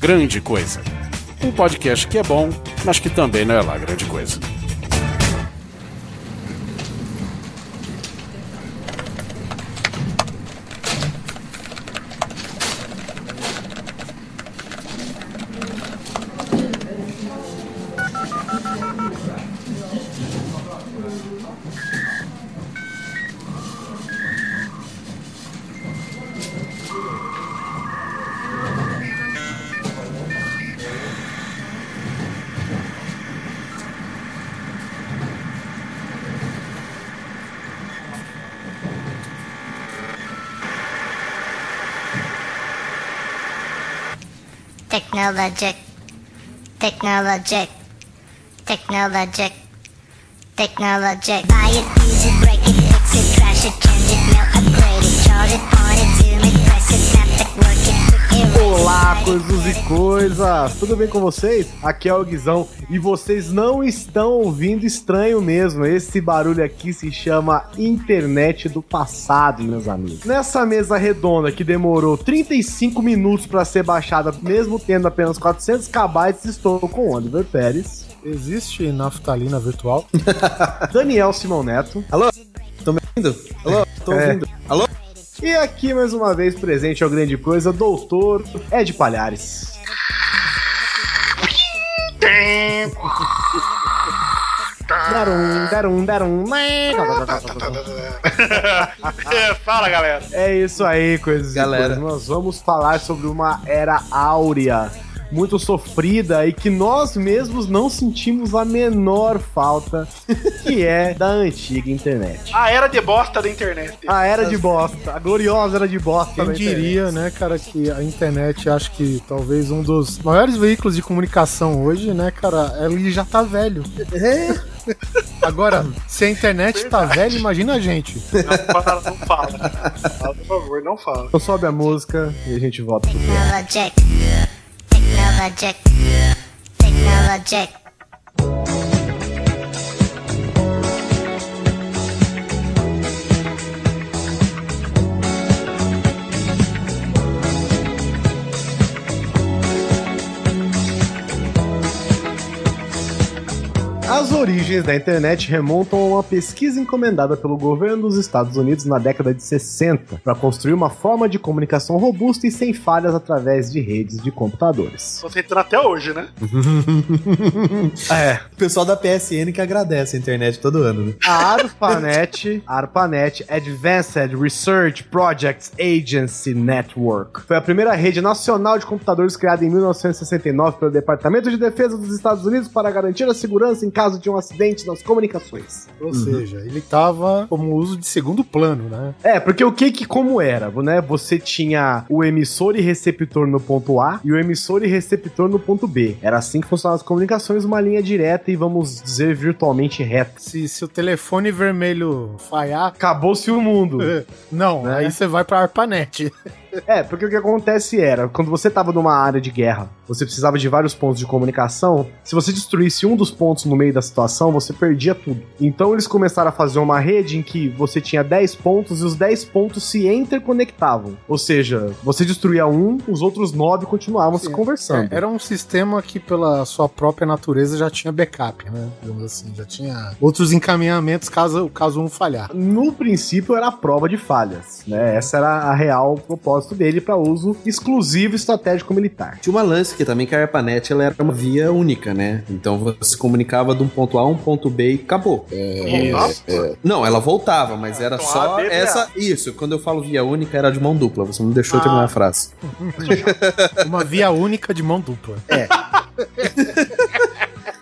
Grande Coisa. Um podcast que é bom, mas que também não é lá grande coisa. Technologic. Technologic. Technologic. Technologic. Buy it, use coisas e coisas! Tudo bem com vocês? Aqui é o Guizão e vocês não estão ouvindo estranho mesmo. Esse barulho aqui se chama internet do passado, meus amigos. Nessa mesa redonda que demorou 35 minutos para ser baixada, mesmo tendo apenas 400 KB, estou com o Oliver Pérez, Existe naftalina virtual? Daniel Simão Neto Alô? Tô me ouvindo? Alô? Tô É. ouvindo. Alô? E aqui mais uma vez presente ao Grande Coisa, doutor Ed Palhares. Darum, darum, darum. Fala, galera. É isso aí, coisas Galera. e coisas. Nós vamos falar sobre uma era áurea muito sofrida e que nós mesmos não sentimos a menor falta, que é da antiga internet. A era de bosta da internet. A era de bosta, a gloriosa era de bosta Quem internet. diria, né, cara, que a internet, acho que talvez um dos maiores veículos de comunicação hoje, né, cara, ele já tá velho. Agora, se a internet tá velha, imagina a gente. Não fala, não fala. Fala, Por favor, não fala. Então sobe a música e a gente volta pro. Technologic. Technologic. As origens da internet remontam a uma pesquisa encomendada pelo governo dos Estados Unidos na década de 60 para construir uma forma de comunicação robusta e sem falhas através de redes de computadores. Tô tentando até hoje, né? É, O pessoal da PSN que agradece a internet todo ano, né? a ARPANET, ARPANET Advanced Research Projects Agency Network, foi a primeira rede nacional de computadores criada em 1969 pelo Departamento de Defesa dos Estados Unidos para garantir a segurança em caso de um acidente nas comunicações. Ou seja, ele tava como uso de segundo plano, né? É, porque o que que como era, né? Você tinha o emissor e receptor no ponto A e o emissor e receptor no ponto B. Era assim que funcionavam as comunicações, uma linha direta e vamos dizer virtualmente reta. Se, se o telefone vermelho falhar, Acabou-se o mundo. não, Né? aí você vai pra ARPANET. É, porque o que acontece era, quando você tava numa área de guerra, você precisava de vários pontos de comunicação, se você destruísse um dos pontos no meio da situação, você perdia tudo. Então eles começaram a fazer uma rede em que você tinha 10 pontos e os 10 pontos se interconectavam. Ou seja, você destruía um, os outros 9 continuavam se conversando. É, era um sistema que, pela sua própria natureza, já tinha backup, né? Digamos assim, já tinha outros encaminhamentos caso, caso um falhar. No princípio era a prova de falhas, né? Essa era a real propósito dele para uso exclusivo estratégico militar. Tinha uma lance que também que a ARPANET ela era uma via única, né? Então você se comunicava de um ponto A a um ponto B e acabou. Nossa. Não, ela voltava, mas era Então, só A, B, essa. Isso, quando eu falo via única era de mão dupla. Você não deixou Ah. terminar a frase. Uma via única de mão dupla. As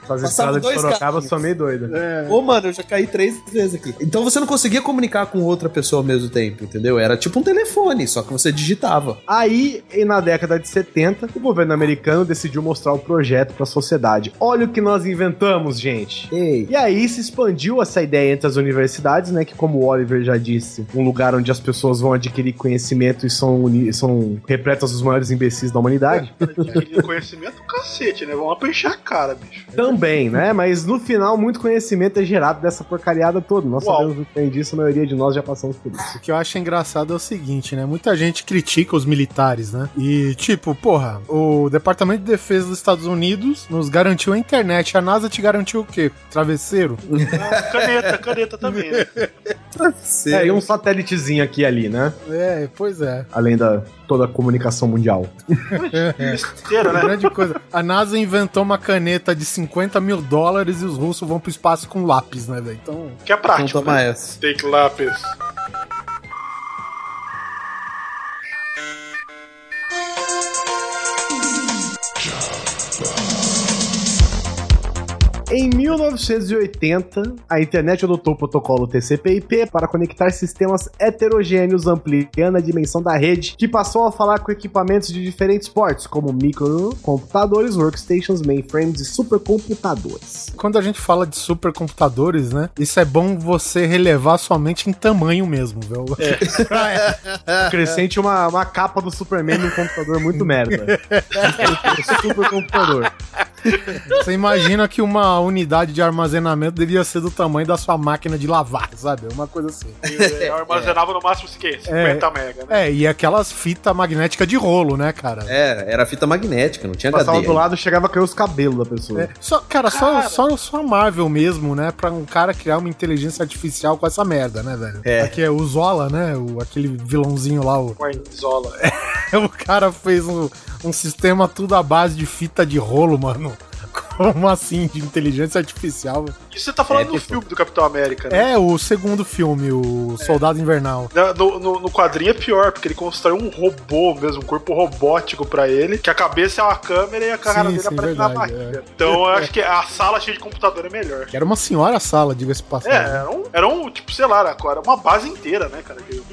Passava estradas de dois Sorocaba carros. são meio doidas. Ô, mano, eu já caí três vezes aqui. Então você não conseguia comunicar com outra pessoa ao mesmo tempo, entendeu? Era tipo um telefone, só que você digitava. Aí, e na década de 70, o governo americano decidiu mostrar o projeto para a sociedade. Olha o que nós inventamos, gente. Ei. E aí se expandiu essa ideia entre as universidades, né? Que como o Oliver já disse, um lugar onde as pessoas vão adquirir conhecimento e são, são repletas dos maiores imbecis da humanidade. Adquirir conhecimento, cacete, né? Vamos lá pra encher a cara, bicho. Também bem, né? Mas no final, muito conhecimento é gerado dessa porcariada toda. Nós Uau. sabemos muito bem disso, a maioria de nós já passamos por isso. O que eu acho engraçado é o seguinte, né? Muita gente critica os militares, né? E, tipo, porra, o Departamento de Defesa dos Estados Unidos nos garantiu a internet. A NASA te garantiu o quê? Travesseiro? Caneta, caneta também. Né? É, e um satélitezinho aqui e ali, né? É, pois é. Além da toda a comunicação mundial. Besteira, né? Grande coisa. A NASA inventou uma caneta de 50 mil dólares e os russos vão pro espaço com lápis, né, velho? Então. Que é Então prático. toma Né? essa. Take lápis. Em 1980, a internet adotou o protocolo TCP/IP para conectar sistemas heterogêneos, ampliando a dimensão da rede, que passou a falar com equipamentos de diferentes portes, como microcomputadores, workstations, mainframes e supercomputadores. Quando a gente fala de supercomputadores, né? Isso é bom você relevar somente em tamanho mesmo, viu? Crescente uma, uma capa do Superman num computador muito merda. Supercomputador. Você imagina que uma unidade de armazenamento devia ser do tamanho da sua máquina de lavar, sabe? Uma coisa assim. Eu armazenava no máximo o quê? 50 mega, né? É, e aquelas fitas magnéticas de rolo, né, cara? É, era fita magnética, não tinha Passava HD. do lado, chegava a cair os cabelos da pessoa. É, só, cara, Só, só, só a Marvel mesmo, né? Pra um cara criar uma inteligência artificial com essa merda, né, velho? É. Aqui é o Zola, né? O, aquele vilãozinho lá. O, Com a Isola. o cara fez um, um sistema tudo à base de fita de rolo, mano. Como assim? De inteligência artificial? Isso você tá falando É, do tipo- filme do Capitão América, né? É, o segundo filme, o Soldado Invernal. Na- No, no, no quadrinho é pior, porque ele constrói um robô mesmo, um corpo robótico pra ele, que a cabeça é uma câmera e a cara Sim, dele sim, aparece na verdade, barriga. Então eu acho que a sala cheia de computador é melhor. Era uma senhora sala, diga-se É, passagem. era um, era um, tipo, sei lá, era uma base inteira, né, cara, que eu.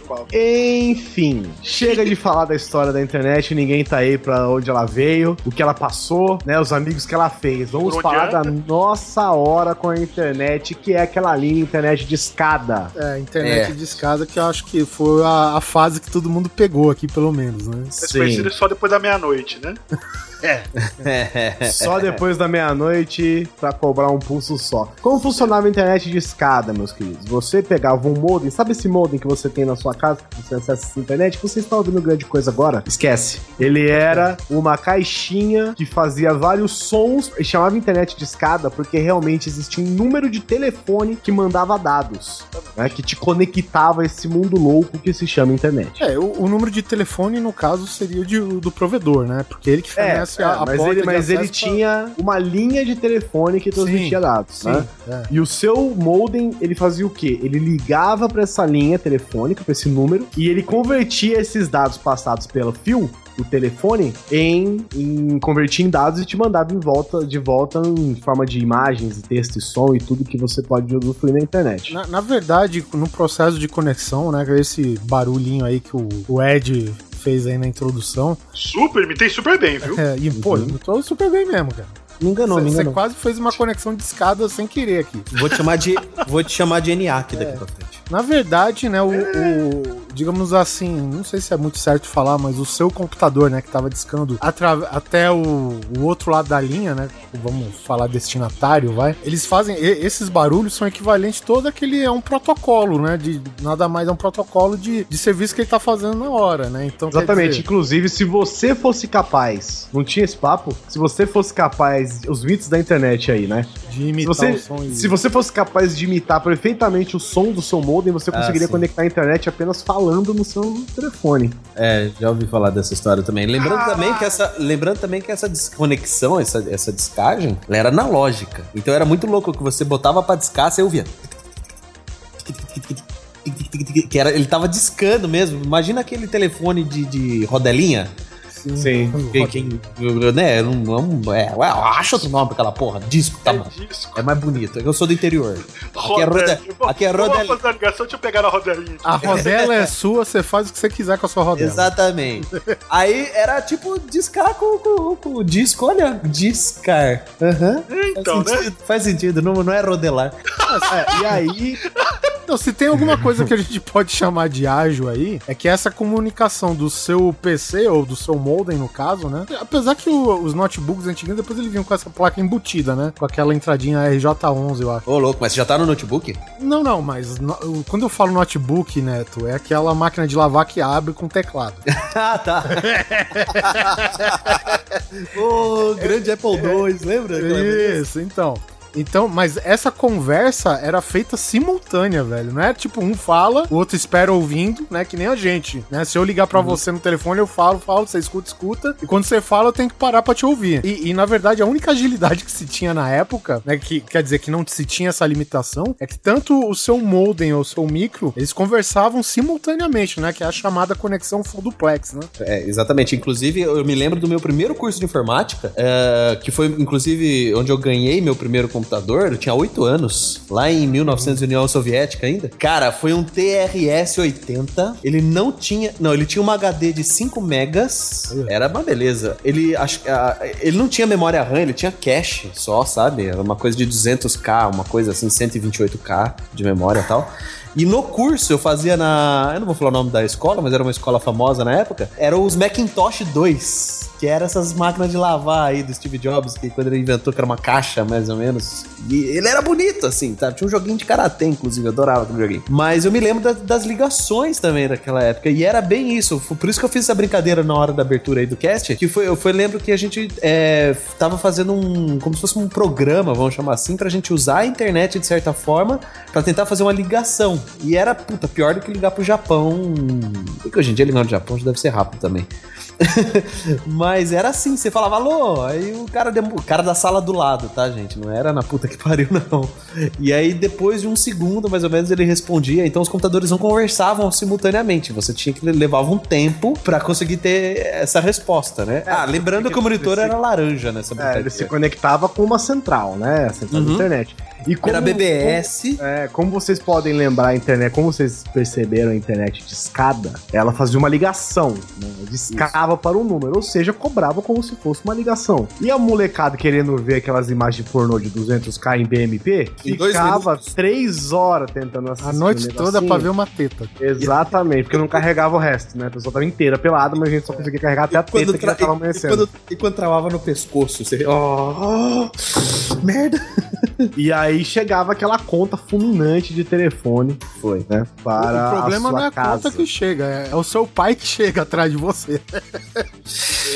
Enfim, chega de falar da história da internet, ninguém tá aí pra onde ela veio, o que ela passou, né, os amigos que ela fez. Vamos falar da nossa hora com a internet, que é aquela linha internet de escada. É, internet É. de escada que eu acho que foi a, a fase que todo mundo pegou aqui, pelo menos, né? Eles conheceram só depois da meia-noite, né? Só depois da meia-noite pra cobrar um pulso só. Como funcionava a internet de escada, meus queridos? Você pegava um modem, sabe esse modem que você tem na sua casa, que você acessa essa internet? Você está ouvindo grande coisa agora? Esquece. Ele era uma caixinha que fazia vários sons e chamava internet de escada porque realmente existia um número de telefone que mandava dados, né? Que te conectava a esse mundo louco que se chama internet. É, o, o número de telefone, no caso, seria o de- do provedor, né? Porque ele que fornece a, a É, mas porta ele, mas ele pra- tinha uma linha de telefone que transmitia dados, Sim, né? é. E o seu modem, ele fazia o quê? Ele ligava pra essa linha telefônica, pra esse número, e ele convertia esses dados passados pelo fio do telefone em, em convertia em dados e te mandava em volta, de volta em forma de imagens, texto e som e tudo que você pode usufruir na internet. Na, na verdade, no processo de conexão, né? Esse barulhinho aí que o, o Ed fez aí na introdução. Super, imitei super bem, viu? É, e, pô, eu tô super bem mesmo, cara. Me enganou, me Você enganou. quase fez uma conexão de escada sem querer aqui. Vou te chamar de, vou te chamar de ENIAC daqui pra frente. Na verdade, né, o, o- digamos assim, não sei se é muito certo falar, mas o seu computador, né, que tava discando até o, o outro lado da linha, né, vamos falar destinatário, vai. Eles fazem, esses barulhos são equivalentes todo aquele, é um protocolo, né, de nada mais é um protocolo de, de serviço que ele tá fazendo na hora, né, então Exatamente. dizer- Inclusive, se você fosse capaz, não tinha esse papo? Se você fosse capaz, os mitos da internet aí, né? de Se imitar você, o som e... se você fosse capaz de imitar perfeitamente o som do seu modem, você Ah, conseguiria sim. conectar a internet apenas falando no seu telefone. É, já ouvi falar dessa história também. Lembrando também que essa, lembrando também que essa desconexão, essa, essa descagem, ela era analógica. Então era muito louco que você botava pra discar, você ouvia. Que era, ele tava discando mesmo. Imagina aquele telefone de, de rodelinha. Sim. Quem, quem- né? Não, não, é, ué, acha outro nome pra aquela porra. Disco, tá bom. disco. É mais bonito. Eu sou do interior. Aqui é, roda, Rodelinha. aqui é Vamos rodelinha. fazer a ligação, deixa eu pegar na rodelinha. A rodela é sua, você faz o que você quiser com a sua rodela. Exatamente. Aí era tipo discar com, com, com o disco, olha, discar. Aham. Então, faz, né? sentido, faz sentido, não, não é rodelar. É, e aí, Não, se tem alguma coisa que a gente pode chamar de ágil aí, é que essa comunicação do seu PC, ou do seu modem, no caso, né? Apesar que o- os notebooks antigos, depois eles vinham com essa placa embutida, né? Com aquela entradinha RJ11, eu acho. Ô, louco, mas você já tá no notebook? Não, não, mas no- quando eu falo notebook, Neto, é aquela máquina de lavar que abre com teclado. ah, tá. Ô, grande Apple II, lembra? Isso, então. Então, mas essa conversa era feita simultânea, velho. Não é tipo um fala, o outro espera ouvindo, né? Que nem a gente, né? Se eu ligar pra você no telefone, eu falo, falo, você escuta, escuta. E quando você fala, eu tenho que parar pra te ouvir. E, e, na verdade, a única agilidade que se tinha na época, né? Que quer dizer que não se tinha essa limitação, é que tanto o seu modem ou o seu micro, eles conversavam simultaneamente, né? Que é a chamada conexão full duplex, né? É, exatamente. Inclusive, eu me lembro do meu primeiro curso de informática, é, que foi, inclusive, onde eu ganhei meu primeiro computador. Eu tinha 8 anos, lá em 1900, União Soviética ainda. Cara, foi um TRS-80. Ele não tinha. Não, ele tinha uma HD de 5 megas. Era uma beleza. Ele, acho, ah, ele não tinha memória RAM, ele tinha cache só, sabe? Era uma coisa de 200k, uma coisa assim, 128k de memória e tal. E no curso eu fazia na. Eu não vou falar o nome da escola, mas era uma escola famosa na época. Era os Macintosh 2. Que era essas máquinas de lavar aí do Steve Jobs, que quando ele inventou, que era uma caixa, mais ou menos. E ele era bonito, assim, tá? Tinha um joguinho de karatê, inclusive, eu adorava aquele joguinho. Mas eu me lembro da- das ligações também daquela época. E era bem isso. Por isso que eu fiz essa brincadeira na hora da abertura aí do cast. Que foi, eu foi, lembro que a gente é, tava fazendo um. como se fosse um programa, vamos chamar assim, pra gente usar a internet de certa forma pra tentar fazer uma ligação. E era, puta, pior do que ligar pro Japão. Porque hoje em dia ligar no Japão já deve ser rápido também. Mas era assim, você falava alô, aí o cara, o cara da sala do lado, tá, gente? Não era na puta que pariu, não. E aí, depois de um segundo, mais ou menos, ele respondia. Então os computadores não conversavam simultaneamente. Você tinha que levava um tempo pra conseguir ter essa resposta, né? ah, lembrando que o monitor era laranja nessa É, ele se conectava com uma central, né? A central da Uhum. internet. E como, Era BBS. Como, é, como vocês podem lembrar a internet, como vocês perceberam a internet de escada, ela fazia uma ligação, né? Discava para um número, ou seja, cobrava como se fosse uma ligação. E a molecada querendo ver aquelas imagens de pornô de 200k em BMP, Em ficava três horas tentando assistir. A noite toda pra ver uma teta. Exatamente, porque não carregava o resto, né? A pessoa tava inteira pelada, mas a gente só conseguia carregar até a teta que já tava e, amanhecendo. quando, e quando travava no pescoço, você. Oh, merda! E aí chegava aquela conta fulminante de telefone, Foi. né? Para o problema a não é a casa. conta que chega, é, é o seu pai que chega atrás de você.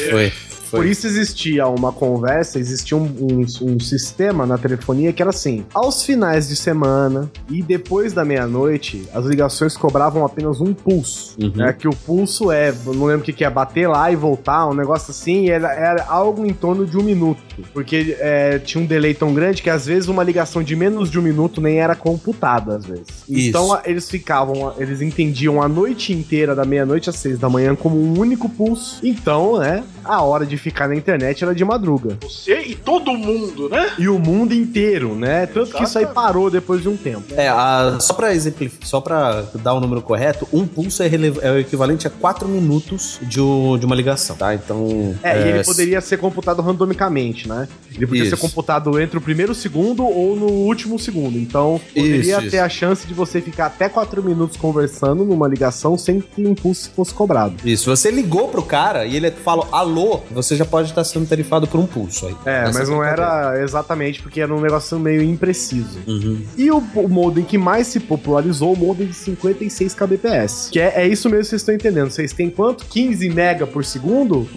Foi. Por isso existia uma conversa, existia um, um- um sistema na telefonia que era assim: aos finais de semana e depois da meia-noite, as ligações cobravam apenas um pulso. Uhum. Né? Que o pulso é, não lembro o que, que é, bater lá e voltar, um negócio assim, era, era algo em torno de um minuto. Porque é, tinha um delay tão grande que às vezes uma ligação de menos de um minuto nem era computada, às vezes. Isso. Então eles ficavam, eles entendiam a noite inteira, da meia-noite às seis da manhã, como um único pulso. Então, né, a hora de ficar na internet era de madruga. Você e todo mundo, né? E o mundo inteiro, né? Tanto que isso aí parou depois de um tempo. É, a- só pra exemplificar, só pra dar o número correto, um pulso é, é o equivalente a 4 minutos de, o- de uma ligação, tá? Então. É, e ele poderia ser computado randomicamente, né? Ele podia Isso. ser computado entre o primeiro segundo ou no último segundo. Então, poderia Isso, ter isso. a chance de você ficar até 4 minutos conversando numa ligação sem que o impulso fosse cobrado. Isso, você ligou pro cara e ele fala alô, você já pode estar sendo tarifado por um pulso aí. É, mas não era exatamente porque era um negócio meio impreciso. Uhum. E o, o modem que mais se popularizou, o modem de 56 kbps. Que é, é isso mesmo que vocês estão entendendo. Vocês têm quanto? 15 mega por segundo?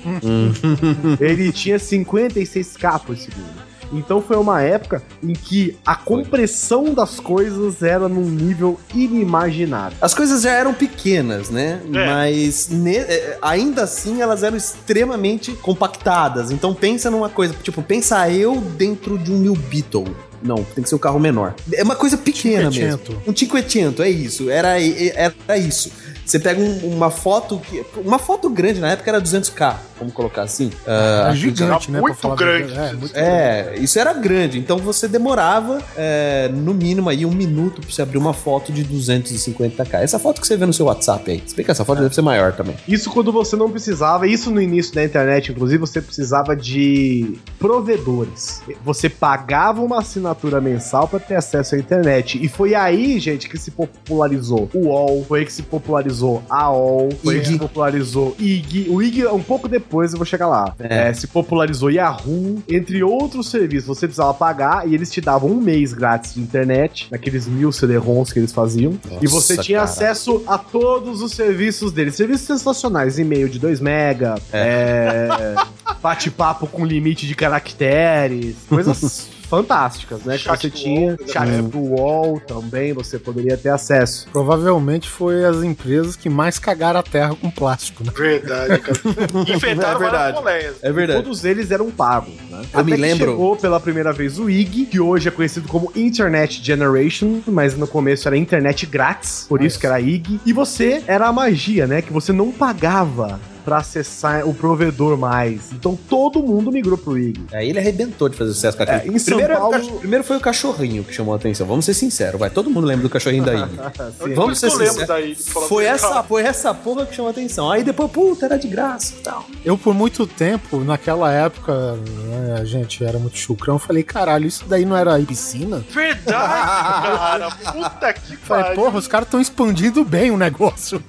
Ele tinha 56k por segundo. Então foi uma época em que a compressão das coisas era num nível inimaginável. As coisas já eram pequenas, né? É. Mas ne- é, ainda assim elas eram extremamente compactadas. Então pensa numa coisa, tipo, pensa eu dentro de um New Beetle. Não, tem que ser um carro menor. É uma coisa pequena mesmo. Um cinquecento, é isso. Era, era isso. Você pega um- uma foto que. Uma foto grande, na época era 200k, vamos colocar assim. Ah, É gigante, né? muito grande. É, muito é, isso era grande. Então você demorava, é, no mínimo, aí um minuto pra você abrir uma foto de 250k. Essa foto que você vê no seu WhatsApp aí. Se bem que essa foto deve ser maior também. Isso quando você não precisava, isso no início da internet, inclusive, você precisava de provedores. Você pagava uma assinatura mensal para ter acesso à internet. E foi aí, gente, que se popularizou o UOL, foi aí que se popularizou a OL, foi que IG. se popularizou IG. O IG, um pouco depois, eu vou chegar lá. É. É, se popularizou Yahoo, entre outros serviços. Você precisava pagar e eles te davam um mês grátis de internet, naqueles mil CD-ROMs que eles faziam. e você Nossa, tinha cara. acesso a todos os serviços deles. Serviços sensacionais, e-mail de 2 mega, é, bate-papo com limite de caracteres, coisas fantásticas, né? Que Chat você do tinha. UOL, Chat do UOL também, você poderia ter acesso. Provavelmente foi as empresas que mais cagaram a terra com plástico, né? Verdade, cara. Enfrentaram É verdade. É verdade. Todos eles eram pagos, né? Eu me que lembro- chegou pela primeira vez o IG, que hoje é conhecido como Internet Generation, mas no começo era internet grátis, por isso que era IG. E você era a magia, né? Que você não pagava pra acessar o provedor mais. Então todo mundo migrou pro IG. Aí ele arrebentou de fazer sucesso com aquele. É, em São primeiro, Paulo- era o cach- primeiro foi o cachorrinho que chamou a atenção. Vamos ser sinceros, vai. Todo mundo lembra do cachorrinho daí. Depois Vamos ser eu lembro sinceros. daí, Foi essa, foi essa porra que chamou a atenção. Aí depois, puta, era de graça e tal. Eu, por muito tempo, naquela época, né, a gente era muito chucrão, falei, caralho, isso daí não era piscina? Verdade, cara. Puta que Falei, pariu. porra, os caras estão expandindo bem o negócio.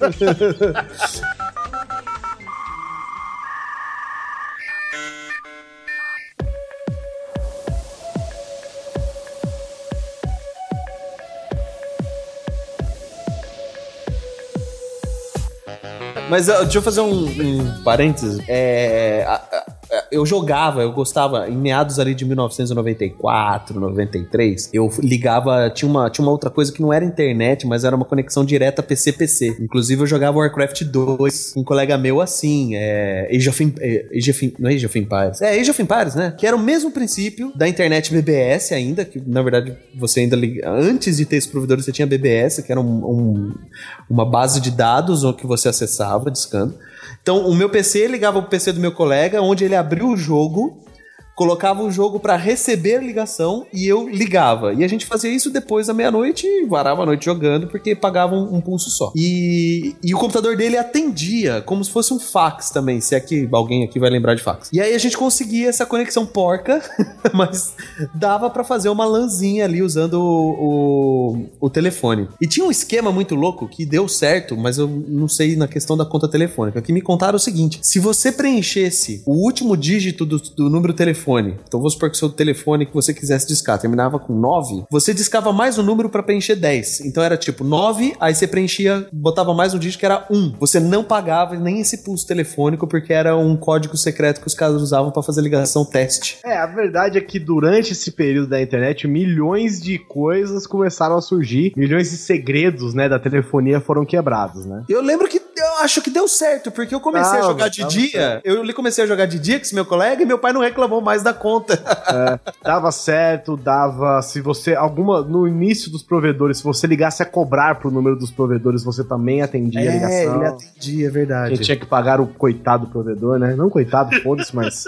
Mas deixa eu fazer um, um parênteses. É, a- eu jogava, eu gostava, em meados ali de 1994, 93, eu ligava, tinha uma, tinha uma outra coisa que não era internet, mas era uma conexão direta PC-PC. Inclusive eu jogava Warcraft 2 com um colega meu assim, é, Age of, é, Age of não é Age of Empires, é Age of Empires, né? Que era o mesmo princípio da internet BBS ainda, que na verdade você ainda, liga- antes de ter esse provedor, você tinha BBS, que era um- um, uma base de dados que você acessava discando. Então, o meu PC ligava pro PC do meu colega, onde ele abriu o jogo, colocava o jogo pra receber ligação e eu ligava. E a gente fazia isso depois da meia-noite e varava a noite jogando, porque pagava um, um pulso só. E, e o computador dele atendia, como se fosse um fax também, se é que alguém aqui vai lembrar de fax. E aí a gente conseguia essa conexão porca, mas dava pra fazer uma lanzinha ali usando o, o, o telefone. E tinha um esquema muito louco que deu certo, mas eu não sei na questão da conta telefônica. Que me contaram o seguinte: se você preenchesse o último dígito do, do número telefone, então vamos supor que o seu telefone que você quisesse discar terminava com 9, você discava mais um número pra preencher 10. Então era tipo 9, aí você preenchia, botava mais um dígito que era 1. Você não pagava nem esse pulso telefônico porque era um código secreto que os caras usavam pra fazer ligação teste. É, a verdade é que durante esse período da internet, milhões de coisas começaram a surgir, milhões de segredos, né, da telefonia foram quebrados, né? Eu lembro que eu acho que deu certo, porque eu comecei a Tava, jogar de dia. Eu comecei a jogar de dia com esse meu colega e meu pai não reclamou mais da conta. Dava certo, dava. Se você. Alguma. No início dos provedores, se você ligasse a cobrar pro número dos provedores, você também atendia a ligação. ele atendia, é verdade. Quem tinha que pagar o coitado provedor, né? Não coitado, foda-se, mas.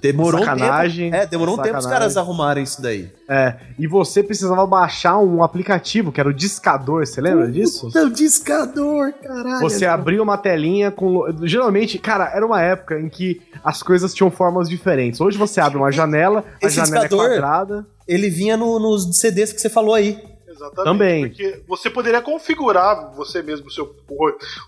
Demorou Sacanagem. um tempo. É, demorou um tempo os Sacanagem. caras arrumarem isso daí. É. E você precisava baixar um aplicativo, que era o Discador, você lembra disso? Puta, o discador, caralho. Você abria uma telinha com. Geralmente, cara, era uma época em que as coisas tinham formas diferentes. Hoje você abre uma janela, a Esse janela é quadrada. Ele vinha no- nos CDs que você falou aí. Exatamente. Também. Porque você poderia configurar você mesmo o seu,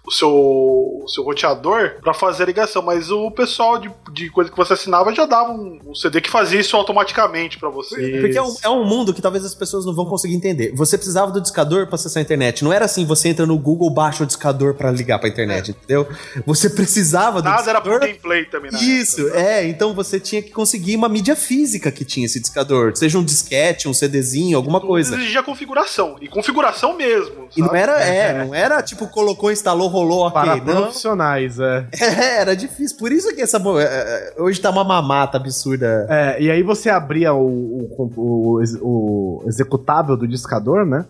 o seu, o seu roteador pra fazer a ligação, mas o pessoal de, de coisa que você assinava já dava um, um CD que fazia isso automaticamente pra você. Porque é um, é um mundo que talvez as pessoas não vão conseguir entender. Você precisava do discador pra acessar a internet. Não era assim, você entra no Google, baixa o discador pra ligar pra internet, entendeu? Você precisava do Nada era pro discador. gameplay também, né? Isso, é. Então você tinha que conseguir uma mídia física que tinha esse discador. Seja um disquete, um CDzinho, alguma coisa. Exigia configuração. E configuração mesmo. E não sabe? era, é, não era tipo colocou, instalou, rolou, ok. Para Não. profissionais, é. É, era difícil. Por isso que essa. é, é, Hoje tá uma mamata absurda. É, e aí você abria o, o, o, o executável do discador, né?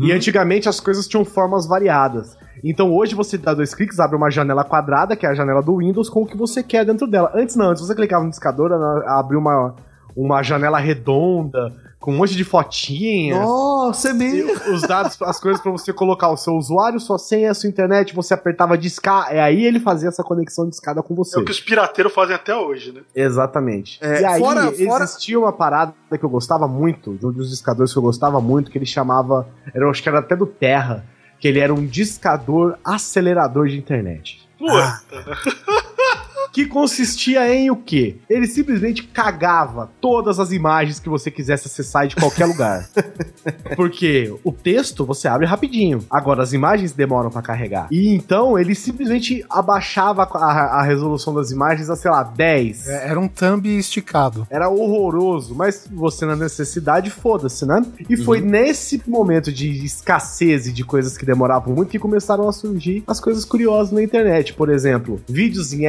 E antigamente as coisas tinham formas variadas. Então hoje você dá dois cliques, abre uma janela quadrada, que é a janela do Windows, com o que você quer dentro dela. Antes não, antes você clicava no discador, abriu uma, uma janela redonda, com um monte de fotinhas. Nossa, é mesmo. os dados, as coisas pra você colocar o seu usuário, sua senha, a sua internet, você apertava discar, é aí ele fazia essa conexão de escada com você. É o que os pirateiros fazem até hoje, né? Exatamente. É, e aí fora- fora- existia uma parada que eu gostava muito, de um dos discadores que eu gostava muito, que ele chamava, era, eu acho que era até do Terra, que ele era um discador acelerador de internet. Puta. Que consistia em o quê? Ele simplesmente cagava todas as imagens que você quisesse acessar de qualquer lugar. Porque o texto você abre rapidinho. Agora as imagens demoram pra carregar. E então ele simplesmente abaixava a, a resolução das imagens a, sei lá, 10. É, Era um thumb esticado. Era horroroso, mas você na necessidade, foda-se, né? E foi nesse momento de escassez e de coisas que demoravam muito que começaram a surgir as coisas curiosas na internet. Por exemplo, vídeos em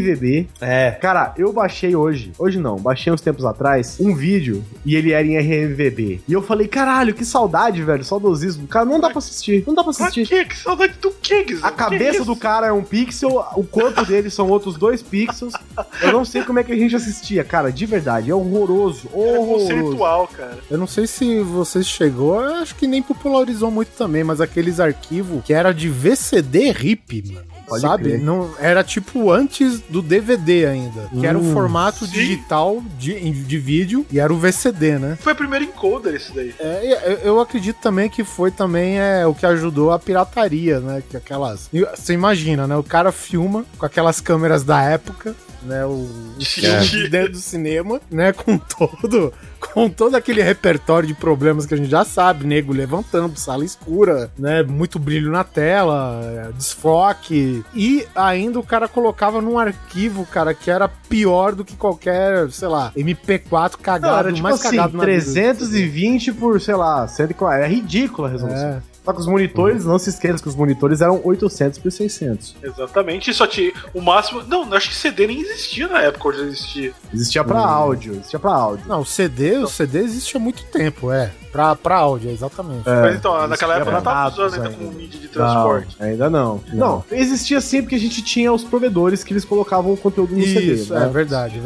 RMVB. É. Cara, eu baixei hoje, hoje não, baixei uns tempos atrás, um vídeo e ele era em RMVB. E eu falei, caralho, que saudade, velho, saudosismo. Cara, não dá pra assistir, não dá pra Pra assistir. quê? Que saudade do quê, Guizão? A cabeça do cara é um pixel, o corpo dele são outros dois pixels. Eu não sei como é que a gente assistia, cara, de verdade. É horroroso, É horroroso. conceitual, cara. Eu não sei se você chegou, eu acho que nem popularizou muito também, mas aqueles arquivos que era de VCD RIP, mano. Pode sabe? crer. Não, era tipo antes do DVD ainda. Que era o Hum, formato sim. digital de, de vídeo e era o VCD, né? Foi o primeiro encoder esse daí. É, eu, eu acredito também que foi também é, o que ajudou a pirataria, né? Que aquelas. Você imagina, né? O cara filma com aquelas câmeras da época, né? O, o filme de dentro do cinema, né? Com todo. Com todo aquele repertório de problemas que a gente já sabe, nego levantando, sala escura, né? Muito brilho na tela, é, desfoque. E ainda o cara colocava num arquivo, cara, que era pior do que qualquer, sei lá, MP4 Não, cagado, era tipo mais assim, cagado na vida. 320 por, sei lá, 140. É ridícula a resolução. É. Só que os monitores, não se esqueça que os monitores eram 800 por 600. Exatamente. Só tinha o máximo. Não, acho que CD nem existia na época onde existia. Existia pra áudio, existia pra áudio. Não, o CD, o CD existe há muito tempo, é. Pra, pra áudio, exatamente. Mas então, naquela época não tava usando ainda ainda. como mídia de transporte. Não, ainda não. não. existia sim porque a gente tinha os provedores que eles colocavam o conteúdo no CD. Isso, né? é verdade, é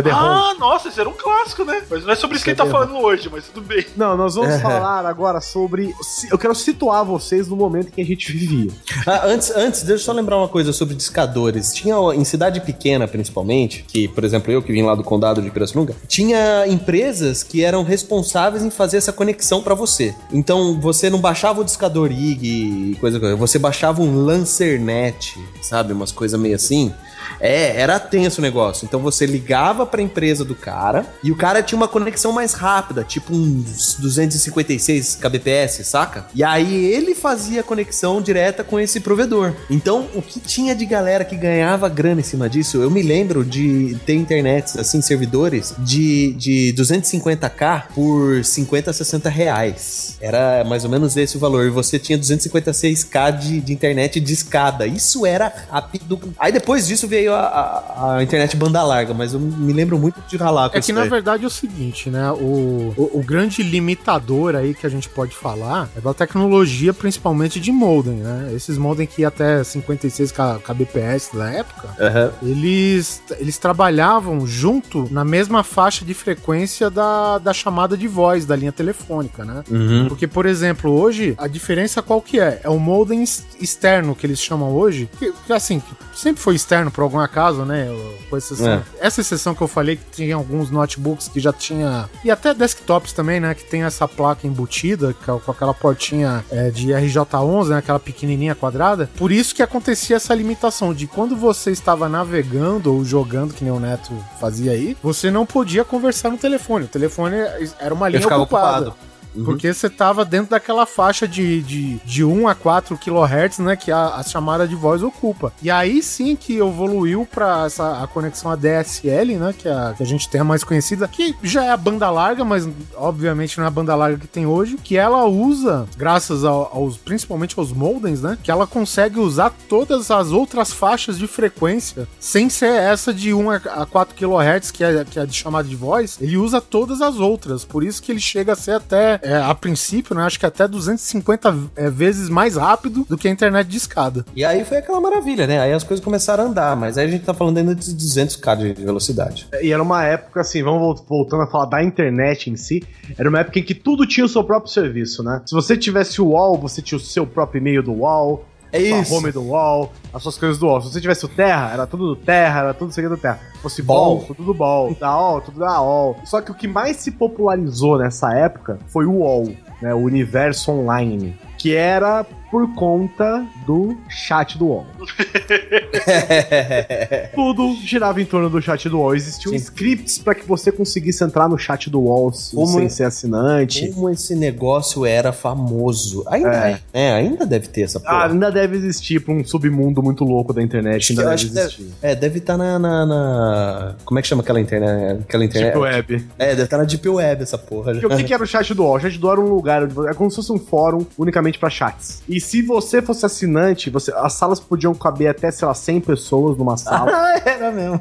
verdade. é. CD-ROM. Ah, nossa, esse era um clássico, né? Mas não é sobre isso que ele tá falando hoje, mas tudo bem. Não, nós É. vamos falar agora sobre. Eu quero situar vocês no momento que a gente vivia. Ah, antes, antes, deixa eu só lembrar uma coisa sobre discadores. Tinha em cidade pequena, principalmente, que, por exemplo, eu que vim lá do condado de Pirassununga, tinha empresas que eram responsáveis em fazer essa conexão pra você. Então, você não baixava o discador IG e coisa coisa, você baixava um Lancernet, sabe, umas coisas meio assim. É, era tenso o negócio. Então você ligava pra empresa do cara e o cara tinha uma conexão mais rápida, tipo uns 256 kbps, saca? E aí ele fazia conexão direta com esse provedor. Então o que tinha de galera que ganhava grana em cima disso? Eu me lembro de ter internet, assim, servidores de, de 250k por 50, 60 reais. Era mais ou menos esse o valor. E você tinha 256k de, de internet de escada. Isso era rápido. Aí depois disso veio a, a- a internet banda larga, mas eu me lembro muito de ralar com É que na verdade é o seguinte, né? O, o, o grande limitador aí que a gente pode falar é da tecnologia, principalmente de modem, né? Esses modem que ia até 56 K- kbps na época, Aham. eles, eles trabalhavam junto na mesma faixa de frequência da, da chamada de voz da linha telefônica, né? Uhum. Porque, por exemplo, hoje, a diferença qual que é? É o modem ex- externo que eles chamam hoje, que, que, assim, que sempre foi externo por algum acaso, né? Exceção. É. Essa exceção que eu falei que tinha alguns notebooks que já tinha. E até desktops também, né? Que tem essa placa embutida, é com aquela portinha é, de RJ11, né? Aquela pequenininha quadrada. Por isso que acontecia essa limitação de quando você estava navegando ou jogando, que nem o Neto fazia aí, você não podia conversar no telefone. O telefone era uma linha ocupada. ocupado. Uhum. Porque você tava dentro daquela faixa de, de, de 1 a 4 kHz, né? Que a, a chamada de voz ocupa. E aí sim que evoluiu pra essa, a conexão ADSL, né? Que, é a, que a gente tem a mais conhecida, que já é a banda larga, mas obviamente não é a banda larga que tem hoje. Que ela usa, graças ao- aos, principalmente aos modems, né? Que ela consegue usar todas as outras faixas de frequência sem ser essa de 1 a a 4 kHz, que é, que é de chamada de voz. Ele usa todas as outras. Por isso que ele chega a ser até é, a princípio, né, acho que até 250 é, vezes mais rápido do que a internet de escada. E aí foi aquela maravilha, né? Aí as coisas começaram a andar, mas aí a gente tá falando ainda de 200k de velocidade. E era uma época, assim, vamos vol- voltando a falar da internet em si, era uma época em que tudo tinha o seu próprio serviço, né? Se você tivesse o UOL, você tinha o seu próprio e-mail do UOL, É a isso. home do UOL, as suas coisas do UOL. Se você tivesse o Terra, era tudo do Terra, era tudo aqui do Terra. Se fosse Bol. Bol, tudo do Bol. Da UOL, tudo da UOL. Só que o que mais se popularizou nessa época foi o UOL, né? O Universo Online. Que era por conta do chat do UOL. Tudo girava em torno do chat do UOL. Existiam Sim. scripts para que você conseguisse entrar no chat do UOL Como- sem ser assinante. Como esse negócio era famoso. Ainda É. é, é, ainda deve ter essa Ah, porra. ainda deve existir para um submundo muito louco da internet. Ainda deve que deve- existir. É, deve estar na, na, na- Como é que chama aquela internet? Aquela internet? Tipo web. É, deve estar na Deep Web essa porra. Porque o que, que era o chat do UOL? O chat do UOL era um lugar, onde é como se fosse um fórum unicamente pra chats. E se você fosse assinante, você, as salas podiam caber até, sei lá, 100 pessoas numa sala. Ah, era mesmo.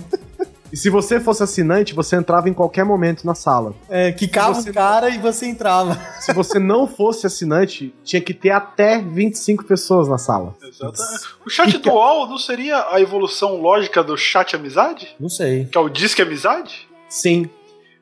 e se você fosse assinante, você entrava em qualquer momento na sala. É, quicava Você- o cara e você entrava. Se você não fosse assinante, tinha que ter até 25 pessoas na sala. Exatamente. O chat do UOL não seria a evolução lógica do chat amizade? Não sei. Que é o Disque Amizade? Sim.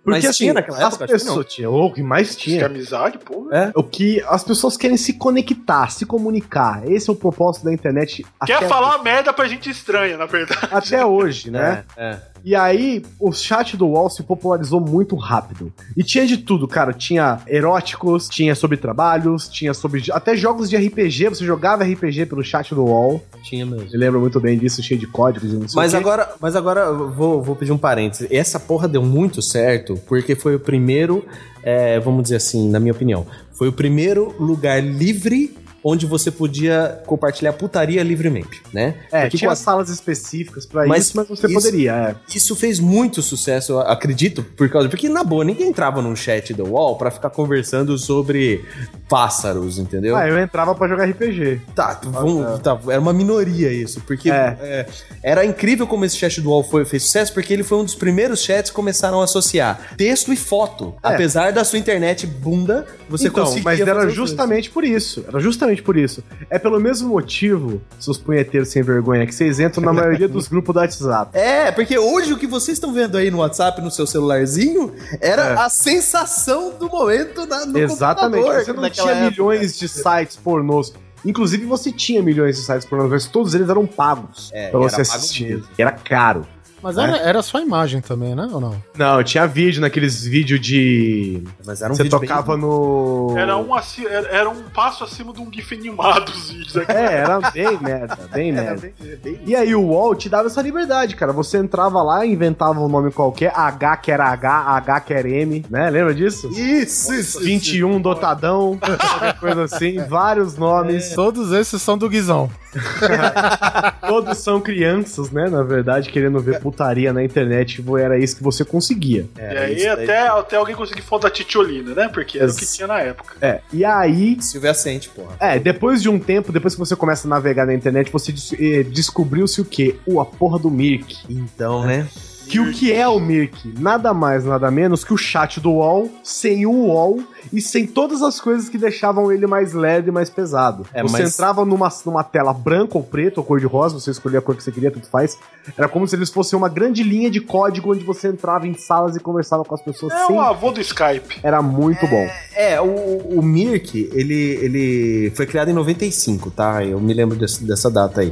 Porque Mas assim, tinha naquela as época? Que pessoas tinha, ou o que mais tinha. Amizade, pô. É? O que as pessoas querem se conectar, se comunicar. Esse é o propósito da internet. Quer até- falar merda pra gente estranha, na verdade. Até hoje, né? É, é. E aí, o chat do UOL se popularizou muito rápido. E tinha de tudo, cara. Tinha eróticos, tinha sobre trabalhos, tinha sobre. Até jogos de RPG. Você jogava RPG pelo chat do UOL. Tinha mesmo. Eu lembro muito bem disso, cheio de códigos e não sei Mas agora, mas agora vou, vou pedir um parênteses. Essa porra deu muito certo porque foi o primeiro, é, vamos dizer assim, na minha opinião, foi o primeiro lugar livre onde você podia compartilhar putaria livremente, né? É, Porque tinha a- salas específicas pra Mas isso, mas você isso- poderia, é. Isso fez muito sucesso, eu acredito, por causa. Porque, na boa, ninguém entrava num chat do UOL pra ficar conversando sobre pássaros, entendeu? Ah, eu entrava pra jogar RPG. Tá, vamos- tá, era uma minoria isso, porque É. é, era incrível como esse chat do UOL foi, fez sucesso, porque ele foi um dos primeiros chats que começaram a associar texto e foto. É. Apesar da sua internet bunda, você então, conseguia mas era justamente por isso. Era justamente por isso. É pelo mesmo motivo, seus punheteiros sem vergonha, que vocês entram na maioria dos grupos do WhatsApp. É, porque hoje o que vocês estão vendo aí no WhatsApp, no seu celularzinho, era É. a sensação do momento na, no Exatamente. computador. Você não tinha época. milhões de sites pornôs. Inclusive, você tinha milhões de sites pornôs, mas todos eles eram pagos É, pra você pago assistir. mesmo. Era caro. Mas era, era só imagem também, né? Ou não? Não, tinha vídeo naqueles vídeos de. Mas era um você vídeo tocava no. Era um, aci- era era um passo acima de um GIF animado os vídeos aqui. É, era bem merda, bem Era merda. bem- bem- E aí o UOL te dava essa liberdade, cara. Você entrava lá, inventava um nome qualquer, H que era H, H que era M, né? Lembra disso? Isso, isso. 21 dotadão, qualquer coisa assim, vários nomes. Todos esses são do Guizão. Todos são crianças, né? Na verdade, querendo ver putaria na internet, era isso que você conseguia. E Era aí isso daí. até, até alguém conseguir foto da Titiolina, né? Porque era o que Ex- tinha na época. É, e aí. Silvia Sente, porra. É, depois de um tempo, depois que você começa a navegar na internet, você des- eh, descobriu-se o quê? O a porra do Mirk. Então, né? Que o que é o Mirk? Nada mais, nada menos que o chat do UOL, sem o UOL e sem todas as coisas que deixavam ele mais leve e mais pesado. É, você mas- entrava numa, numa tela branca ou preta ou cor de rosa, você escolhia a cor que você queria, tudo faz. Era como se eles fossem uma grande linha de código onde você entrava em salas e conversava com as pessoas É sem. o avô do Skype. Era muito bom. É, o, o Mirk, ele, ele foi criado em 95, tá? Eu me lembro desse- dessa data aí.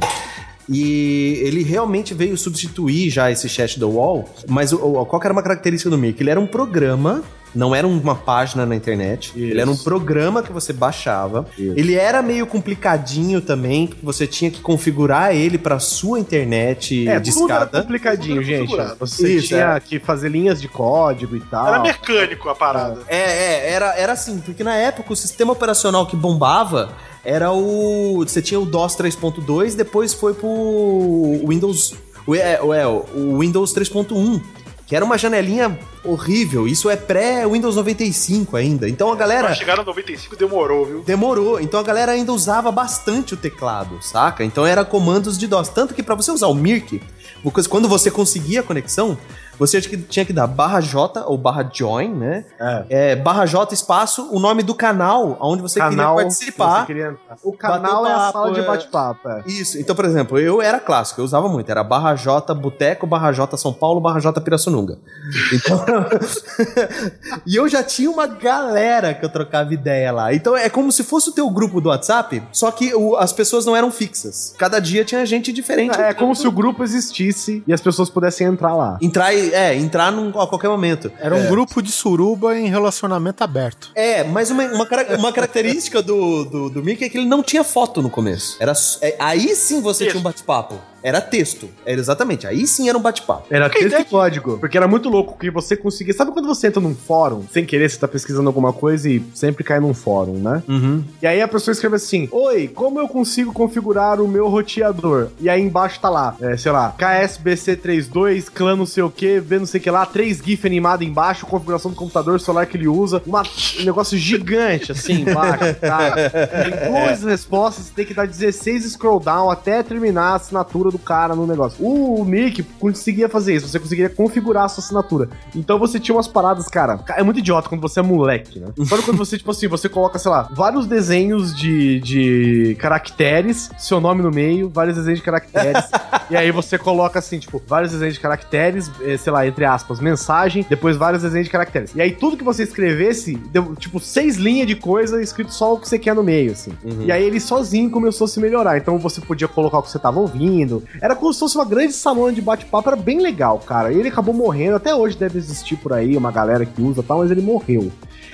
E ele realmente veio substituir já esse chat do UOL. Mas o, o- qual que era uma característica do Mirk? Ele era um programa, não era uma página na internet. Isso. Ele era um programa que você baixava. Isso. Ele era meio complicadinho também, porque você tinha que configurar ele para sua internet É, de tudo era complicadinho, Tudo era gente. Você Isso, tinha é. que fazer linhas de código e tal. Era mecânico a parada. É, é, era, era assim, porque na época o sistema operacional que bombava era o. Você tinha o DOS 3.2, depois foi pro Windows. o- É, o- é, o Windows 3.1. Que era uma janelinha horrível. Isso é pré-Windows 95 ainda. Então a galera. Pra chegar no 95 demorou, viu? Demorou, então a galera ainda usava bastante o teclado, saca? Então era comandos de DOS. Tanto que pra você usar o Mirk, quando você conseguia a conexão, você tinha que, tinha que dar barra J ou barra join, né? É. É, barra J espaço, o nome do canal onde você Canal, queria participar. você queria. O canal é a papo, sala de é. bate-papo. é. Isso, então, por exemplo, eu era clássico, eu usava muito, era barra J Boteco, barra J São Paulo, barra J Pirassununga. Então, e eu já tinha uma galera que eu trocava ideia lá. Então é como se fosse o teu grupo do WhatsApp, só que o- as pessoas não eram fixas. Cada dia tinha gente diferente. É como se o grupo existisse e as pessoas pudessem entrar lá. Entrar, e- é, entrar num, a qualquer momento. Era um grupo de suruba em relacionamento aberto. É, mas uma, uma, uma característica do, do, do Mickey é que ele não tinha foto no começo. Era, é, aí sim você Texto. tinha um bate-papo. Era texto. Era exatamente. Aí sim era um bate-papo. Era Que texto ideia e código. Porque era muito louco que você conseguia. Sabe quando você entra num fórum, sem querer, você tá pesquisando alguma coisa e sempre cai num fórum, né? Uhum. E aí a pessoa escreve assim: Oi, como eu consigo configurar o meu roteador? E aí embaixo tá lá, é, sei lá, KSBC32, clã não sei o que, V não sei o que lá, 3 GIF animado embaixo, configuração do computador celular que ele usa, uma- um negócio gigante assim embaixo, tá? Tem duas respostas, você tem que dar 16 scroll down até terminar a assinatura do cara no negócio. O Nick conseguia fazer isso, você conseguiria configurar a sua assinatura. Então você tinha umas paradas, cara, é muito idiota quando você é moleque, né? Sabe quando você, tipo assim, você coloca, sei lá, vários desenhos de, de caracteres, seu nome no meio, vários desenhos de caracteres, e aí você coloca assim, tipo, vários desenhos de caracteres, eh, sei lá, entre aspas, mensagem, depois vários desenhos de caracteres. E aí tudo que você escrevesse, deu, tipo, seis linhas de coisa escrito só o que você quer no meio, assim. E aí ele sozinho começou a se melhorar. Então você podia colocar o que você tava ouvindo. Era como se fosse uma grande salão de bate-papo, era bem legal, cara. E ele acabou morrendo, até hoje deve existir por aí uma galera que usa e tal, mas ele morreu.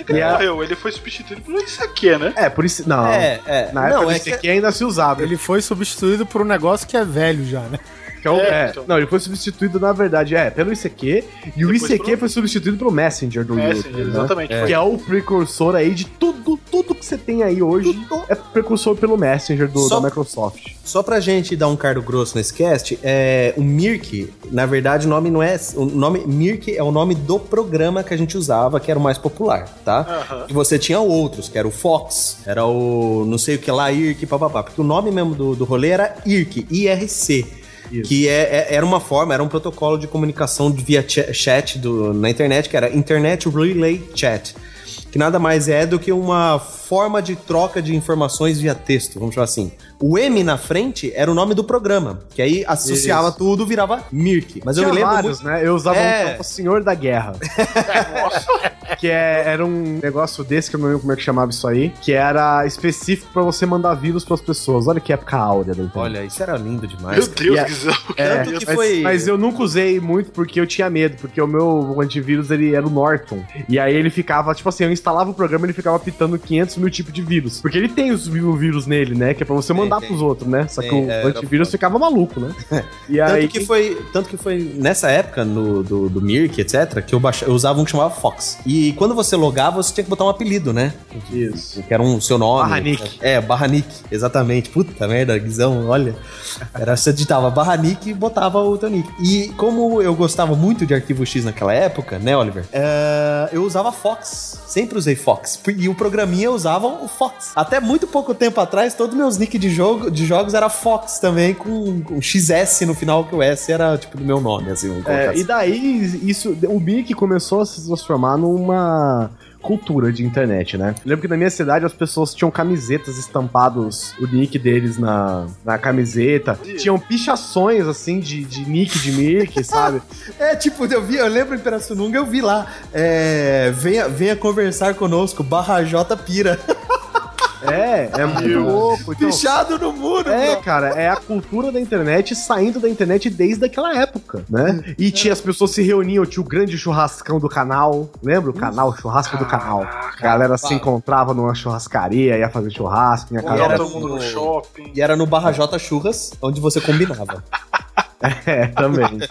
Ele a- morreu, ele foi substituído por isso aqui, né? É, por isso. Não. É, é. Na época Não, é desse que... aqui ainda se usava. Ele foi substituído por um negócio que é velho já, né? Que é o- É, é, então. Não, ele foi substituído, na verdade, é, pelo ICQ. E o Depois ICQ pelo- foi substituído pelo Messenger do Messenger, YouTube. né? exatamente. Que é o precursor aí de tudo, tudo que você tem aí hoje é precursor pelo Messenger do, Só- da Microsoft. Só pra gente dar um cardo grosso nesse cast, é, o Mirk, na verdade, o nome não é. O nome Mirk é o nome do programa que a gente usava, que era o mais popular, tá? Aham. E você tinha outros, que era o Fox, era o não sei o que lá, IRC, papapá. Porque o nome mesmo do, do rolê era IRC, IRC. Que é, é- era uma forma, era um protocolo de comunicação via cha- chat do- na internet, que era Internet Relay Chat. Que nada mais é do que uma forma de troca de informações via texto, vamos chamar assim. O M na frente era o nome do programa, que aí associava Isso. tudo, virava Mirk. Mas eu Tinha me lembro vários, muito... né? Eu usava É. um é Senhor da Guerra. que é- era um negócio desse, que eu não lembro como é que chamava isso aí, que era específico pra você mandar vírus pras pessoas. Olha que época áurea da internet. Olha, isso era lindo demais. Meu Deus, Guizão. É, Tanto que mas, foi- mas eu nunca usei muito porque eu tinha medo, porque o meu antivírus ele era o Norton. E aí ele ficava, tipo assim, eu instalava o programa e ele ficava pitando 500 mil tipos de vírus. Porque ele tem os mil vírus nele, né? Que é pra você mandar tem. pros outros, né? Só que Tem, o é, antivírus ficava maluco, né? E Tanto aí. que, foi, tanto que foi nessa época no, do, do Mirk, etc., que eu, baixa, eu usava um que chamava Fox. E quando você logava, você tinha que botar um apelido, né? Isso. Que era um seu nome. Barra Nick. É, Barra Nick, exatamente. Puta merda, Guizão, olha. Era, você digitava Barra Nick e botava o teu nick. E como eu gostava muito de Arquivo X naquela época, né, Oliver? É, eu usava Fox. Sempre usei Fox. E o programinha usava o Fox. Até muito pouco tempo atrás, todos meus nick de, jogo, de jogos era Fox também, com um XS no final, que o S era tipo do meu nome, assim. É, assim. e daí, isso, o Mic começou a se transformar numa cultura de internet, né? Eu lembro que na minha cidade as pessoas tinham camisetas estampados, o nick deles na, na camiseta. Tinham pichações, assim, de, de nick de Mic, sabe? É, tipo, eu vi, eu lembro em Pirassununga, eu vi lá, é, venha, venha conversar conosco, barra J Pira. É, é muito louco. Então, Pichado no muro, É, bro. cara, é a cultura da internet saindo da internet desde aquela época, né? E tinha as pessoas se reuniam, tinha o grande churrascão do canal, lembra o canal, churrasco do canal? A galera se encontrava numa churrascaria, ia fazer churrasco, ia casar. era todo mundo no no- shopping. E era no Barra J Churras, onde você combinava. É, também.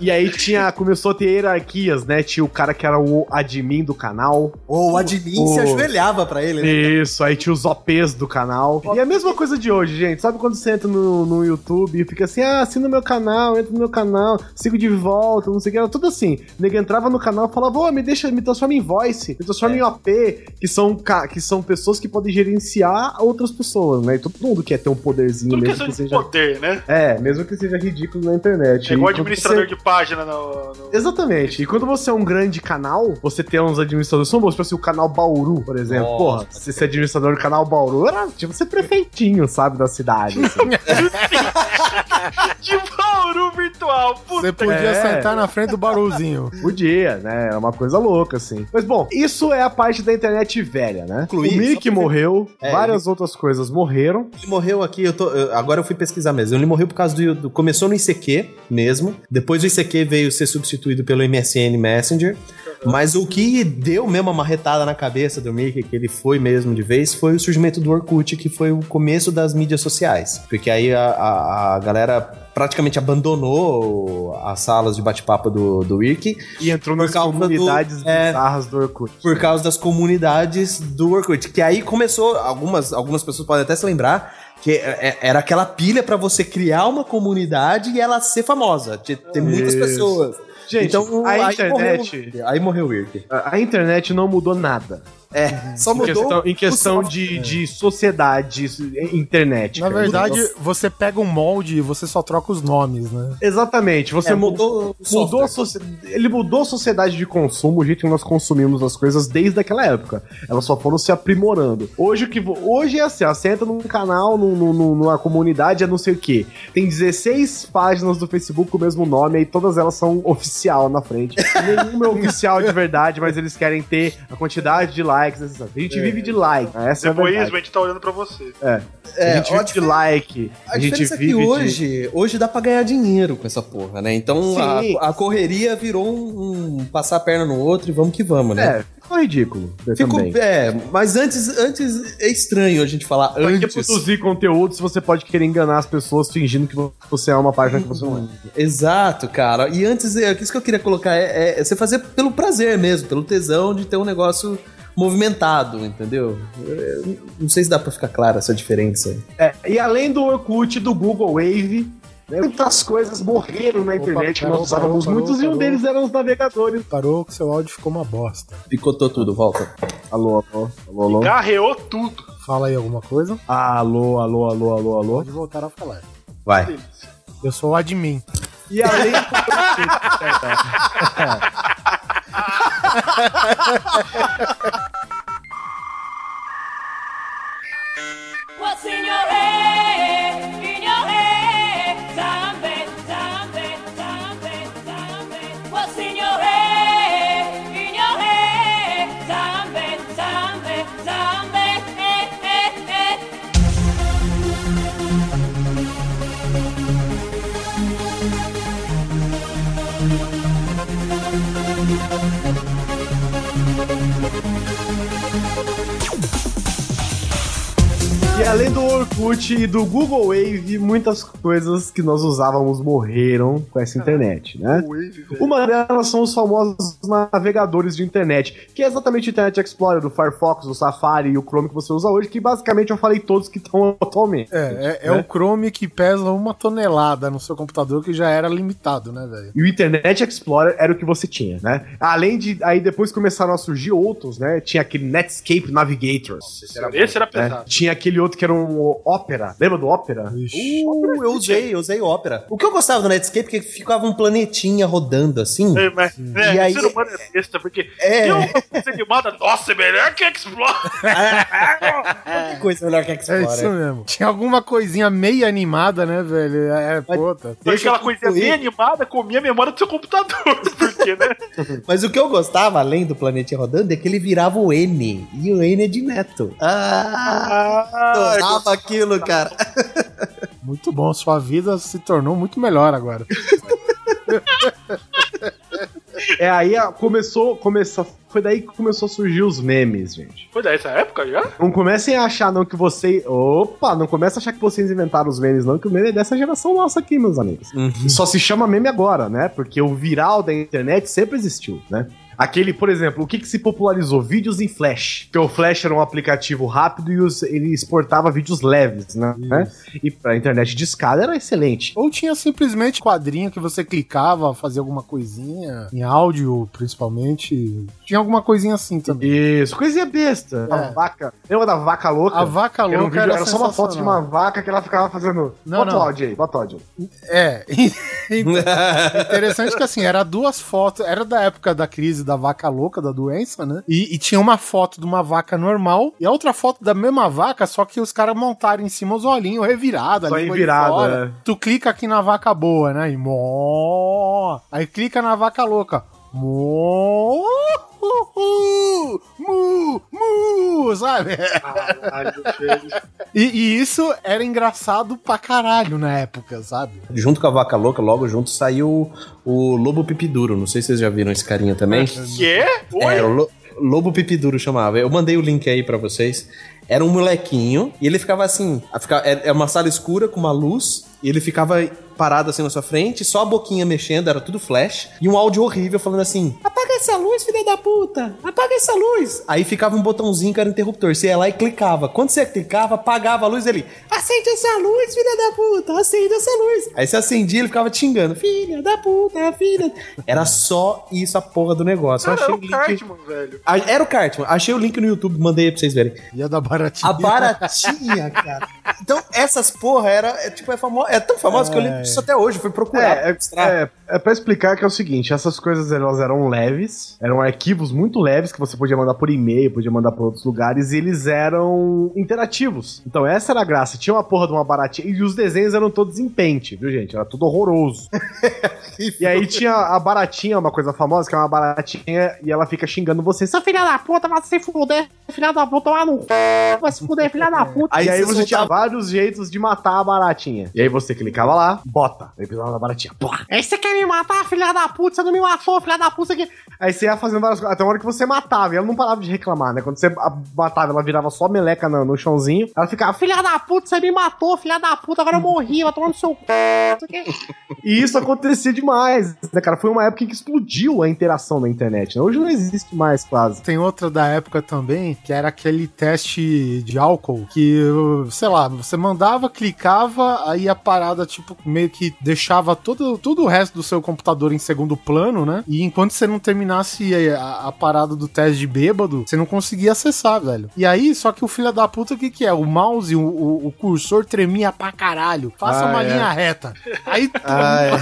E aí tinha, começou a ter hierarquias, né? Tinha o cara que era o admin do canal. Ou o admin se o- ajoelhava pra ele, né? Isso, aí tinha os OPs do canal. E a mesma coisa de hoje, gente. Sabe quando você entra no, no YouTube e fica assim, ah, assina o meu canal, entra no meu canal, sigo de volta, não sei o que. Era tudo assim. O nego entrava no canal e falava, ô, me deixa, me transforma em voice, me transforma É. em OP, que são, que são pessoas que podem gerenciar outras pessoas, né? E todo mundo quer ter um poderzinho Tudo mesmo questão que de seja. poder, né? É, mesmo que seja ridículo na internet. É igual administrador de página no, no- Exatamente. E quando você é um grande canal, você tem uns administradores. São bons, tipo assim, o canal Bauru, por exemplo. Nossa. Porra, se ser administrador do canal Bauru era tipo ser prefeitinho, sabe, da cidade. assim. De Bauru virtual. Puta Você podia É. sentar na frente do baruzinho. Podia, né? É uma coisa louca, assim. Mas bom, isso é a parte da internet velha, né? Incluir, o Mick só pra- morreu, É, várias outras coisas morreram. Ele morreu aqui, eu tô, eu- agora eu fui pesquisar mesmo. Ele morreu por causa do, do- Começou no ICQ mesmo. Depois o ICQ veio ser substituído pelo MSN Messenger. Mas o que deu mesmo a marretada na cabeça do Mickey, que ele foi mesmo de vez, foi o surgimento do Orkut, que foi o começo das mídias sociais. Porque aí a, a- a galera praticamente abandonou as salas de bate-papo do, do Wiki E entrou nas causa do- comunidades é. bizarras do Orkut. por causa das comunidades do Orkut. Que aí começou, algumas, algumas pessoas podem até se lembrar, que é- é- era aquela pilha pra você criar uma comunidade e ela ser famosa. de Ter muitas Isso. pessoas. Gente, então, a aí internet- Morreu, aí morreu o Irk. A, a internet não mudou nada. É, só Em mudou. questão, em questão de, de sociedade, isso, internet. Na cara. verdade, você pega um molde e você só troca os nomes, né? Exatamente. Você É, mudou. mudou Ele mudou a sociedade de consumo, o jeito que nós consumimos as coisas desde aquela época. Elas só foram se aprimorando. Hoje o que hoje é assim, ó, você entra num canal, num- num- num- numa comunidade, é não sei o quê. Tem 16 páginas do Facebook com o mesmo nome, e todas elas são oficial na frente. Nenhuma é oficial de verdade, mas eles querem ter a quantidade de likes. Necessária. A gente vive de like. Essa é a a gente tá olhando pra você. É. É, a gente ó, vive de like. A, A, gente diferença é que vive de... hoje, hoje dá pra ganhar dinheiro com essa porra, né? Então a, a correria virou um, um passar a perna no outro e vamos que vamos, né? É, ficou ridículo. Ficou, também. é, mas antes, antes é estranho a gente falar Pra que antes. produzir conteúdo se você pode querer enganar as pessoas fingindo que você é uma página que você não é? Exato, cara. E antes, é, isso que eu queria colocar é, é- é você fazer pelo prazer mesmo, pelo tesão de ter um negócio movimentado, entendeu? É, Não sei se dá pra ficar clara essa diferença. aí. É, e além do Orkut, do Google Wave, né, muitas coisas morreram na internet que parou, nós usávamos parou, muitos e um deles eram os navegadores. Parou que seu áudio ficou uma bosta. Picotou tudo, volta. Alô, alô, alô, alô. Garreou tudo. Fala aí alguma coisa. Alô, alô, alô, alô, alô. Pode voltar a falar. Vai. Eu sou o admin. E além do What's in your head? In your head? E além do Orkut e do Google Wave, muitas coisas que nós usávamos morreram com essa internet, né? Uma delas são os famosos navegadores de internet, que é exatamente o Internet Explorer, do Firefox, do Safari e o Chrome que você usa hoje, que basicamente eu falei todos que estão atualmente. É, é, é né? o Chrome que pesa uma tonelada no seu computador, que já era limitado, né, velho? E o Internet Explorer era o que você tinha, né? Além de. Aí depois começaram a surgir outros, né? Tinha aquele Netscape Navigator. Esse era, esse era né? pesado. Tinha aquele outro que era um Opera. Lembra do Opera? Uh, eu usei, eu usei Opera. O que eu gostava do Netscape é que ficava um planetinha rodando assim. É, mas, é, E aí- ser humano é besta, porque É. eu animada, nossa, é melhor que Explore. Que coisa melhor que É Explorer. isso mesmo. Tinha alguma coisinha meio animada, né, velho? É, puta. Foi Deixa aquela coisinha bem animada, comia a memória do seu computador. Porque, né? Mas o que eu gostava, além do planetinha rodando, é que ele virava o N. E o N é de neto. Ah, Ah, adorava aquilo, cara. Muito bom. Sua vida se tornou muito melhor agora. É aí a- começou, começou. Foi daí que começou a surgir os memes, gente. foi dessa época já? Não comecem a achar, não, que você. Opa, não comecem a achar que vocês inventaram os memes, não, que o meme é dessa geração nossa aqui, meus amigos. Só se chama meme agora, né? Porque o viral da internet sempre existiu, né? Aquele, por exemplo, o que, que se popularizou? Vídeos em Flash. Porque o Flash era um aplicativo rápido e os- ele exportava vídeos leves, né? E pra internet de escada era excelente. Ou tinha simplesmente quadrinho que você clicava, fazia alguma coisinha, em áudio principalmente. Tinha alguma coisinha assim também. Isso, coisinha besta. A vaca. Lembra da vaca louca? A vaca Era, um louca vídeo- era, era só uma foto de uma vaca que ela ficava fazendo. Não, bota não. o áudio aí, bota o áudio. É. Interessante que assim, era duas fotos, era da época da crise da vaca louca, da doença, né? E, e tinha uma foto de uma vaca normal e a outra foto da mesma vaca, só que os caras montaram em cima os olhinhos revirados. Só revirada, é. Tu clica aqui na vaca boa, né? E mó. Aí clica na vaca louca. Mó. Mu, mu, sabe? Caralho. E, e isso era engraçado pra caralho na época, sabe? Junto com a vaca louca, logo junto saiu o Lobo Pipiduro. Não sei se vocês já viram esse carinha também. Que é? Oi? É, o Lo- Lobo Pipiduro chamava. Eu mandei o link aí pra vocês. Era um molequinho e ele ficava assim. É é uma sala escura com uma luz e ele ficava parado assim na sua frente, só a boquinha mexendo, era tudo flash, e um áudio horrível falando assim: Apaga essa luz, filha da puta! Apaga essa luz! Aí ficava um botãozinho que era interruptor. Você ia lá e clicava. Quando você clicava, apagava a luz ele: Acende essa luz, filha da puta! Acende essa luz! Aí você acendia ele ficava te xingando: Filha da puta, filha. Era só isso a porra do negócio. Eu Cara, era achei o o link. Cartman, velho. Era o Cartman. Achei o link no YouTube, mandei aí pra vocês verem. Ia da baratinha. A baratinha, cara. Então, essas porra era, é, tipo, é, famo... é tão famosa que eu lembro disso até hoje. Fui procurar. É, é, é, é pra explicar que é o seguinte, essas coisas elas eram leves, eram arquivos muito leves que você podia mandar por e-mail, podia mandar por outros lugares, e eles eram interativos. Então essa era a graça, tinha uma porra de uma baratinha, e os desenhos eram todos em pente, viu gente? Era tudo horroroso. e aí tinha a baratinha, uma coisa famosa, que é uma baratinha, e ela fica xingando você, seu filho da puta, vai se fuder, filha da puta, lá no vai se fuder, filha da puta. Aí aí você você tinha soltava- vários jeitos de matar a baratinha. E aí você clicava lá, bota, aí pisava na baratinha, pô. Aí você quer me matar, filha da puta, você não me matou, filha da puta. Aqui. Aí você ia fazendo várias coisas, até uma hora que você matava, e ela não parava de reclamar, né? Quando você matava, ela virava só meleca no, no chãozinho, ela ficava, filha da puta, você me matou, filha da puta, agora eu morri, vai tomar no seu c... não sei o quê. E isso acontecia demais, né, cara? Foi uma época em que explodiu a interação na internet, né? Hoje não existe mais, quase. Tem outra da época também, que era aquele teste de álcool, que, sei lá, você mandava, clicava, aí a parada, tipo, meio que deixava todo, todo o resto do seu computador em segundo plano, né? E enquanto você não terminasse a, a parada do teste de bêbado, você não conseguia acessar, velho. E aí, só que o filho da puta, o que que é? O mouse, o, o, o cursor tremia pra caralho. Faça Ah, uma é. linha reta. Aí tu, Ah, é.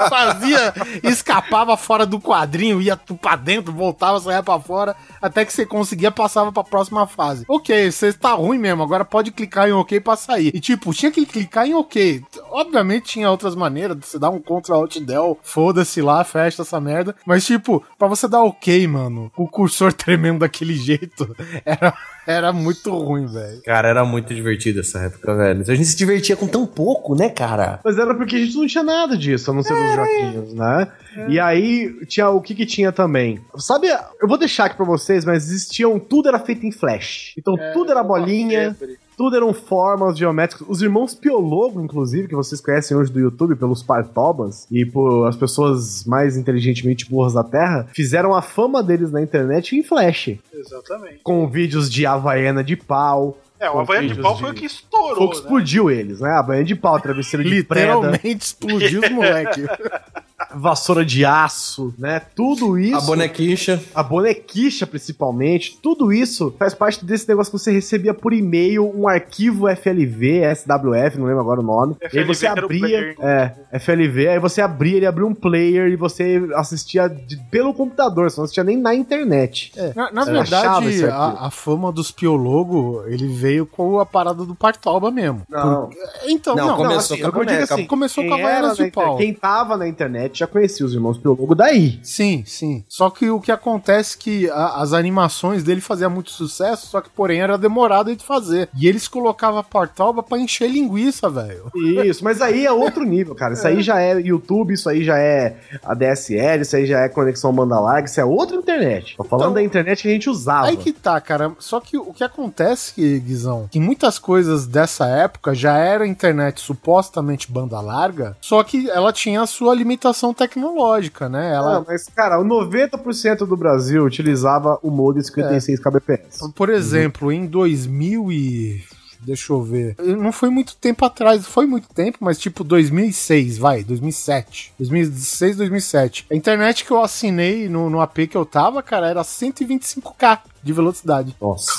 fazia, escapava fora do quadrinho, ia pra dentro, voltava, saía pra fora, até que você conseguia, passava pra próxima fase. Ok, você tá ruim mesmo, agora pode clicar em OK pra sair. E tipo, tinha que clicar em OK. Obviamente tinha outras maneiras, você dá um Ctrl Alt Del, foda-se lá, fecha essa merda. Mas tipo, pra você dar OK, mano, o cursor tremendo daquele jeito, era, era muito ruim, velho. Cara, era muito divertido essa época, velho. A gente se divertia com tão pouco, né, cara? Mas era porque a gente não tinha nada disso, a não ser os joguinhos, né? E aí, tinha o que que tinha também? Sabe, eu vou deixar aqui pra vocês, mas existiam, tudo era feito em flash. Então tudo era bolinha, tudo eram formas geométricas. Os irmãos Piologo, inclusive, que vocês conhecem hoje do YouTube pelos Partobas e por as pessoas mais inteligentemente burras da Terra, fizeram a fama deles na internet em flash. Exatamente. Com vídeos de Havaiana de pau. É, o Havaiana de pau foi o que estourou, Foi o que né? explodiu eles, né? Havaiana de pau, travesseiro de preda Literalmente explodiu os moleque. vassoura de aço, né? Tudo isso. A bonequicha. A bonequicha, principalmente. Tudo isso faz parte desse negócio que você recebia por e-mail um arquivo FLV, SWF, não lembro agora o nome. e aí FLV você abria. É, FLV, aí você abria, ele abria um player e você assistia de- pelo computador, você não assistia nem na internet. Na, na esse verdade, a, a fama dos Piologo, ele veio com a parada do Partoba mesmo. Não. Por- Então, Não, não, começou assim, com a eu assim, Começou quem com era de na pau. Quem tava na internet já conhecia os irmãos Piologo daí. Sim, sim. Só que o que acontece é que a- as animações dele faziam muito sucesso, só que porém era demorado de fazer. E eles colocavam Partoba pra encher linguiça, velho. Isso, mas aí é outro nível, cara. Isso aí já é YouTube, isso aí já é a DSL, isso aí já é conexão banda larga, isso é outra internet. Tô falando Então, da internet que a gente usava. Aí que tá, cara. Só que o que acontece, Guizão, que muitas coisas dessa época já era internet supostamente banda larga, só que ela tinha a sua limitaçãozinha evolução tecnológica, né? Ela, Ah, mas, cara, o 90% do Brasil utilizava o modem 56 kbps. Por exemplo, em 2000 e... Deixa eu ver. Não foi muito tempo atrás, foi muito tempo, mas tipo 2006, vai, 2007. 2006, 2007. A internet que eu assinei no, no AP que eu tava, cara, era 125k de velocidade. Nossa.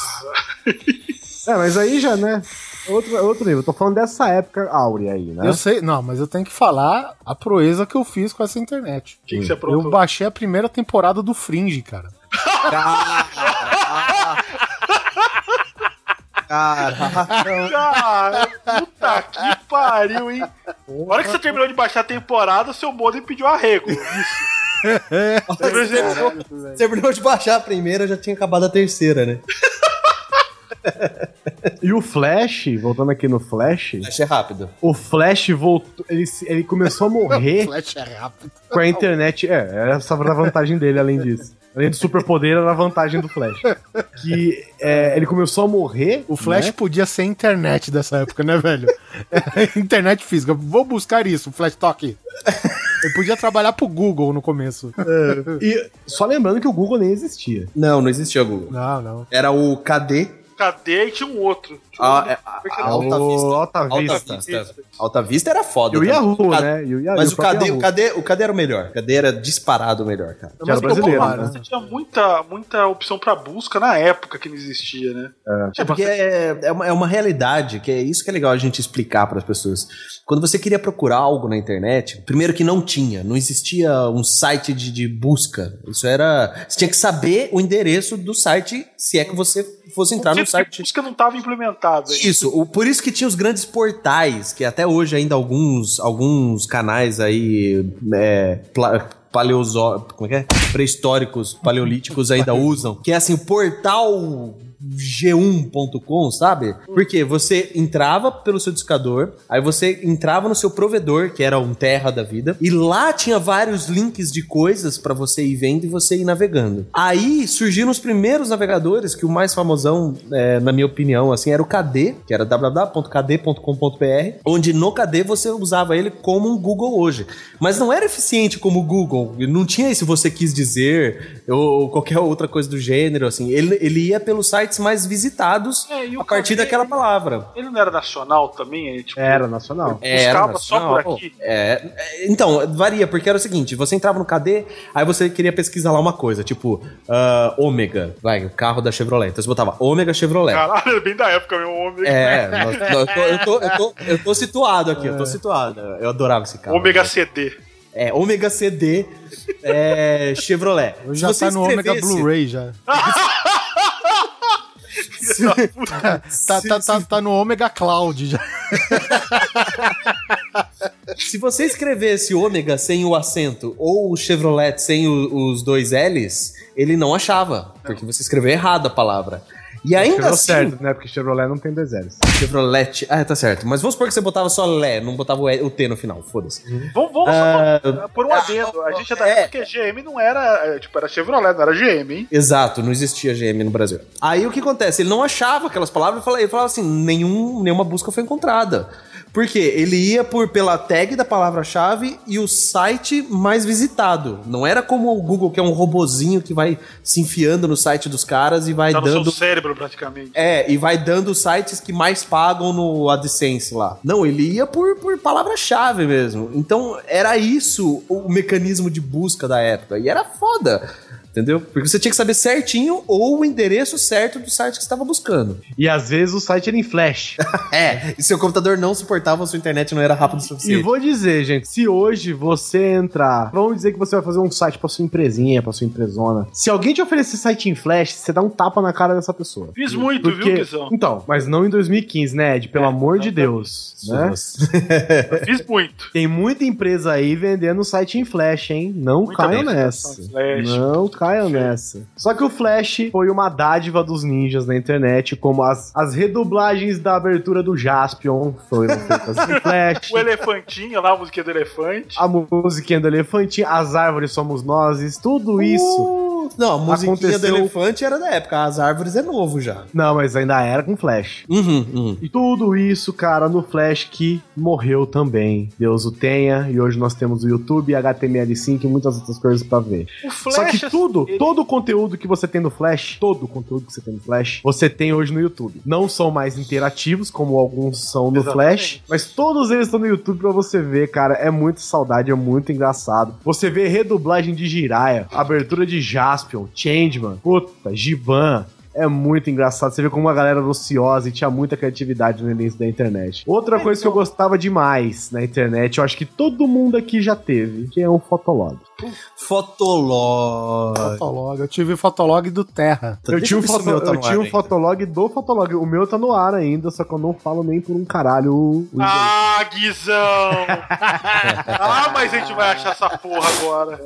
É, mas aí já, né? Outro, outro nível. Eu tô falando dessa época áurea aí, né? Eu sei, não, mas eu tenho que falar a proeza que eu fiz com essa internet. O que, que você Eu aprontou? baixei a primeira temporada do Fringe, cara. Cara, puta que pariu, hein? Na hora que você terminou de baixar a temporada, seu modem pediu arrego. Isso. Você terminou de baixar a primeira, já tinha acabado a terceira, né? E o Flash, voltando aqui no Flash, Achei rápido. o Flash voltou. Ele, ele começou a morrer Flash é rápido. com a internet. É, essa era a vantagem dele, além disso. Além do superpoder, era a vantagem do Flash. Que é, ele começou a morrer. O Flash né? podia ser internet dessa época, né, velho? internet física. Vou buscar isso, Flash Talk. Ele podia trabalhar pro Google no começo. E só lembrando que o Google nem existia. Não, não existia Google. Não, não. Era o KD. Cadê? E tinha um outro. Tinha um Ah, outro. é, Como é que a- era? Alta Vista. Alta Alta Vista. Vista. Alta Vista era foda. E o. Yahoo, Ca- né? E o Yahoo, Mas o KD, o KD, o KD era o melhor. O KD era disparado o melhor, cara. Era Mas ficou brasileiro, né? Você tinha muita, muita opção pra busca na época que não existia, né? É porque é, é, uma, é uma realidade, que é isso que é legal a gente explicar para as pessoas. Quando você queria procurar algo na internet, primeiro que não tinha, não existia um site de, de busca. Isso era. Você tinha que saber o endereço do site, se é que você fosse entrar no tipo site. busca não estava implementada. Isso, o- por isso que tinha os grandes portais, que até hoje ainda alguns, alguns canais aí é, paleozo, como é que é? pré-históricos, paleolíticos ainda usam, que é assim, o portal g1.com, sabe? Porque você entrava pelo seu discador, aí você entrava no seu provedor, que era um terra da vida, e lá tinha vários links de coisas pra você ir vendo e você ir navegando. Aí surgiram os primeiros navegadores, que o mais famosão, é, na minha opinião, assim, era o KD, que era www.kd.com.br, onde no KD você usava ele como um Google hoje. Mas não era eficiente como o Google, não tinha esse você quis dizer, ou qualquer outra coisa do gênero, assim. Ele, ele ia pelos sites mais visitados É, e o a partir daquela palavra. Ele não era nacional também? É, tipo, Era nacional. Buscava só por nacional. aqui? É, é, então, varia, porque era o seguinte: você entrava no KD, aí você queria pesquisar lá uma coisa, tipo, ah, Ômega, vai, o carro da Chevrolet. Então você botava Ômega Chevrolet. Caralho, é bem da época, meu homem. É, nós- nós- eu, tô, eu, tô, eu, tô, eu tô situado aqui, eu tô situado. Eu adorava esse carro. Ômega CD. É, Ômega CD é, Chevrolet. Eu já tá no escrevesse- Blu-ray já. Tá, tá, tá, tá no Omega Cloud já. Se você escrevesse ômega sem o acento ou o Chevrolet sem o- os dois L's, ele não achava, porque você escreveu errado a palavra. E ainda assim, certo, né? Porque Chevrolet não tem dois L's. Chevrolet. Ah, tá certo. Mas vamos supor que você botava só Lé, não botava o, T no final, foda-se. Vamos, vamos Ah, só por um adendo. A gente é da é. época que GM não era. é, Tipo, era Chevrolet, não era GM, hein? Exato, não existia GM no Brasil. Aí o que acontece? Ele não achava aquelas palavras e falava, ele falava assim: nenhum, nenhuma busca foi encontrada. Por quê? Ele ia por pela tag da palavra-chave e o site mais visitado. Não era como o Google, que é um robozinho que vai se enfiando no site dos caras e vai Tá no dando. seu cérebro, praticamente. É, e vai dando os sites que mais pagam no AdSense lá. Não, ele ia por, por palavra-chave mesmo. Então, era isso o mecanismo de busca da época. E era foda. Entendeu? Porque você tinha que saber certinho ou o endereço certo do site que você estava buscando. E às vezes o site era em flash. É, e seu computador não suportava, sua internet não era rápido o E suficiente. vou dizer, gente, se hoje você entrar, vamos dizer que você vai fazer um site pra sua empresinha, pra sua empresona. Se alguém te oferecer site em flash, você dá um tapa na cara dessa pessoa. Fiz muito, viu, Porque, Guizão? então, mas não em 2015, né, Ed? Pelo amor de Deus, né? Fiz Tem muito. muita empresa aí vendendo site em flash, hein? Não Muita caiam nessa. Flash. Não caiam nessa. Só que o Flash foi uma dádiva dos ninjas na internet, como as, as redublagens da abertura do Jaspion foram feitas em Flash. O elefantinho lá, a musiquinha do elefante. A musiquinha do elefantinho, as árvores somos nós, tudo isso. Uh, não, a musiquinha do Aconteceu- elefante era da época. As árvores é novo já. Não, mas ainda era com Flash. Uhum, uhum. E tudo isso, cara, no Flash que morreu também. Deus o tenha. E hoje nós temos o YouTube, HTML5 e muitas outras coisas pra ver. O Flash. Só que tudo, ele- todo o conteúdo que você tem no Flash, todo o conteúdo que você tem no Flash, você tem hoje no YouTube. Não são mais interativos, como alguns são no Exatamente. Flash, mas todos eles estão no YouTube pra você ver, cara. É muito saudade, é muito engraçado. Você vê redublagem de Jiraiya, abertura de Jaspion, Changeman, puta, Giban. É muito engraçado. Você vê como uma galera era ociosa e tinha muita criatividade no início da internet. Outra coisa que eu gostava demais na internet, eu acho que todo mundo aqui já teve, que é um fotolog. Fotolog. Fotolog. Eu tive o Fotolog do Terra. Eu um ver se o foto, tá eu um ainda. fotolog do fotolog. O meu tá no ar ainda, só que eu não falo nem por um caralho. o- o- Ah, Guizão! ah, mas a gente vai achar essa porra agora.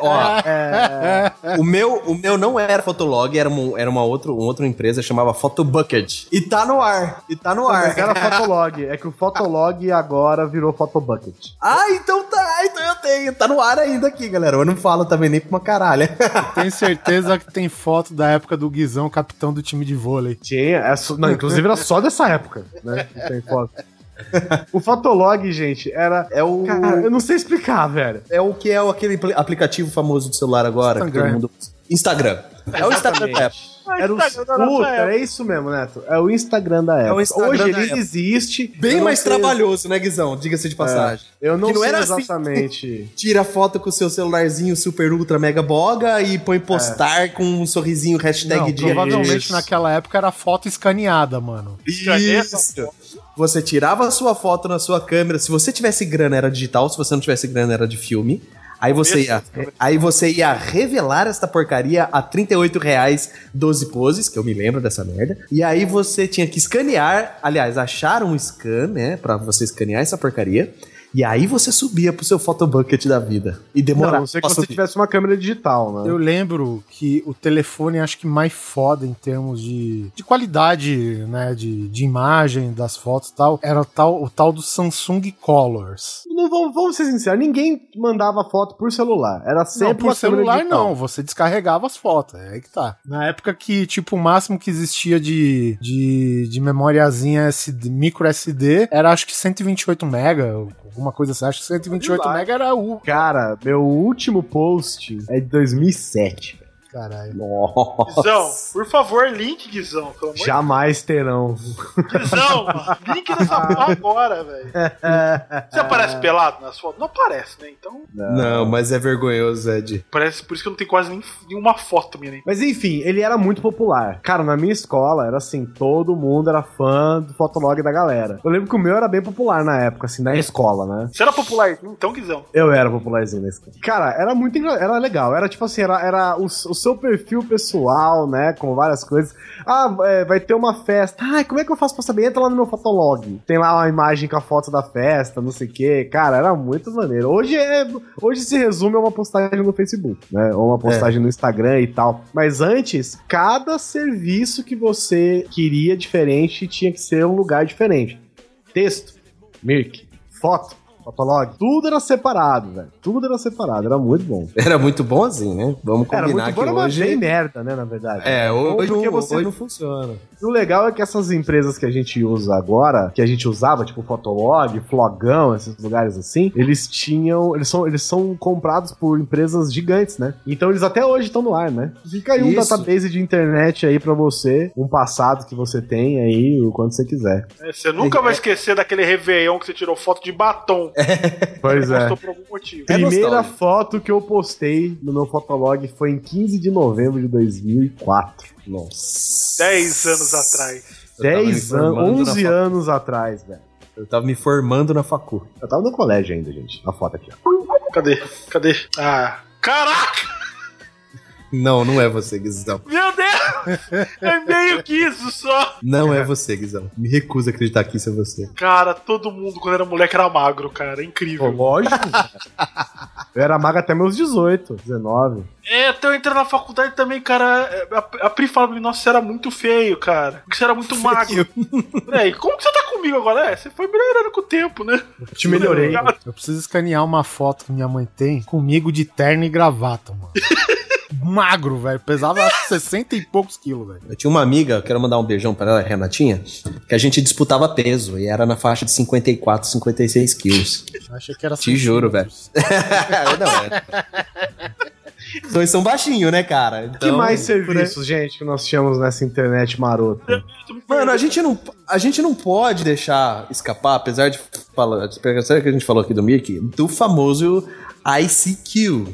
Ó, É, o meu, o meu não era Fotolog, era, uma, era uma, outra, uma outra empresa, chamava Photobucket. E tá no ar. E tá no ar. mas era fotolog. É que o fotolog agora virou fotobucket. Ah, então tá, então eu tenho. Tá no ar ainda aqui, galera. Eu não falo também nem pra uma caralha. Tenho certeza que tem foto da época do Guizão, capitão do time de vôlei. Tinha, é só- não, inclusive era só dessa época, né? que tem foto. O fotolog, gente, era. É o. Cara, eu não sei explicar, velho. É o que é o- aquele apli- aplicativo famoso do celular agora. que Instagram. todo mundo. Instagram. É o Instagram da Apple. Era o Instagram da nossa puta, época. é isso mesmo, Neto. É o Instagram da época. Instagram Hoje da ele época. existe. Bem mais sei- trabalhoso, né, Guizão? Diga-se de passagem. Eu não, Que não sei era assim. exatamente. Tira foto com o seu celularzinho super ultra mega boga e põe postar com um sorrisinho hashtag Não, dia. provavelmente Isso. naquela época era foto escaneada, mano. Isso. Você tirava a sua foto na sua câmera. Se você tivesse grana, era digital. Se você não tivesse grana, era de filme. Aí você ia, aí você ia revelar esta porcaria a 38 reais 12 poses, que eu me lembro dessa merda. E aí você tinha que escanear, aliás, achar um scan, né, Pra você escanear essa porcaria. E aí você subia pro seu photobucket da vida. E Não, demorava. não ser que você subir. tivesse uma câmera digital, né? Eu lembro que o telefone, acho que mais foda em termos de, de qualidade, né, de, de imagem das fotos e tal, era o tal, o tal do Samsung Colors. Não vamos, vamos ser sinceros, ninguém mandava foto por celular. Era Não, sempre por uma câmera celular digital. não, você descarregava as fotos, é aí que tá. Na época que, tipo, o máximo que existia de, de, de memoriazinha SD, micro SD era acho que 128 mega, alguma coisa assim, acho que 128 Lá. mega era o... Cara, meu último post é de 2007. Caralho. Guizão, por favor, link, Guizão. Pelo amor Jamais terão. de Guizão, mano, link nessa porra agora, velho. Você aparece pelado nas fotos? Não aparece, né? Então, Não, mas é vergonhoso, Ed. parece por isso que eu não tenho quase nem nenhuma foto minha. Nem. Mas enfim, ele era muito popular. Cara, na minha escola era assim, todo mundo era fã do fotolog da galera. Eu lembro que o meu era bem popular na época, assim, na escola, né? Você era popular então, Guizão? Eu era popularzinho na escola. Cara, era muito engra... era legal. Era tipo assim, era, era o, o seu perfil pessoal, né? Com várias coisas. Ah, é, vai ter uma festa. Ai, como é que eu faço pra saber? Entra lá no meu fotolog. Tem lá uma imagem com a foto da festa, não sei o quê. Cara, era muito maneiro. Hoje é. Hoje se resume a uma postagem no Facebook, né? Ou uma postagem no Instagram e tal. Mas antes, cada serviço que você queria diferente tinha que ser um lugar diferente. Texto, Mirk, foto, fotolog, tudo era separado, velho. Tudo era separado, era muito bom. Era muito bom assim, né? Vamos Era combinar muito bom, que era uma hoje... bem merda, né, na verdade. É, hoje, Porque você- hoje não funciona. E o legal é que essas empresas que a gente usa agora, que a gente usava, tipo Fotolog, Flogão, esses lugares assim, eles tinham. Eles são, eles são comprados por empresas gigantes, né? Então eles até hoje estão no ar, né? Fica aí um Isso. database de internet aí pra você, um passado que você tem aí, o quanto você quiser. É, Você nunca vai esquecer daquele Réveillon que você tirou foto de batom. Pois é. Postou por algum motivo. É Primeira nostálgico. foto que eu postei no meu Fotolog foi em 15 de novembro de 2004. Nossa. 10 anos atrás. Eu tava me 10 anos, formando na 11 facu. anos atrás, velho. Eu tava me formando na facu. Eu tava no colégio ainda, gente. A foto aqui, ó. Cadê? Cadê? Ah. Caraca! Não, não é você, Guizão. Meu Deus! É meio que isso só. Não é você, Guizão. Me recuso a acreditar que isso é você. Cara, todo mundo quando era moleque era magro, cara. É Pô, incrível. lógico. eu era mago até meus 18, 19. É, até eu entrei na faculdade também, cara. A, a Pri falava pra mim, nossa, você era muito feio, cara. Porque você era muito magro. É, e como que você tá comigo agora? É, você foi melhorando com o tempo, né? Te melhorei. Eu preciso escanear uma foto que minha mãe tem comigo de terno e gravata, mano. Magro, velho. Pesava acho que 60 e poucos quilos, velho. Eu tinha uma amiga, quero mandar um beijão pra ela, Renatinha, que a gente disputava peso e era na faixa de 54, 56 quilos. Achei que era Te juro, centímetros. Não, é. Dois são baixinhos, né, cara? que Então, mais serviços, gente, que nós tínhamos nessa internet marota? Mano, a gente não, a gente não pode deixar escapar, apesar de falar, apesar que a gente falou aqui do Mickey, do famoso ICQ,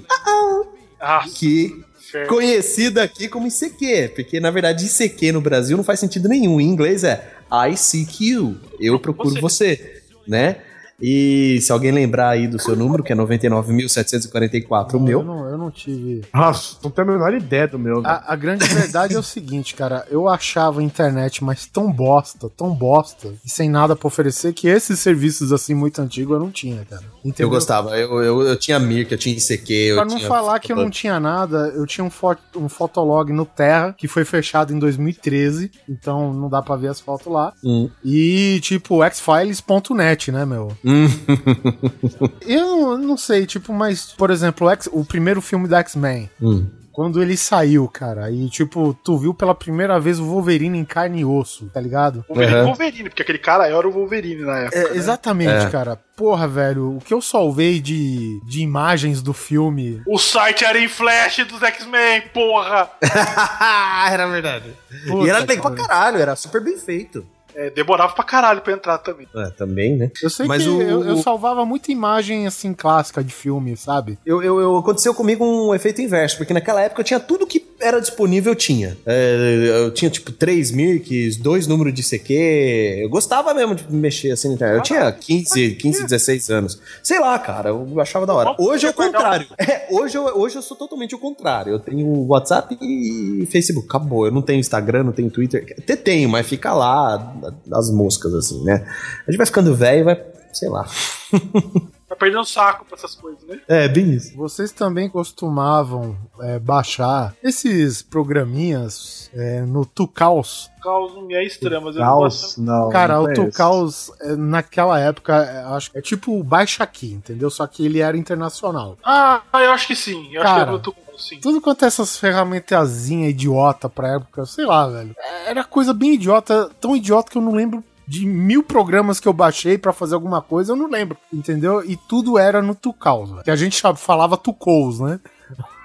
Ah, que Certo. conhecido aqui como ICQ, porque na verdade ICQ no Brasil não faz sentido nenhum. Em inglês é ICQ, eu procuro você, né? E se alguém lembrar aí do seu número, que é 99.744, o Eu meu, não, eu não tive. Nossa, não tenho a menor ideia do meu. A, a grande verdade é o seguinte, cara. Eu achava a internet mas tão bosta, tão bosta, e sem nada pra oferecer, que esses serviços assim muito antigos eu não tinha, cara. Entendeu? eu gostava. Eu, eu, eu tinha Mirk, eu tinha ICQ, eu Pra não tinha... falar que eu não tinha nada, eu tinha um, fo um fotolog no Terra, que foi fechado em 2013, então não dá pra ver as fotos lá. Hum. E tipo, xfiles.net, né, meu? Hum. Eu não sei, tipo, mas, por exemplo, o, X- o primeiro filme da X-Men, Hum. quando ele saiu, cara, e tipo, tu viu pela primeira vez o Wolverine em carne e osso, tá ligado? Wolverine, Uhum. Wolverine, porque aquele cara era o Wolverine na época. É, né? exatamente, É. cara. Porra, velho, o que eu salvei de, de imagens do filme. O site era em flash dos X-Men, porra! era verdade. Puta, e era bem pra cara. caralho, era super bem feito. É, demorava pra caralho pra entrar também. É, também, né? Eu sei Mas que o- eu, eu salvava muita imagem, assim, clássica de filme, sabe? Eu, eu, eu- aconteceu comigo um efeito inverso, porque naquela época eu tinha tudo que era disponível, eu tinha. É, eu tinha, tipo, três Mirks, dois números de CQ. Eu gostava mesmo de mexer assim na internet. Eu tinha 15, 15, 16 anos. Sei lá, cara, eu achava da hora. Hoje é o contrário. É, hoje, eu, hoje eu sou totalmente o contrário. Eu tenho WhatsApp e Facebook. Acabou. Eu não tenho Instagram, não tenho Twitter. Até tenho, mas fica lá as moscas, assim, né? A gente vai ficando velho e vai, sei lá. Tá perdendo saco pra essas coisas, né? É, bem isso. Vocês também costumavam é, baixar esses programinhas é, no Tucaus. Caos não é estranho, mas eu não gosto. não. Cara, não o. Tucaus, é, naquela época, é, acho que é tipo o Baixa Aqui, entendeu? Só que ele era internacional. Ah, eu acho que sim. Eu acho Cara. que é muito bom, sim. Tudo quanto é essas ferramentazinhas idiota pra época, sei lá, velho. Era coisa bem idiota, tão idiota que eu não lembro de mil programas que eu baixei pra fazer alguma coisa, eu não lembro, entendeu? E tudo era no Tucaus, que a gente falava Tucous, né?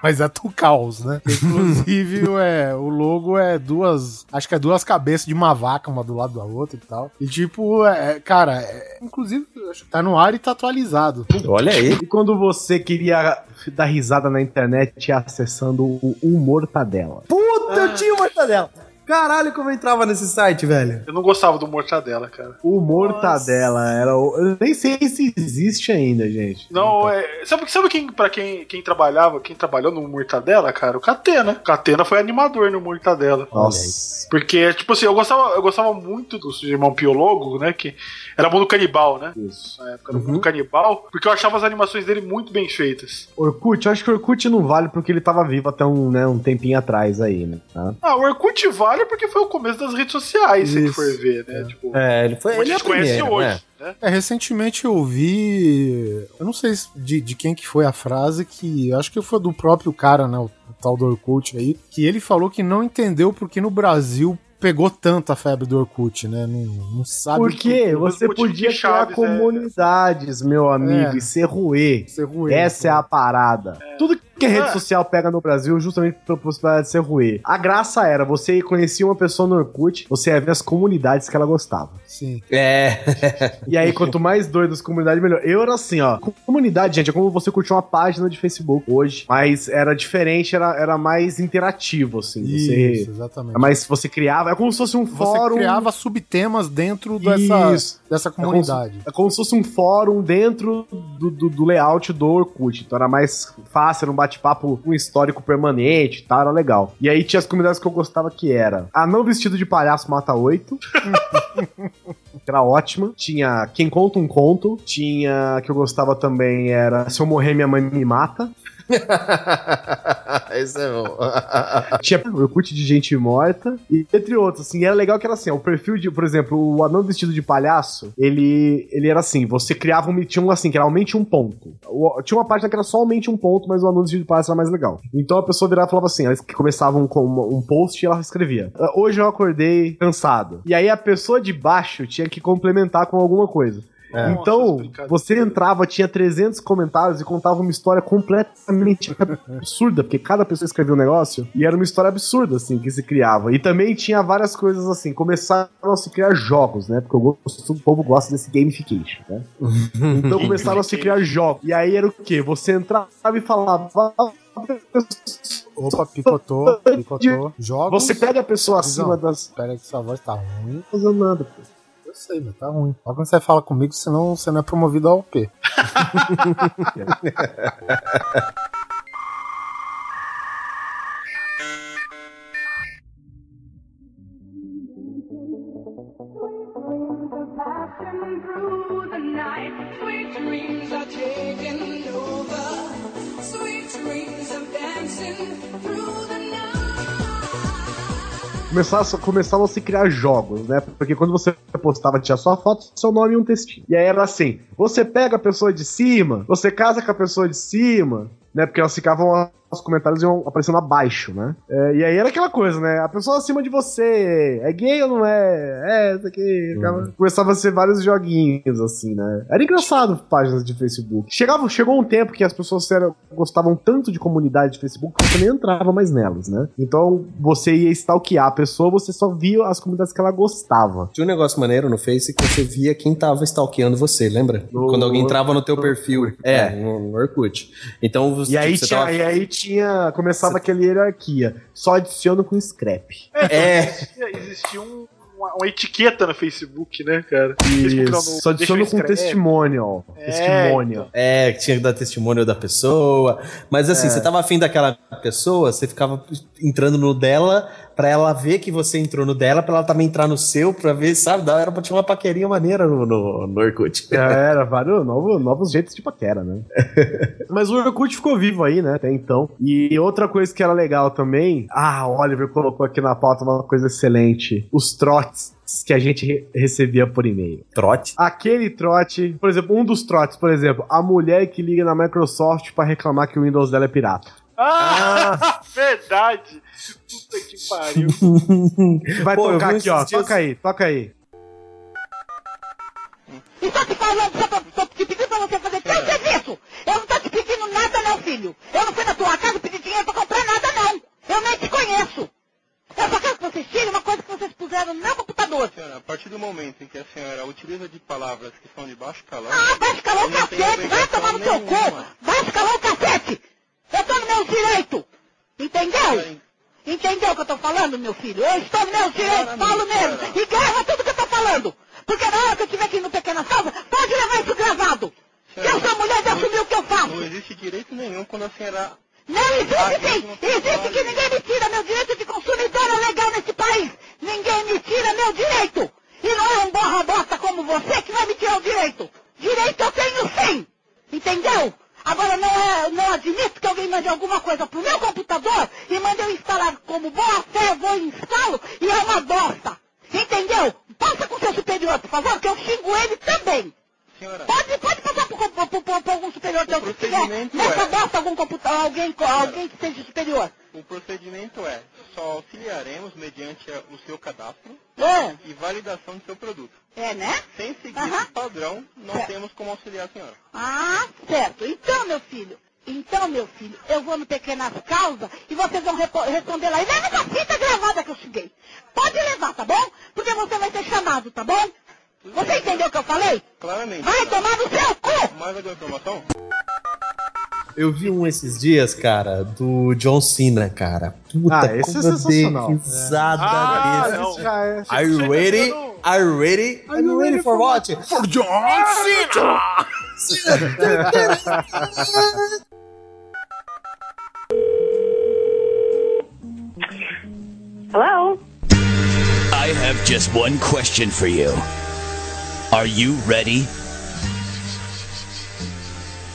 Mas é Tucaus, né? Inclusive, é, o logo é duas. Acho que é duas cabeças de uma vaca, uma do lado da outra e tal. E tipo, é, cara, é, inclusive, acho que tá no ar e tá atualizado. Olha aí. E quando você queria dar risada na internet acessando o Humortadela? Puta, eu tinha uma mortadela. Caralho, como eu entrava nesse site, velho. Eu não gostava do Mortadela, cara. O Mortadela era o... Eu nem sei se existe ainda, gente. Não, é. Sabe, sabe quem, pra quem, quem trabalhava, quem trabalhou no Mortadela, cara? O Catena. O Catena foi animador no Mortadela. Nossa. Porque, tipo assim, eu gostava, eu gostava muito do irmão Piologo, né? Que era mundo canibal, né? Isso. Na época era mundo canibal, porque eu achava as animações dele muito bem feitas. Orkut, eu acho que o Orkut não vale porque ele tava vivo até um, né, um tempinho atrás aí, né? tá? Ah, o Orkut vale porque foi o começo das redes sociais, se Isso. for ver, né? Tipo, É, ele foi. como a Ele é gente a conhece primeira, hoje, né? né? É, recentemente eu vi. Eu não sei se- de, de quem que foi a frase, que acho que foi do próprio cara, né? O, o tal do Orkut aí, que ele falou que não entendeu porque no Brasil pegou tanto a febre do Orkut, né? Não, não sabe Porque o você podia de criar Chaves, comunidades, meu amigo, É. e ser ruê. ser ruim. Essa é a parada. Tudo que a rede É. social pega no Brasil, justamente pela possibilidade de ser ruê. A graça era, você conhecia uma pessoa no Orkut, você ia ver as comunidades que ela gostava. Sim. É. E aí, quanto mais doido as comunidades, melhor. Eu era assim, ó. Comunidade, gente, é como você curtir uma página de Facebook hoje. Mas era diferente, era, era mais interativo, assim. Você. Isso, exatamente. Mas você criava. É como se fosse um Você fórum. criava subtemas dentro dessa, Isso. dessa É como, comunidade. se, é como se fosse um fórum dentro do, do- do layout do Orkut. Então era mais fácil, era um bate-papo com histórico permanente e tal, era legal. E aí tinha as comunidades que eu gostava que era Anão Vestido de Palhaço Mata Oito. era ótima. Tinha Quem Conta um Conto. Tinha, que eu gostava também, era Se Eu Morrer Minha Mãe Me Mata. Esse é bom. Tinha Orkut de gente morta, e entre outros, assim, era legal que era assim, o perfil de, por exemplo, o anão vestido de palhaço, ele, ele era assim, você criava um, tinha um assim, que era aumente um ponto. O- tinha uma página que era só aumente um ponto, mas o anão vestido de palhaço era mais legal. Então a pessoa virava e falava assim, elas começavam com uma- um post e ela escrevia, "Ah, hoje eu acordei cansado. E aí a pessoa de baixo tinha que complementar com alguma coisa. Então, Nossa, você entrava, tinha 300 comentários e contava uma história completamente absurda, porque cada pessoa escrevia um negócio e era uma história absurda, assim, que se criava. E também tinha várias coisas assim, começaram a se criar jogos, né? Porque eu gosto, o povo gosta desse gamification, né? Então começaram a se criar jogos. E aí era o quê? Você entrava e falava. Opa, picotou, picotou. Jogos. Você pega a pessoa acima das. Pera aí que sua voz tá ruim. Não fazendo nada, pô. Sei, mas tá ruim. Só quando você fala comigo, senão você não é promovido ao P. Passing through the night, sweet dreams are taking over. Sweet dreams of dancing through the night. começavam, começavam a se criar jogos, né? Porque quando você postava, tinha sua foto, seu nome e um textinho. E aí era assim: você pega a pessoa de cima, você casa com a pessoa de cima, né? Porque elas ficavam. Os comentários iam aparecendo abaixo, né? É, e aí era aquela coisa, né? A pessoa acima de você é gay ou não é? É, isso aqui. Ficava- Começava a ser vários joguinhos, assim, né? Era engraçado páginas de Facebook. Chegava, chegou um tempo que as pessoas eram- gostavam tanto de comunidade de Facebook que você nem entrava mais nelas, né? Então você ia stalkear a pessoa, você só via as comunidades que ela gostava. Tinha um negócio maneiro no Face que você via quem tava stalkeando você, lembra? No- Quando alguém entrava no teu no perfil. Orkut, É, no, no Orkut. Então você, E aí, tipo, você tinha, tava- e aí tinha. Começava aquela hierarquia. Só adiciono com scrap. É, Existia, existia um- uma, uma etiqueta no Facebook, né, cara? Isso. no- Só adiciono com testimonial. É, Testimonial. então. É, que tinha que dar testemunho da pessoa. Mas assim, você tava afim daquela pessoa, você ficava entrando no dela pra ela ver que você entrou no dela, pra ela também entrar no seu, pra ver, sabe? Dá- Era pra ter uma paquerinha maneira no, no, no Orkut. É, Era vários novos, novos jeitos de paquera, né? Mas o Orkut ficou vivo aí, né? Até então. E outra coisa que era legal também. Ah, o Oliver colocou aqui na pauta uma coisa excelente: os trotes que a gente re- recebia por e-mail. Trote. Aquele trote, por exemplo, um dos trotes, por exemplo, a mulher que liga na Microsoft pra reclamar que o Windows dela é pirata. Ah, verdade! Puta que pariu. Vai Pô, tocar aqui, ó. dias- Toca aí, toca aí. E tô te falando, só tô, tô te pedindo pra você fazer teu serviço. Eu não tô te pedindo nada, não, filho. Eu não fui na tua casa pedir dinheiro pra comprar nada, não. Eu nem te conheço. Eu só quero que vocês tirem uma coisa que vocês puseram no meu computador. Senhora, a partir do momento em que a senhora utiliza de palavras que são de baixo calão, Ah, vai escalar o eu não tenho cacete, vai tomar no seu cu. nenhuma. Vai escalar o cacete. Eu tô no meu direito. Entendeu? Entendeu o que eu tô falando, meu filho? Eu estou no meu direito, falo mesmo. E grava tudo que eu tô falando. Porque na hora que eu estiver aqui no Pequena Salva, pode levar isso gravado. Que eu sou mulher de assumir o que eu faço. Não existe direito nenhum quando a senhora Não existe sim! Existe que ninguém me tira meu direito de consumidora legal nesse país! Ninguém me tira meu direito! E não é um borra bosta como você que vai me tirar o direito! Direito eu tenho sim! Entendeu? Agora não, é, não admito que alguém mande alguma coisa pro meu computador e mande eu instalar como boa fé, eu vou e instalo e é uma bosta! Entendeu? Passa com seu superior, por favor, que eu xingo ele também! Senhora, Pode, pode passar por, por, por, por, por algum superior teu se tiver nessa é- bosta algum computador, alguém, alguém que seja superior. O procedimento é só auxiliaremos mediante a- o seu cadastro É, e validação do seu produto. é né? Sem seguir esse padrão, não Certo. temos como auxiliar a senhora. Ah, certo. Então, meu filho, então, meu filho, eu vou no Pequenas Causas e vocês vão responder lá. E leva essa fita gravada que eu cheguei. Pode levar, tá bom? Porque você vai ser chamado, tá bom? Você entendeu o que eu falei? Claramente. Vai tomar no seu cu! Mais alguma informação? Eu vi um esses dias, cara, do John Cena, cara. Puta, ah, esse é sensacional. Ah, esse Já é. Are you ready? Are you ready? Are you ready for what? For John Cena! Hello? I have just one question for you. Are you ready?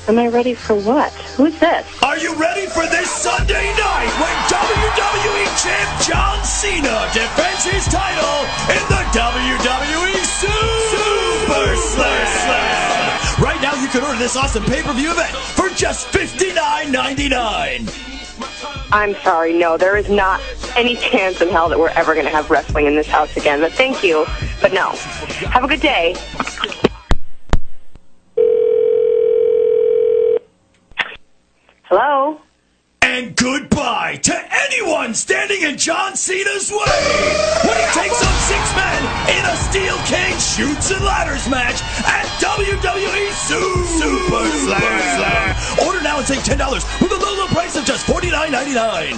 Am I ready for what? Who's this? Are you ready for this Sunday night when WWE Champ John Cena defends his title in the WWE Super Slam? Right now, you can order this awesome pay-per-view event for just $59.99. I'm sorry, no, there is not any chance in hell that we're ever going to have wrestling in this house again. But thank you, but no. Have a good day. Hello? And goodbye to anyone standing in John Cena's way when he takes on six men in a steel cage shoots and ladders match at WWE Su- Super Slam. Order now and save ten dollars with a low, low price of just forty nine ninety nine.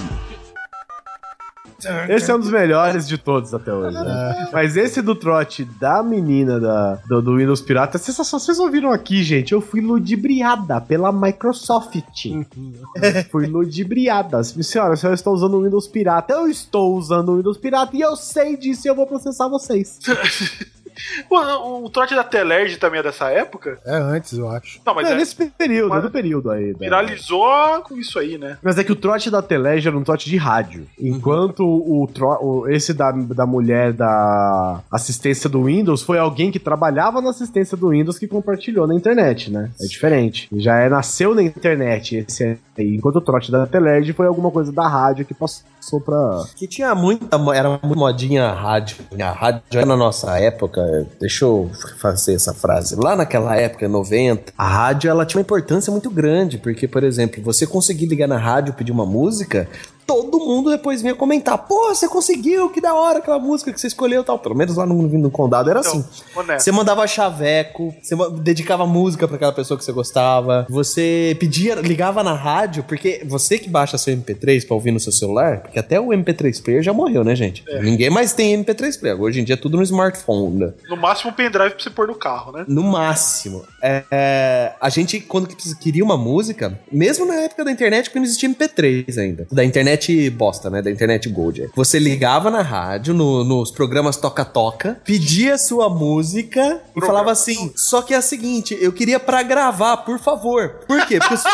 Esse é um dos melhores de todos até hoje. né? Mas esse do trote da menina da, do, do Windows Pirata, vocês, só- vocês ouviram aqui, gente? Eu fui ludibriada pela Microsoft. fui ludibriada. Senhora, a senhora está usando o Windows Pirata. Eu estou usando o Windows Pirata e eu sei disso e eu vou processar vocês. O, o trote da Telerge também é dessa época? É antes, eu acho. Não, mas é, é, nesse período, é do período aí. da- viralizou com isso aí, né? Mas é que o trote da Telege era um trote de rádio. Enquanto o, tro- o- esse da, da mulher da assistência do Windows foi alguém que trabalhava na assistência do Windows que compartilhou na internet, né? É diferente. Já é, nasceu na internet esse aí. Enquanto o trote da Telege foi alguma coisa da rádio que passou pra. Que tinha muita. Era muito modinha a rádio. A rádio era na nossa época. Deixa eu fazer essa frase. Lá naquela época, 90, a rádio ela tinha uma importância muito grande. Porque, por exemplo, você conseguir ligar na rádio pedir uma música. Todo mundo depois vinha comentar: Pô, você conseguiu, que da hora aquela música que você escolheu e tal. Pelo menos lá no, no condado era assim. honesto. Você mandava chaveco, você dedicava música pra aquela pessoa que você gostava. Você pedia, ligava na rádio, porque você que baixa seu MP3 pra ouvir no seu celular, porque até o MP3 player já morreu, né, gente? Ninguém mais tem MP3 player. Hoje em dia é tudo no smartphone. né? No máximo um pendrive pra você pôr no carro, né? No máximo. É, é, a gente, quando queria uma música, mesmo na época da internet, porque não existia MP3 ainda. Da internet bosta, né? Da internet gold. é. Você ligava na rádio, no- nos programas toca-toca, pedia sua música e falava assim: só que é a seguinte, eu queria pra gravar, por favor. Por quê? Porque.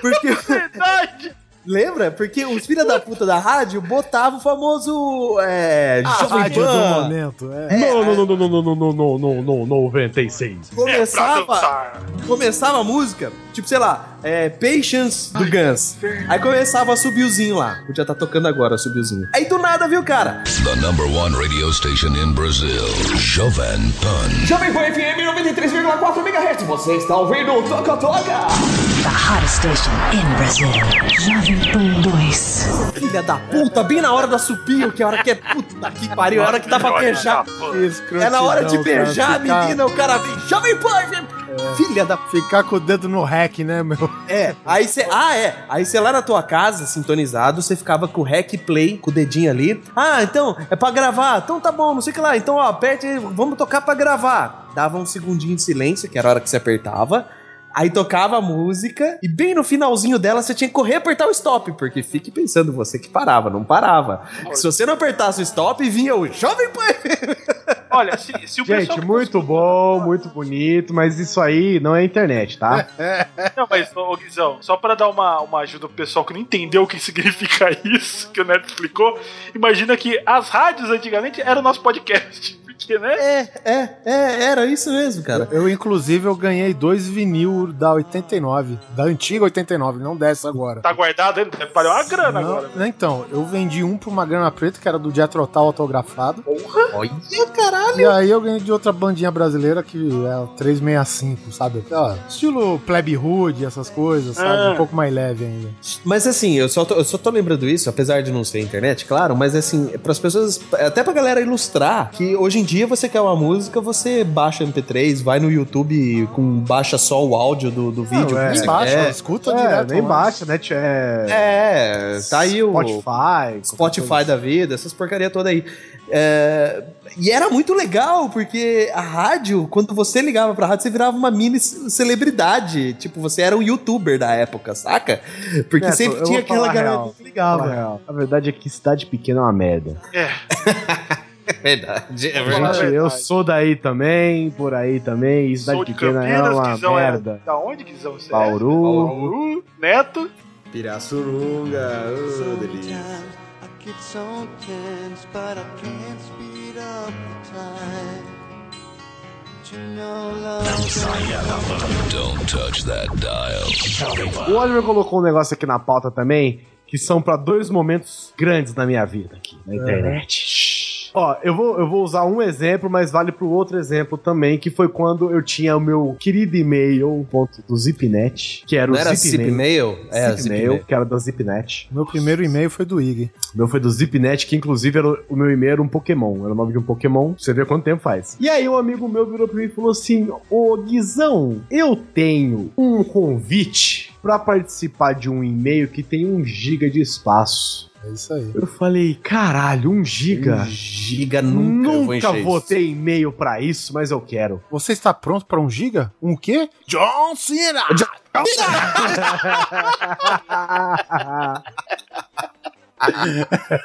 Porque. Verdade! Lembra? Porque os filha da puta da rádio botavam o famoso. É. A Jovem rádio do Pan. momento, é. Não, não, não, não, não, não, não, não, não, não, 96. Começava. começava a música, tipo, sei lá, é, Patience do Guns. Aí começava a subir o zinho lá. Podia estar tocando agora, subir o zinho. Aí do nada, viu, cara? The number one radio station in Brazil, Jovan Pan. Jovem Pan FM 93,4 MHz. Você está ouvindo o Toca Toca. The hottest station in Brazil. Jovem Pan 2. Filha da puta, bem na hora da supio, que é a hora que é puta que pariu, é a hora que dá pra beijar. É na hora de beijar a menina, o cara vem, Jovem Pan FM. Filha da. Ficar com o dedo no rec, né, meu? É, aí você. Ah, é. Aí você lá na tua casa, sintonizado, você ficava com o rec play, com o dedinho ali. Ah, então, é pra gravar. Então tá bom, não sei o que lá. Então, ó, aperte aí, vamos tocar pra gravar. Dava um segundinho de silêncio, que era a hora que você apertava. Aí tocava a música e bem no finalzinho dela você tinha que correr e apertar o stop, porque fique pensando você que parava, não parava. Se você não apertasse o stop, vinha o Jovem Pan. Olha, se, se o Gente, pessoal. muito bom, muito bonito, mas isso aí não é internet, tá? Não, mas, ô Guizão, só pra dar uma, uma ajuda pro pessoal que não entendeu o que significa isso, que o Neto explicou, imagina que as rádios antigamente eram nosso podcast. Porque, né? É, é, é, era isso mesmo, cara. Eu, inclusive, eu ganhei dois vinil da 89. Da antiga 89, não dessa agora. Tá guardado ainda? Valer uma grana Não, agora. não, Então, eu vendi um por uma grana preta, que era do Tull autografado. Olha, caralho. E aí eu ganhei de outra bandinha brasileira que é o 365, sabe? Ó, estilo Plebe Hood, essas coisas, sabe? Ah. Um pouco mais leve ainda. Mas assim, eu só, tô, eu só tô lembrando isso, apesar de não ser internet, claro, mas assim, para as pessoas, até pra galera ilustrar, que hoje em dia você quer uma música, você baixa MP3, vai no YouTube com baixa só o áudio do, do vídeo. Não, é. Nem baixa, quer. escuta É, direto. nem baixa, né? É, É, tá aí o Spotify. Spotify da vida, essas porcaria toda aí. É, e era muito legal, porque a rádio, quando você ligava pra rádio, você virava uma mini celebridade. Tipo, você era um youtuber da época, saca? Porque Neto, sempre tinha aquela a galera que ligava. A verdade é que cidade pequena é uma merda. É. É verdade, é a Gente, eu verdade. sou daí também, por aí também. Cidade Sou de pequena é uma Guizão é. merda. Da onde, Guizão? Você Bauru. É? Bauru. Neto. Pirassununga, oh, delícia. Get but I can't speed up the time. O Oliver colocou um negócio aqui na pauta também, que são pra dois momentos grandes na minha vida aqui, na internet. Ó, eu vou, eu vou usar um exemplo, mas vale pro outro exemplo também, que foi quando eu tinha o meu querido e-mail ponto, do Zipnet, que era Não o era Zipmail. Zipmail? É, Zipmail, Zipmail. que era da Zipnet. Meu primeiro e-mail foi do Ig. O meu foi do Zipnet, que inclusive era o, o meu e-mail era um Pokémon. Era o nome de um Pokémon. Você vê quanto tempo faz. E aí um amigo meu virou pra mim e falou assim: Ô Guizão, eu tenho um convite pra participar de um e-mail que tem um giga de espaço. É isso aí. Eu falei, caralho, um giga? Um giga nunca, eu vou Nunca encher vou isso. ter e-mail pra isso, mas eu quero. Você está pronto para um giga? Um quê? John Cena!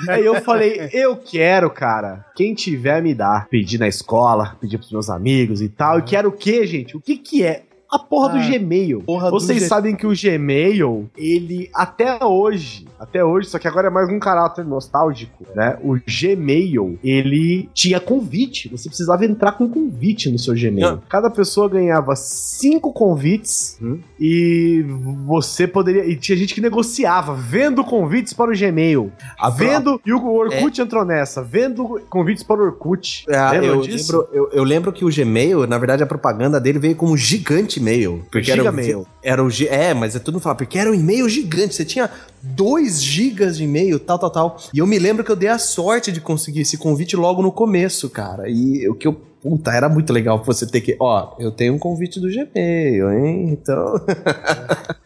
Aí eu falei, eu quero, cara. Quem tiver, me dá. Pedi na escola, pedi pros meus amigos e tal. E quero o quê, gente? O que que é? A porra do Ah, Gmail. porra do Vocês G- sabem que o Gmail, ele até hoje, até hoje, só que agora é mais um caráter nostálgico, né? O Gmail, ele tinha convite. Você precisava entrar com convite no seu Gmail. Ah. Cada pessoa ganhava cinco convites Hum. e você poderia. E tinha gente que negociava, vendo convites para o Gmail. A vendo. E o Orkut entrou nessa, vendo convites para o Orkut. Ah, Lembra eu, disso? lembro, eu, eu lembro que o Gmail, na verdade, a propaganda dele veio como gigante e-mail. Porque era, o- Gigamail. era o G- É, mas é tudo fala, porque era um e-mail gigante. Você tinha 2 gigas de e-mail, tal, tal, tal. E eu me lembro que eu dei a sorte de conseguir esse convite logo no começo, cara. E o que eu. Puta, era muito legal você ter que. Ó, eu tenho um convite do Gmail, hein? Então.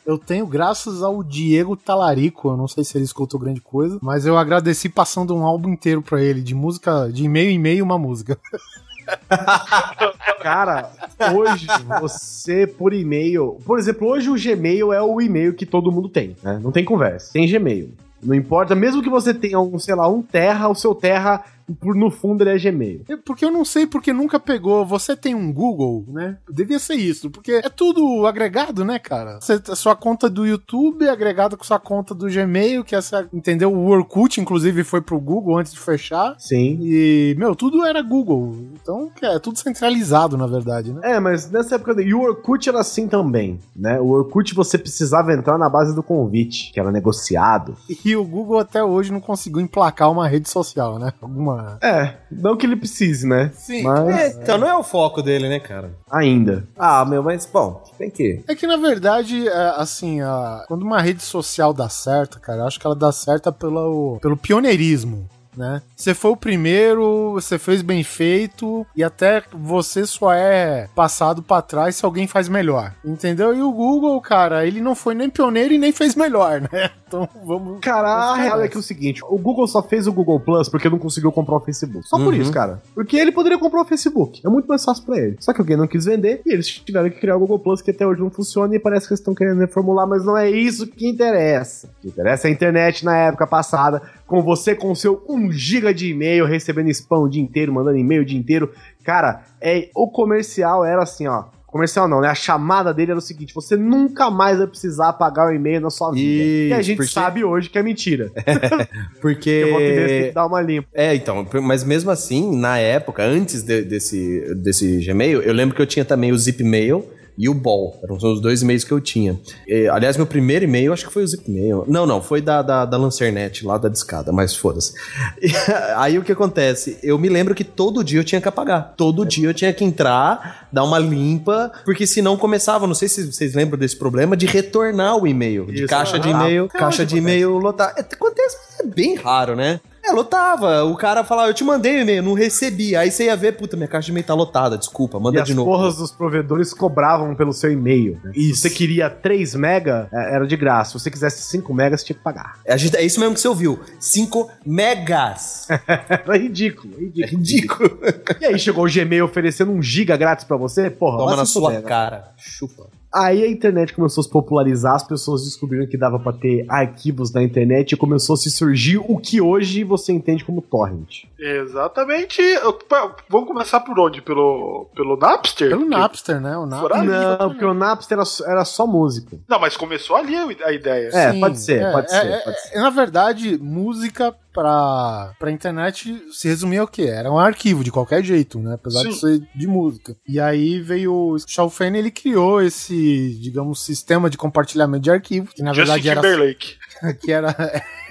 Eu tenho, graças ao Diego Talarico, eu não sei se ele escutou grande coisa, mas eu agradeci passando um álbum inteiro pra ele, de música, de e-mail em e-mail, uma música. Cara, hoje você por e-mail. Por exemplo, hoje o Gmail é o e-mail que todo mundo tem, né? Não tem conversa. Tem Gmail. Não importa, mesmo que você tenha um, sei lá, um Terra, o seu Terra, por, no fundo ele é Gmail. É Porque eu não sei porque nunca pegou. Você tem um Google, né? Devia ser isso, porque é tudo agregado, né, cara? Você, a sua conta do YouTube é agregada com sua conta do Gmail, que essa, entendeu? O Orkut, inclusive, foi pro Google antes de fechar. Sim. E, meu, tudo era Google. Então, é tudo centralizado, na verdade, né? É, mas nessa época. E o Orkut era assim também, né? O Orkut você precisava entrar na base do convite, que era negociado. E o Google até hoje não conseguiu emplacar uma rede social, né? Alguma. É, não que ele precise, né? Sim. Mas É, então não é o foco dele, né, cara? ainda. Ah, meu, mas, bom, tem que. É que na verdade, é, assim, a- quando uma rede social dá certo, cara, eu acho que ela dá certo pelo, pelo pioneirismo. Né? Você foi o primeiro, você fez bem feito e até você só é passado pra trás se alguém faz melhor, entendeu? E o Google, cara, ele não foi nem pioneiro e nem fez melhor, né? Então vamos. Cara, a real é que é o seguinte: o Google só fez o Google Plus porque não conseguiu comprar o Facebook. Só por Uhum. isso, cara. Porque ele poderia comprar o Facebook. É muito mais fácil pra ele. Só que alguém não quis vender e eles tiveram que criar o Google Plus, que até hoje não funciona e parece que eles estão querendo reformular, mas não é isso que interessa. O que interessa é a internet na época passada, com você com o seu 1 GB de e-mail, recebendo spam o dia inteiro, mandando e-mail o dia inteiro. Cara, é, o comercial era assim, ó. Comercial não, né? A chamada dele era o seguinte: você nunca mais vai precisar pagar o e-mail na sua vida. e a gente porque- sabe hoje que é mentira. Porque. Que volta e meia você tem que dar uma limpa. É, então, mas mesmo assim, na época, antes de- desse, desse Gmail, eu lembro que eu tinha também o Zipmail e o Ball. Eram os dois e-mails que eu tinha. E, aliás, meu primeiro e-mail, acho que foi o Zipmail. Não, não, foi da, da, da Lancernet, lá da discada, mas foda-se. Aí o que acontece? Eu me lembro que todo dia eu tinha que apagar. Todo dia eu tinha que entrar, dar uma limpa, porque senão começava, não sei se vocês lembram desse problema, de retornar o e-mail. De Isso, caixa de ah, e-mail, até caixa de e-mail lotar. É, Acontece, mas é bem raro, né? É, lotava. O cara falava, eu te mandei o e-mail, não recebi. Aí você ia ver, puta, minha caixa de e-mail tá lotada, desculpa, manda e de as novo. porras dos provedores cobravam pelo seu e-mail. né? Se você queria 3 mega, é, era de graça. Se você quisesse 5 megas, tinha que pagar. Gente- é isso mesmo que você ouviu. 5 megas. Era ridículo, ridículo. ridículo. e aí chegou o Gmail oferecendo um giga grátis pra você? Porra, Toma na sua fuder, né? cara. Chupa. Aí a internet começou a se popularizar, as pessoas descobriram que dava pra ter arquivos na internet e começou a se surgir o que hoje você entende como torrent. Exatamente. Eu- Vamos começar por onde? Pelo, pelo Napster? Pelo Napster, né? O Napster. Não, porque o Napster era, só- era só música. Não, mas começou ali a ideia. É, Sim, pode ser, é, pode é, ser, é, pode é, na verdade, música pra, pra internet se resumia ao quê? Era um arquivo, de qualquer jeito, né? Apesar de Sim. ser de música. E aí veio o Shaw Fanny, ele criou esse, digamos, sistema de compartilhamento de arquivo, que na Justin verdade era... Timberlake. Que era...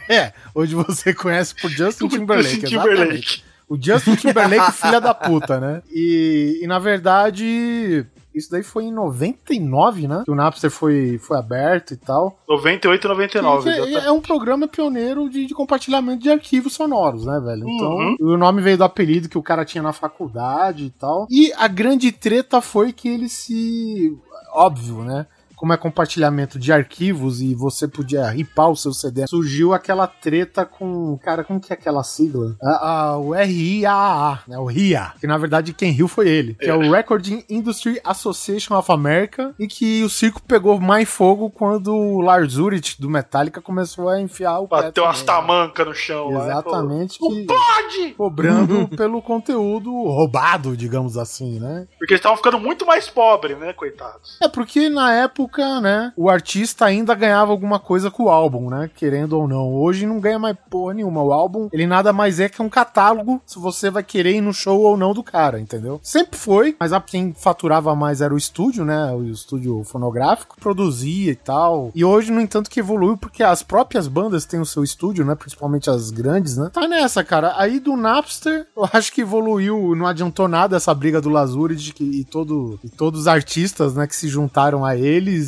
É, hoje você conhece por Justin Timberlake, Justin. Timberlake. O Justin Timberlake, filha da puta, né? E, e na verdade, isso daí foi em 99, né? Que o Napster foi, foi aberto e tal. 98 e 99. Que é, é um programa pioneiro de, de compartilhamento de arquivos sonoros, né, velho? Então, Uhum. o nome veio do apelido que o cara tinha na faculdade e tal. E a grande treta foi que ele se. Óbvio, né? Como é compartilhamento de arquivos e você podia ripar o seu CD, surgiu aquela treta com. Cara, como que é aquela sigla? Ah, ah, o RIAA, né? O RIA. Que na verdade quem riu foi ele. Que é o Recording Industry Association of America. E que o circo pegou mais fogo quando o Lars Ulrich do Metallica começou a enfiar o Bateu também. tamancas no chão. lá, Exatamente. falou, que- pode! Cobrando pelo conteúdo roubado, digamos assim, né? Porque eles estavam ficando muito mais pobres, né, coitados? É porque na época, né, o artista ainda ganhava alguma coisa com o álbum, né? Querendo ou não. Hoje não ganha mais porra nenhuma. O álbum, ele nada mais é que um catálogo se você vai querer ir no show ou não do cara, entendeu? Sempre foi, mas a quem faturava mais era o estúdio, né? O estúdio fonográfico, produzia e tal. E hoje, no entanto, que evoluiu porque as próprias bandas têm o seu estúdio, né? Principalmente as grandes, né? Tá nessa, cara. Aí do Napster, eu acho que evoluiu, não adiantou nada essa briga do Lazuri que, e, todo, e todos os artistas, né, que se juntaram a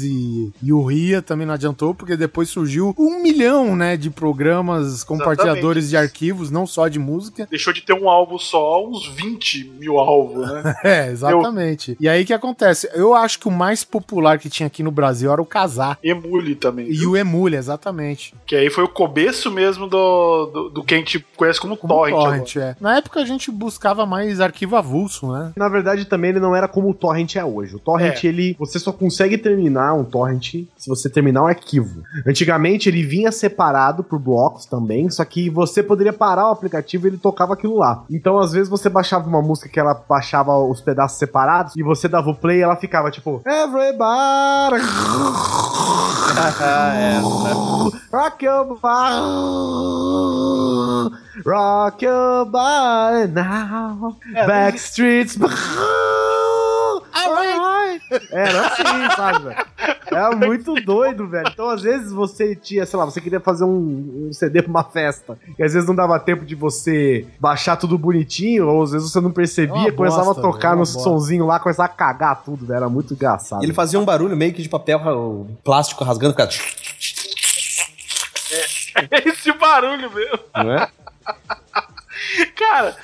e, e o Ria também não adiantou, porque depois surgiu um milhão, né, de programas compartilhadores de arquivos, não só de música. Deixou de ter um alvo só, uns 20 mil alvos, né? É, exatamente. E aí o que acontece? Eu acho que o mais popular que tinha aqui no Brasil era o Casar. Emule também. E o Emule, exatamente. Que aí foi o começo mesmo do, do, do que a gente conhece como, torrent. Torrent, é. Na época a gente buscava mais arquivo avulso, né? Na verdade, também ele não era como o torrent é hoje. O torrent, É. ele. Você só consegue terminar um torrent se você terminar o arquivo. Antigamente ele vinha separado por blocos também, só que você poderia parar o aplicativo e ele tocava aquilo lá. Então, às vezes, você baixava uma música que ela baixava os pedaços separados e você dava o play e ela ficava tipo. Everybody! Rock your body, rock your body now, Backstreets. Era assim, sabe, velho? Era muito doido, velho. Então, às vezes, você tinha, sei lá, você queria fazer um, um CD pra uma festa. E às vezes não dava tempo de você baixar tudo bonitinho, ou às vezes você não É percebia, uma começava bosta, a tocar é no bosta. sonzinho lá, começava a cagar tudo, velho. Era muito engraçado. Ele fazia um barulho meio que de papel plástico rasgando, ficava... É esse barulho mesmo. Não é? Cara,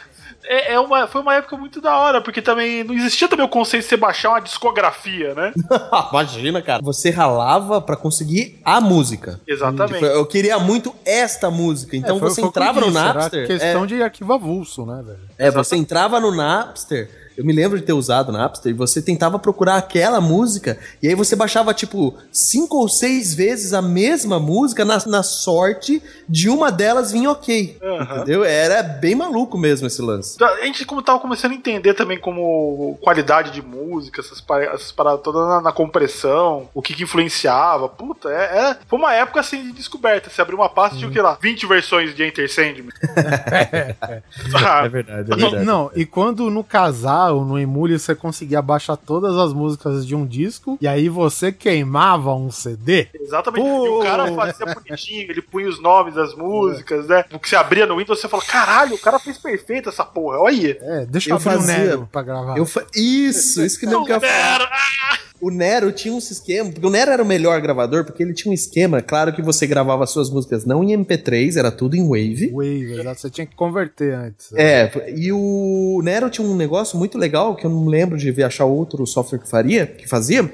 é, é uma, foi uma época muito da hora, porque também não existia também o conceito de você baixar uma discografia, né? Imagina, cara. Você ralava pra conseguir a música. Exatamente. Tipo, eu queria muito esta música. Então É, foi- você foi entrava no disse, era Napster. questão é, de arquivo avulso, né, velho? é, você entrava no Napster. Eu me lembro de ter usado o Napster e você tentava procurar aquela música e aí você baixava, tipo, cinco ou seis vezes a mesma música na, na sorte de uma delas vir ok. Aham. Entendeu? Era bem maluco mesmo esse lance. Então, A gente como tava começando a entender também como qualidade de música, essas, pa- essas paradas todas na, na compressão, o que, que influenciava. Puta, é, é- foi uma época assim de descoberta. Você abriu uma pasta e tinha o que lá? 20 versões de Enter Sandman. Ah, verdade, E- não, e quando no casal ou no Emule você conseguia baixar todas as músicas de um disco e aí você queimava um CD. Exatamente. E o cara fazia bonitinho, ele punha os nomes das músicas, né? O que você abria no Windows, você fala, caralho, o cara fez perfeito essa porra, olha aí. É, deixa eu, Eu abrir o Nero pra gravar. Eu fa- Isso, isso que mesmo que eu ia falar. O Nero tinha um esquema, porque o Nero era o melhor gravador, porque ele tinha um esquema, claro que você gravava suas músicas não em MP3, era tudo em Wave. Wave, exato. Você tinha que converter antes. É, e o Nero tinha um negócio muito legal, que eu não lembro de ver achar outro software que faria, que fazia,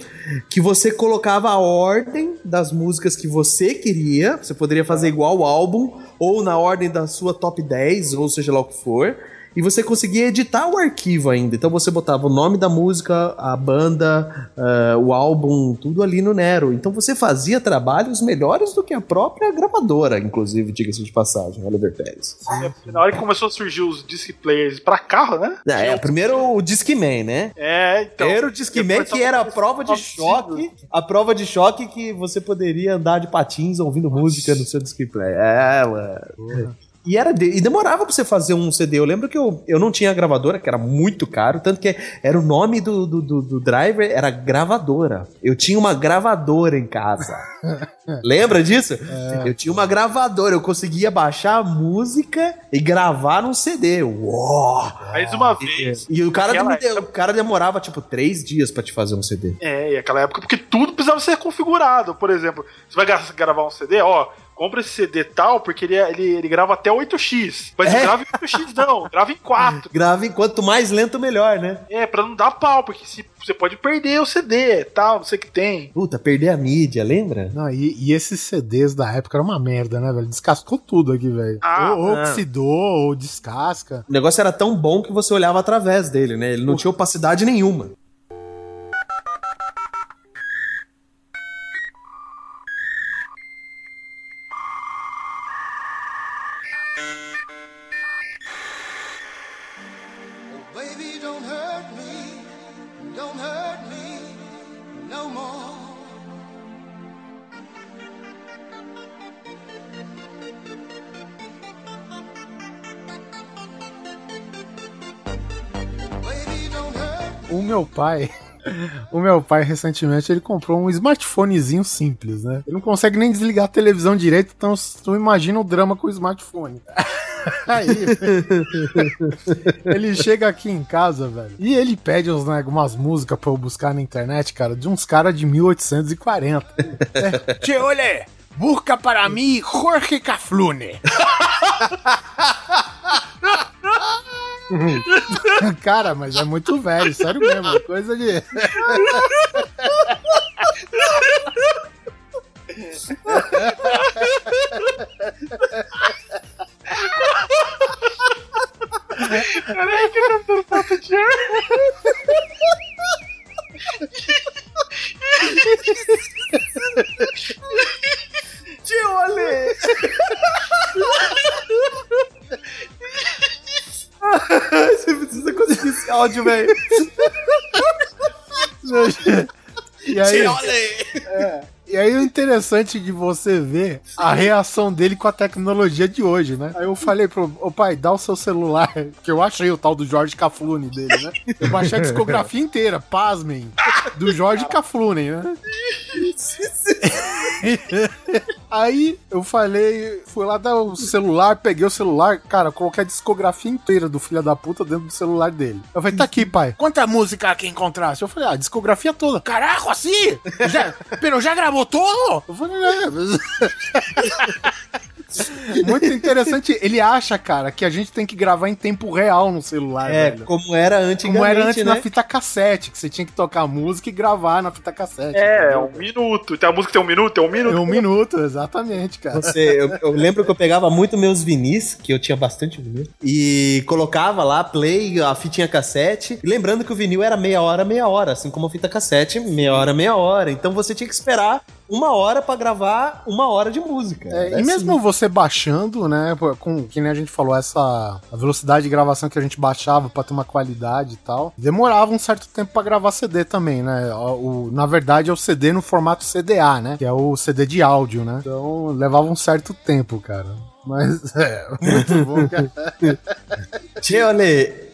que você colocava a ordem das músicas que você queria, você poderia fazer igual o álbum, ou na ordem da sua top 10, ou seja lá o que for, e você conseguia editar o arquivo ainda. Então você botava o nome da música, a banda, ah, o álbum, tudo ali no Nero. Então você fazia trabalhos melhores do que a própria gravadora, inclusive, diga-se de passagem, Oliver Pérez. É, Na hora que começou a surgir os disc players pra carro, né? Ah, é, primeiro o Discman, né? É, então. Era o Discman que era a prova de choque, a prova de choque que você poderia andar de patins ouvindo música no seu Discman. É, mano. E, era de- e demorava pra você fazer um CD. Eu lembro que eu, eu não tinha gravadora, que era muito caro, tanto que era o nome do, do, do- do driver, era gravadora. Eu tinha uma gravadora em casa. Lembra disso? Eu tinha uma gravadora, eu conseguia baixar a música e gravar num CD. Uou! Mais uma vez. E o cara, dem- o cara demorava tipo três dias pra te fazer um CD. É, e aquela época, porque tudo precisava ser configurado. Por exemplo, você vai gra- gravar um CD, ó, compra esse CD tal, porque ele, é- ele, ele grava até 8x. Mas É. grava em 8x, não, grava em 4. Grava em quanto mais lento, melhor, né? É, pra não dar pau, porque se, você pode perder o CD tal, não sei o que tem. Puta, perder a mídia, lembra? Não, e, e esses CDs da época era uma merda, né, velho? Descascou tudo aqui, velho. Ah, ou, ou oxidou, ou descasca. O negócio era tão bom que você olhava através dele, né? Ele não tinha opacidade nenhuma. Pai. O meu pai, recentemente, ele comprou um smartphonezinho simples, né? Ele não consegue nem desligar a televisão direito, então tu imagina o drama com o smartphone. Aí, ele chega aqui em casa, velho, e ele pede uns, né, algumas músicas pra eu buscar na internet, cara, de uns caras de 1840. É, olha, busca para mim Jorge Caflune. Cara, mas é muito velho, sério mesmo. Coisa de. Peraí, que tô dando falta de ar. Áudio, velho. E aí, é, e aí o interessante de você ver a reação dele com a tecnologia de hoje, né? Aí eu falei pro ô pai, dá o seu celular, que eu achei o tal do Jorge Caflune dele, né? Eu baixei a discografia inteira, pasmem, do Jorge Caflune, né? Aí eu falei, fui lá dar o celular, peguei o celular, cara, coloquei a discografia inteira do filho da puta dentro do celular dele. Eu falei, tá aqui, pai. Quanta música que encontraste? Eu falei, ah, a discografia toda. Caraca, assim? Já, pero já gravou todo? Eu falei, é. Muito interessante. Ele acha, cara, que a gente tem que gravar em tempo real no celular, É, velho. como era antigamente, Como era antes né? na fita cassete, que você tinha que tocar música e gravar na fita cassete. É, é entendeu? um minuto. Tem a música tem um minuto, é um minuto. É um minuto, exatamente, cara. Você, eu, eu lembro que eu pegava muito meus vinis, que eu tinha bastante vinil, e colocava lá, play, a fitinha cassete. E lembrando que o vinil era meia hora, meia hora, assim como a fita cassete, meia hora, meia hora. Então você tinha que esperar uma hora pra gravar uma hora de música. É, Era e mesmo assim. você baixando, né, com que nem a gente falou, essa velocidade de gravação que a gente baixava pra ter uma qualidade e tal, demorava um certo tempo pra gravar CD também, né? O, na verdade é o CD no formato CDA, né? Que é o CD de áudio, né? Então levava um certo tempo, cara. Mas é, muito bom, cara. Olha.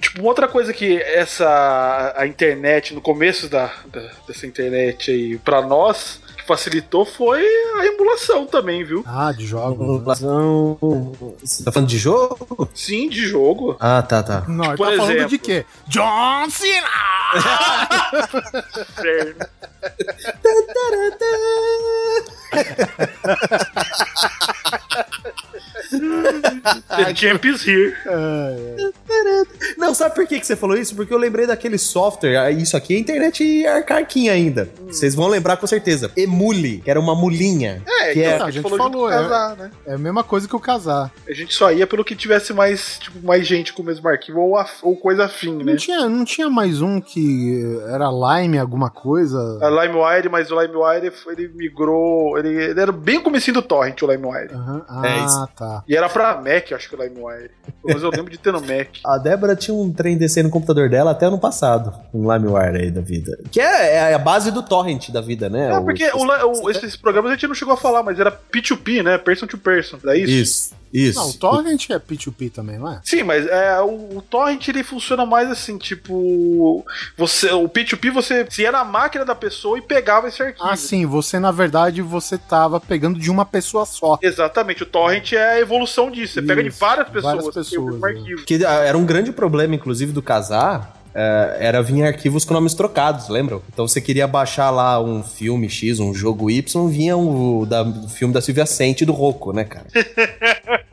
Tipo, outra coisa que essa a internet, no começo da, da- dessa internet aí, pra nós, facilitou foi a emulação também, viu? Ah, de jogos. Emulação. Você tá falando de jogo? Sim, de jogo. Ah, tá, tá. Não, Por tá falando exemplo. de quê? John Cena! Inferno. The champ is here. Não, sabe por que, que você falou isso? Porque eu lembrei daquele software. ah, Isso aqui é internet arcarquinha ainda. Vocês vão lembrar com certeza. Emule, que era uma mulinha. É, que então, é, a a gente falou, falou, de é. casar, né? É a mesma coisa que o casar. A gente só ia pelo que tivesse mais, tipo, mais gente com o mesmo arquivo ou, af- ou coisa afim, né? Não tinha, não tinha mais um que era Lime alguma coisa? A LimeWire, mas o LimeWire ele migrou. Ele, ele era bem o comecinho do Torrent, o LimeWire. É Ah, isso. tá. E era pra Mac, acho que o LimeWire. Mas eu lembro de ter no Mac. A Débora tinha um trem DC no computador dela até ano passado. Um LimeWire aí da vida. Que é, é a base do torrent da vida, né? É, porque o, o- esses programas a gente não chegou a falar, mas era P2P, né? Person to person, é isso? Isso, isso. Não, o Torrent é P2P também, não é? Sim, mas é, o, o torrent ele funciona mais assim, tipo, você, o P2P você se ia na máquina da pessoa e pegava esse arquivo. Ah, sim, você na verdade você tava pegando de uma pessoa só. Exatamente, o torrent é a evolução disso. Você pega de Isso, várias pessoas, várias pessoas, é. arquivo. Que ah, era um grande problema, inclusive, do casar. Eh, era vir arquivos com nomes trocados, lembram? Então você queria baixar lá um filme X, um jogo Y, vinha um, da, do filme da Silvia Sente do Rocco, né, cara?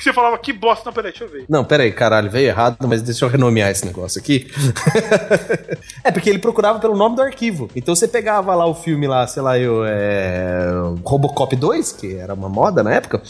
Que você falava, que bosta, não, peraí, deixa eu ver. Não, peraí, caralho, veio errado, mas deixa eu renomear esse negócio aqui. é, porque ele procurava pelo nome do arquivo. Então você pegava lá o filme lá, sei lá, eu, é... Robocop 2, que era uma moda na época,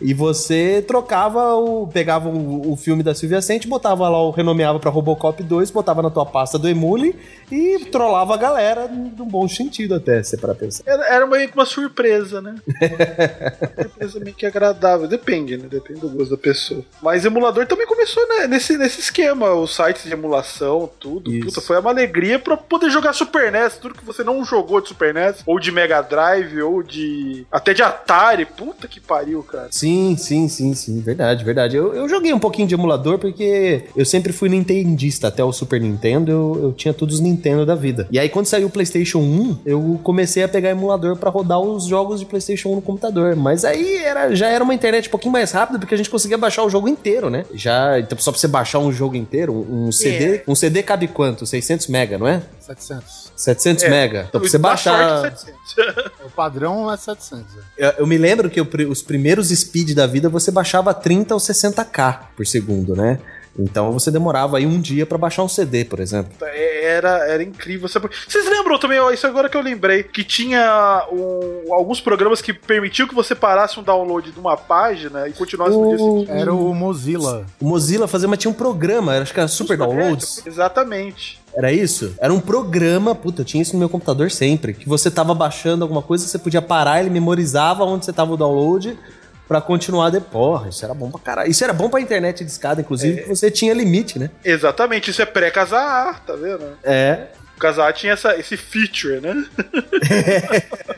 e você trocava o... pegava o, o filme da Silvia Sente, botava lá, o renomeava pra Robocop 2, botava na tua pasta do Emule e trollava a galera num bom sentido até, se para pensar. Era, era meio que uma surpresa, né? uma surpresa meio que agradável. Depende, né? Depende do gosto da pessoa. Mas emulador também começou né, nesse, nesse esquema. Os sites de emulação, tudo. Isso. Puta, foi uma alegria pra poder jogar Super NES. Tudo que você não jogou de Super NES, ou de Mega Drive, ou de. até de Atari. Puta que pariu, cara. Sim, sim, sim, sim, verdade, verdade. Eu, eu joguei um pouquinho de emulador porque eu sempre fui nintendista até o Super Nintendo, eu, eu tinha todos os Nintendo da vida. E aí quando saiu o PlayStation 1, eu comecei a pegar emulador pra rodar os jogos de PlayStation 1 no computador. Mas aí era, já era uma internet um pouquinho mais rápida porque a gente conseguia baixar o jogo inteiro, né? Já, então só pra você baixar um jogo inteiro, um, CD, um CD cabe quanto? 600 mega, não é? 700. 700 É, mega. Então pra você baixar... sorte, 700. O padrão é 700. é. Eu, eu me lembro que pri- os primeiros speed da vida você baixava 30 ou 60k por segundo, né? Então você demorava aí um dia pra baixar um CD, por exemplo. É, Era, era incrível. Vocês lembram também, ó, isso agora que eu lembrei, que tinha um- alguns programas que permitiam que você parasse um download de uma página e continuasse no dia seguinte. Era o Mozilla. O Mozilla fazia, mas tinha um programa, acho que era Super Downloads. Exatamente. Era isso? Era um programa, puta, eu tinha isso no meu computador sempre. Que você tava baixando alguma coisa, você podia parar, ele memorizava onde você tava o download pra continuar depois. Porra, isso era bom pra caralho. Isso era bom pra internet de escada, inclusive, que você tinha limite, né? Exatamente, isso é pré-casar, tá vendo? É. O casar tinha essa, esse feature, né?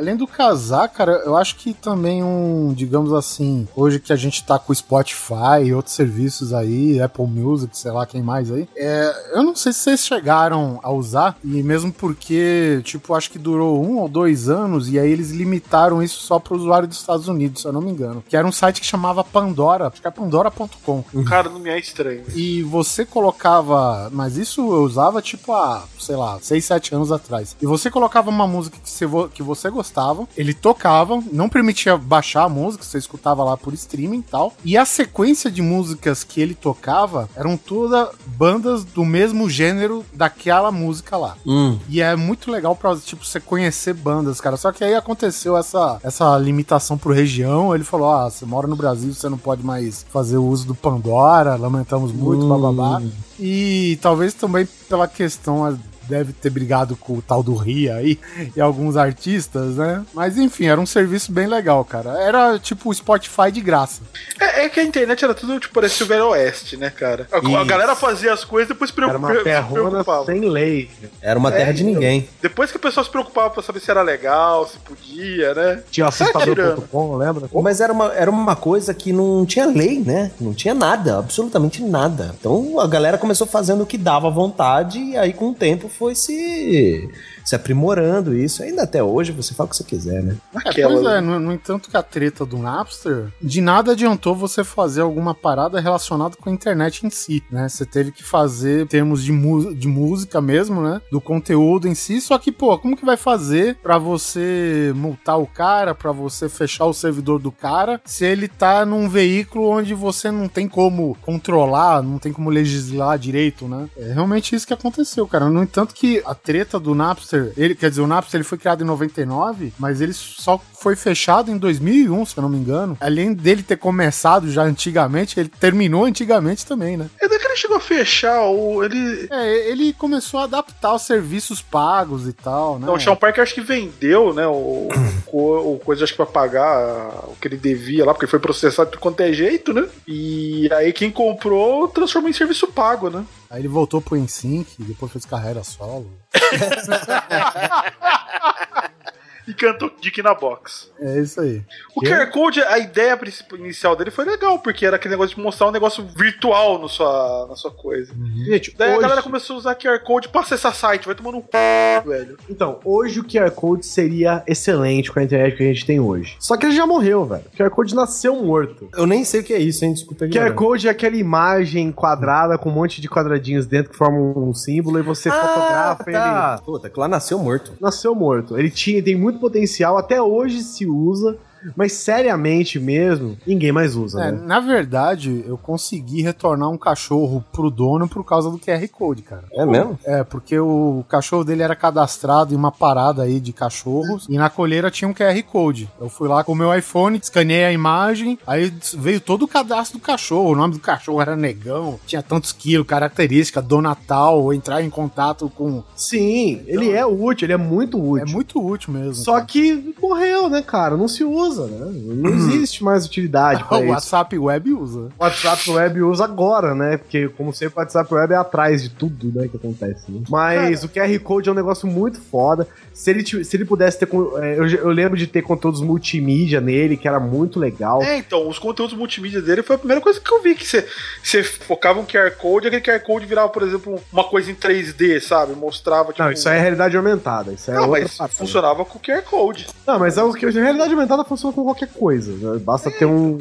Além do casar, cara, eu acho que também um, digamos assim, hoje que a gente tá com o Spotify e outros serviços aí, Apple Music, sei lá quem mais aí, é, eu não sei se vocês chegaram a usar, e mesmo porque, tipo, acho que durou um ou dois anos, e aí eles limitaram isso só pro usuário dos Estados Unidos, se eu não me engano. Que era um site que chamava Pandora, acho que é pandora.com. Cara, não me é estranho. E você colocava. Mas isso eu usava tipo há, sei lá, 6, 7 anos atrás. E você colocava uma música que você, vo- que você gostava, ele tocava, não permitia baixar a música, você escutava lá por streaming e tal. E a sequência de músicas que ele tocava eram todas bandas do mesmo gênero daquela música lá. Hum. E é muito legal pra, tipo, você conhecer bandas, cara. Só que aí aconteceu essa, essa limitação pro região. Ele falou: ah, você mora no Brasil, você não pode mais fazer o uso do Pandora, lamentamos muito, Hum. bababá. E talvez também pela questão. Deve ter brigado com o tal do Ria aí e alguns artistas, né? Mas enfim, era um serviço bem legal, cara. Era tipo o Spotify de graça. É, é que a internet era tudo, tipo, parecia o Velho Oeste, né, cara? A, a galera fazia as coisas depois Era uma preocupa- se terrona preocupava. sem lei. Era uma terra É, de então. ninguém. Depois que o pessoal se preocupava pra saber se era legal, se podia, né? Tinha assustador.com, lembra? Mas era uma, era uma coisa que não tinha lei, né? Não tinha nada, absolutamente nada. Então a galera começou fazendo o que dava vontade e aí com o tempo foi se, se aprimorando isso. Ainda até hoje você fala o que você quiser, né? É, pois é, no, no entanto que a treta do Napster, de nada adiantou você fazer alguma parada relacionada com a internet em si, né? Você teve que fazer em termos de, de música mesmo, né? Do conteúdo em si, só que, pô, como que vai fazer pra você multar o cara, pra você fechar o servidor do cara, se ele tá num veículo onde você não tem como controlar, não tem como legislar direito, né? É realmente isso que aconteceu, cara. No entanto que a treta do Napster, ele, quer dizer, o Napster ele foi criado em 99, mas ele só foi fechado em 2001, se eu não me engano. Além dele ter começado já antigamente, ele terminou antigamente também, né? É daí que ele chegou a fechar, o, ele... É, ele começou a adaptar os serviços pagos e tal, né? Não, o Sean Parker acho que vendeu, né, o, o, o coisa acho que pra pagar o que ele devia lá, porque foi processado de quanto é jeito, né? E aí quem comprou transformou em serviço pago, né? Aí ele voltou pro NSYNC, depois fez carreira solo. E cantou Dick na Box. É isso aí. O QR Code, a ideia inicial dele foi legal, porque era aquele negócio de mostrar um negócio virtual no sua, na sua coisa. Gente, Daí a hoje- galera começou a usar QR Code pra acessar site, vai tomando um c, velho. Então, hoje o QR Code seria excelente com a internet que a gente tem hoje. Só que ele já morreu, velho. O QR Code nasceu morto. Eu nem sei o que é isso, hein? Desculpa aí. QR Code é aquela imagem quadrada com um monte de quadradinhos dentro que formam um símbolo e você fotografa tá. ele. Puta, que lá nasceu morto. Nasceu morto. Ele tinha, tem muito potencial, até hoje se usa, mas seriamente mesmo, ninguém mais usa, É, né? na verdade, eu consegui retornar um cachorro pro dono por causa do QR Code, cara. É mesmo? É, porque o cachorro dele era cadastrado em uma parada aí de cachorros e na coleira tinha um QR Code. Eu fui lá com o meu iPhone, escaneei a imagem, aí veio todo o cadastro do cachorro. O nome do cachorro era Negão, tinha tantos quilos, característica, do Natal, entrar em contato com. Sim, ele é útil, ele é muito útil. É muito útil mesmo. Só que morreu, né, cara? Não se usa, né? Não existe mais utilidade pra o isso. WhatsApp Web usa. O WhatsApp Web usa agora, né? Porque, como sempre, o WhatsApp Web é atrás de tudo, né, que acontece. Né? Mas o QR Code é um negócio muito foda. Se ele, se ele pudesse ter. é, Eu, eu lembro de ter conteúdos multimídia nele, que era muito legal. É, então, os conteúdos multimídia dele foi a primeira coisa que eu vi, que você, focava um QR Code, aquele QR Code virava, por exemplo, uma coisa em 3D, sabe? Mostrava, tipo... Não, isso aí é realidade aumentada. Isso é Não, mas parada. funcionava com o QR Code. Não, mas é o que a realidade aumentada funciona com qualquer coisa. né? Basta ter um-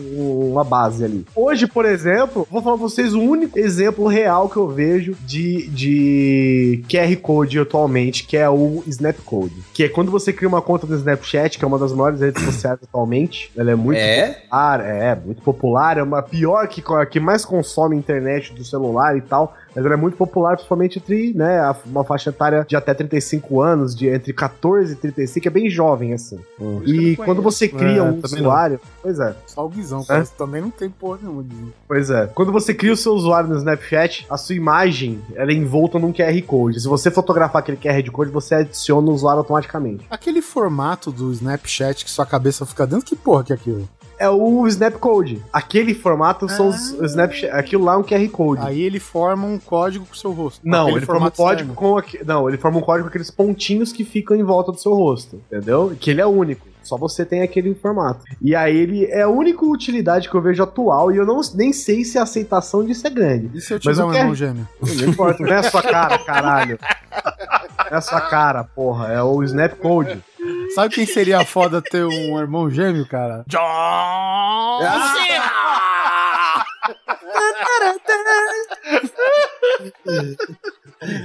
uma base ali. Hoje, por exemplo, vou falar pra vocês o único exemplo real que eu vejo de, de QR Code atualmente, que é o Snapcode. Que é quando você cria uma conta no Snapchat, que é uma das maiores redes sociais atualmente. Ela é muito É? popular, é, muito popular. É uma pior que, que mais consome internet do celular e tal. Mas ela é muito popular, principalmente entre, né, uma faixa etária de até 35 anos, de entre 14 e 35, é bem jovem, assim. E quando você cria É, um também não. usuário. Pois é. Só o Guizão, É? Também não tem porra nenhuma de. Pois é. Quando você cria o seu usuário no Snapchat, a sua imagem ela é envolta num QR Code. Se você fotografar aquele QR Code, você adiciona o usuário automaticamente. Aquele formato do Snapchat que sua cabeça fica dentro, que porra que é aquilo? É o Snapcode. Aquele formato são os os Snapchat. Aquilo lá é um QR Code. Aí ele forma um código com o seu rosto. Não, ele forma um formato código externo. com aque- não, ele forma um código com aqueles pontinhos que ficam em volta do seu rosto, entendeu? Que ele é único. Só você tem aquele formato. E aí ele é a única utilidade que eu vejo atual e eu não, nem sei se a aceitação disso é grande. E se eu Mas tiver o um irmão gêmeo? Não importa, não é a sua cara, caralho. Não é a sua cara, porra. É o Snapcode. Sabe quem seria foda ter um irmão gêmeo, cara? John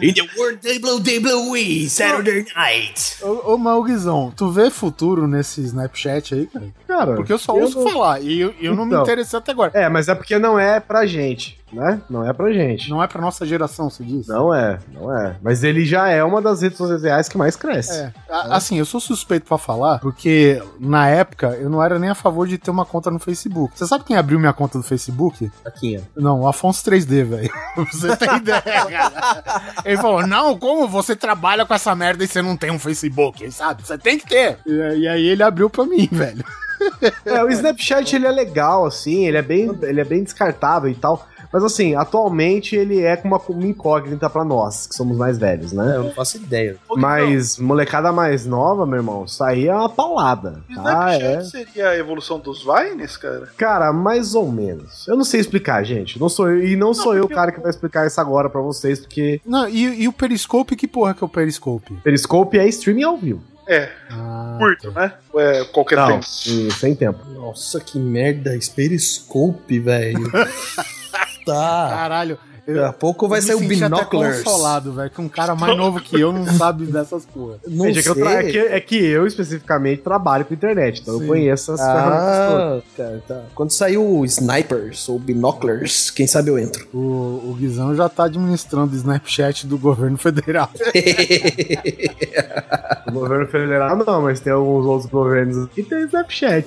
In the World WWE Saturday Night. Ô, ô Malguizão, tu vê futuro nesse Snapchat aí, cara? Cara, Porque eu só eu ouço não- falar e eu, eu não me Então. interessei até agora. É, mas é porque não é pra gente, né? Não é pra gente. Não é pra nossa geração, se diz? Não é, não é. Mas ele já é uma das redes sociais que mais cresce. É. A- Assim, eu sou suspeito pra falar, porque na época eu não era nem a favor de ter uma conta no Facebook. Você sabe quem abriu minha conta do Facebook? Aqui, ó. Não, o Afonso 3D, velho. Pra você ter ideia, cara. Ele falou: Não, como você trabalha com essa merda e você não tem um Facebook, sabe? Você tem que ter. E, e aí ele abriu pra mim, velho. É, o Snapchat ele é legal, assim, ele é bem, ele é bem descartável e tal. Mas assim, atualmente ele é com uma, uma incógnita pra nós, que somos mais velhos, né? Eu não faço ideia. Mas molecada mais nova, meu irmão, isso aí é uma paulada. Ah, Snapchat é. seria a evolução dos Vines, cara? Cara, mais ou menos. Eu não sei explicar, gente. Não sou eu, e não sou eu o cara que vai explicar isso agora pra vocês, porque Não, e, e o Periscope, que porra que é o Periscope? Periscope é streaming ao vivo. É. Ah, Curto, né? Ou é qualquer Não, tempo? e sem tempo. Nossa, que merda. Periscope, velho. tá. Caralho. Daqui a pouco vai eu sair o Binoculars. consolado, velho, que um cara mais novo que eu não sabe dessas porra. Não Gente, é, que eu tra- sei. é que, é que eu, especificamente, trabalho com internet, então Sim. eu conheço as ferramentas todas. Ah, cara, tá. Quando sair o Snipers ou Binoculars, quem sabe eu entro. O, o Guizão já tá administrando o Snapchat do governo federal. O governo federal não, mas tem alguns outros governos que tem Snapchat.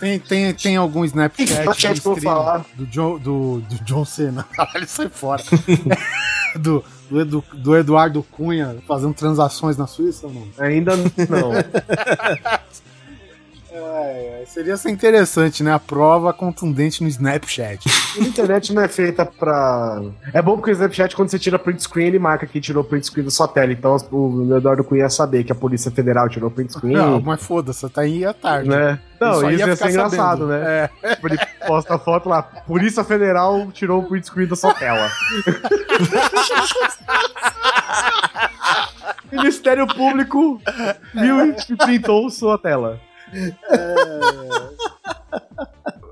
Tem, tem, tem algum Snapchat, Snapchat que eu vou stream falar. do, John, do, do John Cena. Caralho, sai fora. do, do, Edu- do Eduardo Cunha fazendo transações na Suíça ou não? Ainda não. É, seria ser interessante, né? A prova contundente no Snapchat. A internet não é feita pra. É bom porque o Snapchat, quando você tira print screen, ele marca que tirou print screen do sua tela. Então o Eduardo Cunha ia saber que a Polícia Federal tirou print screen. Não, mas foda-se, tá aí à tarde. né? Não, só isso ia ia ficar ser engraçado, sabendo. né? Tipo, Ele posta a foto lá, Polícia Federal tirou o print screen da sua tela. Ministério Público viu e pintou sua tela.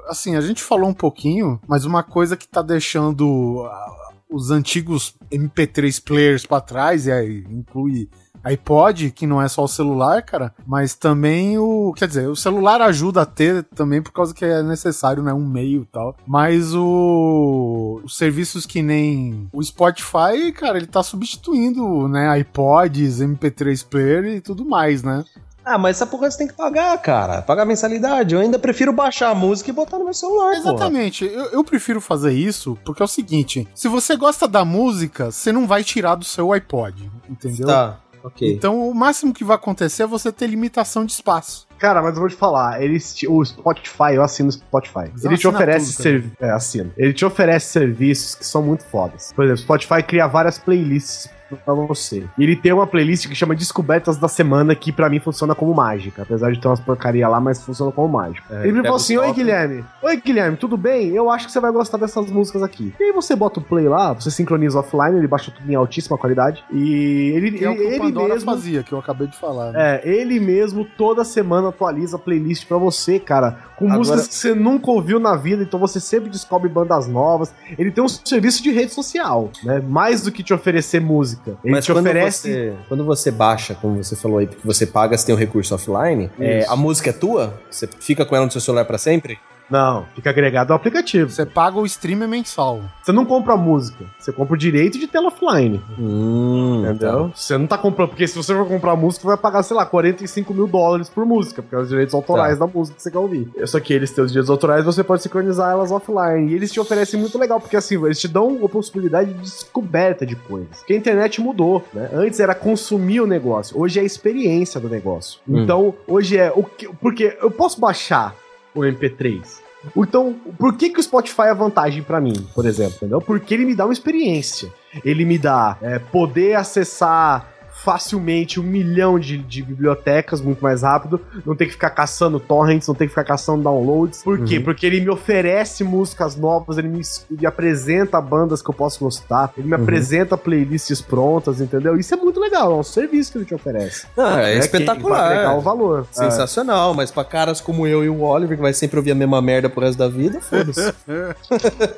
Assim, a gente falou um pouquinho, mas uma coisa que tá deixando ah, os antigos MP3 players pra trás, e aí inclui iPod, que não é só o celular, cara, mas também o. Quer dizer, o celular ajuda a ter também por causa que é necessário, né? Um meio e tal. Mas o. Os serviços que nem o Spotify, cara, ele tá substituindo, né? iPods, MP3 player e tudo mais, né? Ah, mas essa porra você tem que pagar, cara. Pagar mensalidade. Eu ainda prefiro baixar a música e botar no meu celular. Exatamente. Eu, eu prefiro fazer isso porque é o seguinte: se você gosta da música, você não vai tirar do seu iPod, entendeu? Tá, ok. Então o máximo que vai acontecer é você ter limitação de espaço. Cara, mas eu vou te falar, eles te- o Spotify, eu assino o Spotify. Mas Ele te oferece tudo servi- é, assino. Ele te oferece serviços que são muito fodas. Por exemplo, o Spotify cria várias playlists pra você. E ele tem uma playlist que chama Descobertas da Semana, que pra mim funciona como mágica. Apesar de ter umas porcaria lá, mas funciona como mágica. É, ele me falou assim: Oi. Guilherme. Oi, Guilherme, tudo bem? Eu acho que você vai gostar dessas músicas aqui. E aí você bota o play lá, você sincroniza offline, ele baixa tudo em altíssima qualidade. E ele, Que é o que ele, Pandora mesmo. fazia, que eu acabei de falar. né? É, ele mesmo toda semana atualiza a playlist pra você, cara, com Agora- músicas que você nunca ouviu na vida, então você sempre descobre bandas novas. Ele tem um serviço de rede social, né? Mais do que te oferecer música. Ele Mas te quando oferece. você, quando você baixa, como você falou aí, porque você paga, você tem um recurso offline, é, a música é tua? Você fica com ela no seu celular pra sempre? Não, fica agregado ao aplicativo. Você paga o stream mensal. Você não compra música, você compra o direito de tela offline. Hum, Entendeu? Você não tá comprando, porque se você for comprar música, você vai pagar, sei lá, 45 mil dólares por música, porque é os direitos autorais Tá. da música que você quer ouvir. Só que eles têm os direitos autorais, você pode sincronizar elas offline. E eles te oferecem muito legal, porque assim, eles te dão a possibilidade de descoberta de coisas. Porque a internet mudou, né? Antes era consumir o negócio, hoje é a experiência do negócio. Hum. Então, hoje é o que. Porque eu posso baixar o MP3. Então, por que, que o Spotify é vantagem pra mim, por exemplo? Entendeu? Porque ele me dá uma experiência. Ele me dá é, poder acessar facilmente um milhão de, de bibliotecas muito mais rápido, não ter que ficar caçando torrents, não ter que ficar caçando downloads. Por quê? Uhum. Porque ele me oferece músicas novas, ele me, me apresenta bandas que eu posso gostar, ele me Uhum. apresenta playlists prontas, entendeu? Isso é muito legal, é um serviço que ele te oferece. Ah, é? Que- espetacular. Agregar o valor. É. Sensacional, mas pra caras como eu e o Oliver, que vai sempre ouvir a mesma merda pro resto da vida, foda-se.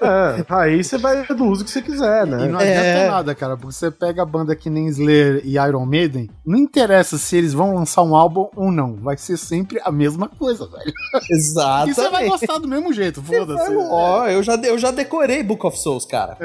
É, aí você vai do uso que você quiser, né? E não adianta É. nada, cara, porque você pega a banda que nem Slayer e Iron Maiden, não interessa se eles vão lançar um álbum ou não, vai ser sempre a mesma coisa, velho. Exato. E você vai gostar do mesmo jeito, foda-se. Ó, eu já, eu já decorei Book of Souls, cara.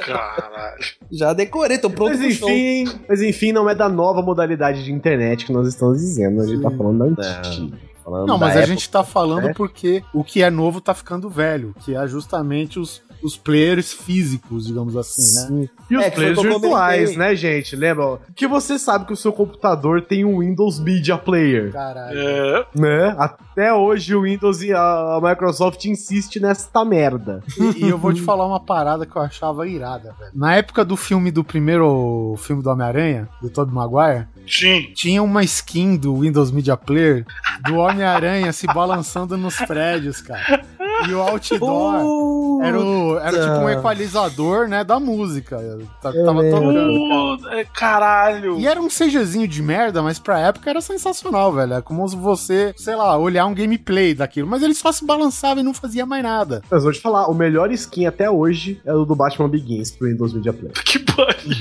Caralho. Já decorei, tô pronto Mas pro show. enfim, mas enfim, não é da nova modalidade de internet que nós estamos dizendo, a gente tá falando da antiga. Falando Não, mas a época. gente tá falando né? porque o que é novo tá ficando velho, que é justamente os, os players físicos, digamos assim, né? E os É, players virtuais, né, gente? Lembra? Que você sabe que o seu computador tem um Windows Media Player. Caralho. É. Né? Até hoje o Windows e a Microsoft insiste nesta merda. E, e eu vou te falar uma parada que eu achava irada, velho. Na época do filme, do primeiro filme do Homem-Aranha, do Tobey Maguire, Sim. tinha uma skin do Windows Media Player do Homem-Aranha se balançando nos prédios, cara. E o outdoor era, o, era tipo um equalizador, né, da música. Tá- Tava tocando. Pô, é, caralho. E era um CGzinho de merda, mas pra época era sensacional, velho. É como se você, sei lá, olhar um gameplay daquilo. Mas ele só se balançava e não fazia mais nada. Mas vou te falar, o melhor skin até hoje é o do Batman Begins pro Windows Media Player. Que pariu.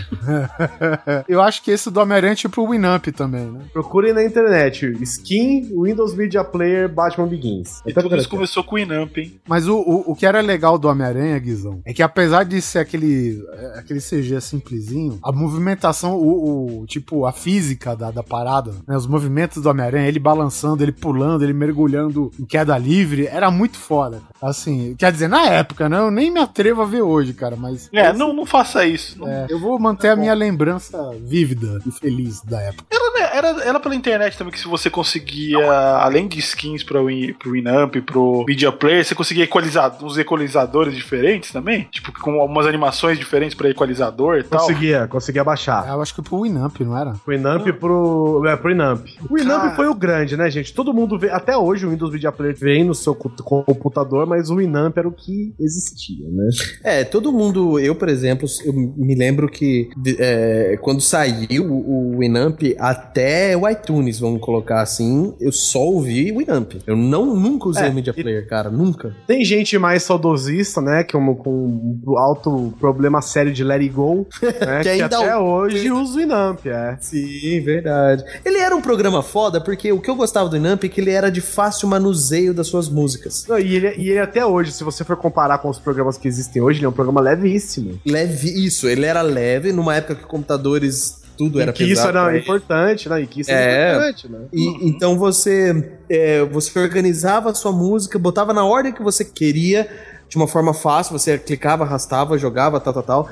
Eu acho que esse do Homem-Aranha é tipo o Winamp também, né? Procurem na internet, skin Windows Media Player Batman Begins. E tudo isso começou com o Inamp, hein? Mas o, o, o que era legal do Homem-Aranha, Guizão, é que apesar de ser aquele, é, aquele CG simplesinho, a movimentação, o, o- tipo, a física da, da parada, né, os movimentos do Homem-Aranha, ele balançando, ele pulando, ele mergulhando em queda livre, era muito foda. Assim, quer dizer, na época, né? Eu nem me atrevo a ver hoje, cara, mas. É, não, não faça isso. Não- É, eu vou manter a minha lembrança vívida e feliz da época. Era, né, era, era pela internet também que se você conseguia, além de skins Win, pro Winamp, pro Media Player, você conseguia equalizar uns equalizadores diferentes também? Tipo, com algumas animações diferentes pra equalizador e tal. Conseguia, conseguia baixar. Eu acho que pro Winamp, não era? O Inamp pro. É, pro Inamp. O Inamp Cara. foi o grande, né, gente? Todo mundo vê. Até hoje o Windows Media Player vem no seu co- computador, mas o Inamp era o que existia, né? É, todo mundo, eu, por exemplo, eu me lembro que é, quando saiu o, Winamp até o iTunes, vamos colocar assim, eu só ouvi o Winamp. Eu não, nunca usei É, o Media e- Player, cara, nunca. Tem gente mais saudosista, né? Que é um, com um alto problema sério de Let It Go, né? Que que, até o- hoje usa o Inamp, é. Sim, verdade. Ele era um programa foda porque o que eu gostava do Winamp é que ele era de fácil manuseio das suas músicas. Não, e, ele, e ele até hoje, se você for comparar com os programas que existem hoje, ele é um programa levíssimo. Leve, isso, ele era leve numa época que computadores tudo era e que isso pesado era importante, né? E que isso É. é importante, né? E, então você, é, você organizava a sua música, botava na ordem que você queria, de uma forma fácil, você clicava, arrastava, jogava, tal, tal, tal.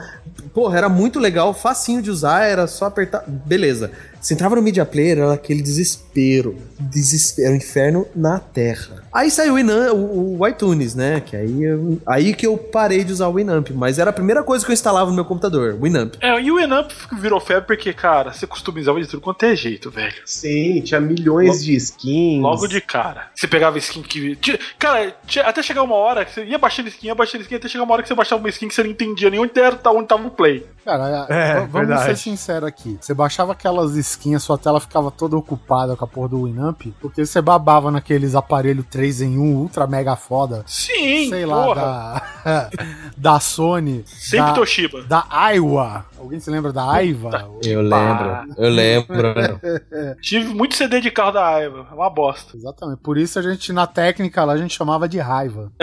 Porra, era muito legal, facinho de usar, era só apertar. Beleza. Você entrava no Media Player, era aquele desespero. Desespero, era um inferno na Terra. Aí saiu o, Inan- o, o iTunes, né? Que aí, eu- aí que eu parei de usar o Winamp. Mas era a primeira coisa que eu instalava no meu computador, o Winamp. É, e o Enamp virou febre porque, cara, você customizava de tudo quanto é jeito, velho. Sim, tinha milhões de skins. Logo de cara. Você pegava skin que. Cara, tinha- até chegar uma hora que você ia baixando skin, ia baixando skin, até chegar uma hora que você baixava uma skin que você não entendia nem onde era, onde tava o play. Cara, É, vamos verdade. ser sinceros aqui. Você baixava aquelas skins, sua tela ficava toda ocupada com a porra do Winamp, porque você babava naqueles aparelhos 3 em 1 ultra mega foda. Sim, Sei lá, porra. da, da Sony. Sempre da, Toshiba. Da Aiwa. Alguém se lembra da Aiva? Eu lembro, eu lembro. Tive muito CD de carro da Aiva, é uma bosta. Exatamente. Por isso a gente, na técnica lá, a gente chamava de raiva.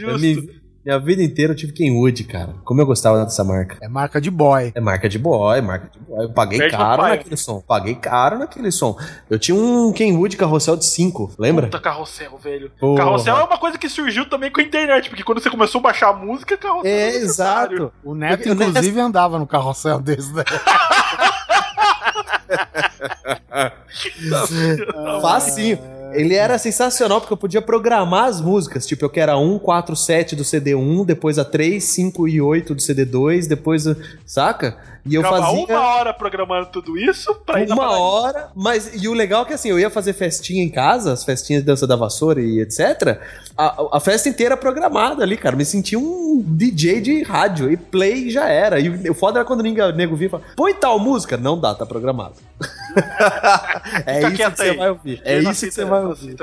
Eu me- minha vida inteira eu tive Kenwood, cara. Como eu gostava dessa marca. É marca de boy. É marca de boy, marca de boy. Eu paguei Perde caro naquele som. Paguei caro naquele som. Eu tinha um Kenwood carrossel de 5, lembra? Puta carrossel, velho. Porra. Carrossel é uma coisa que surgiu também com a internet, porque quando você começou a baixar a música, carrossel. É, exato. O Neto, eu- inclusive, andava no carrossel desse daí. Facinho. Ele era sensacional porque eu podia programar as músicas. Tipo, eu quero a 1, 4, 7 do CD1, depois a 3, 5 e 8 do CD2, depois. Saca? E eu fazia. uma hora programando tudo isso pra ir Uma hora, mas e o legal é que assim, eu ia fazer festinha em casa, as festinhas de dança da vassoura e etc. A, a festa inteira programada ali, cara. Me sentia um DJ de rádio e play já era. E o foda era quando o nego nego vinha e falava: põe tal música. Não dá, tá programado. é Fica isso que você aí. vai ouvir. É não isso que você vai ouvir.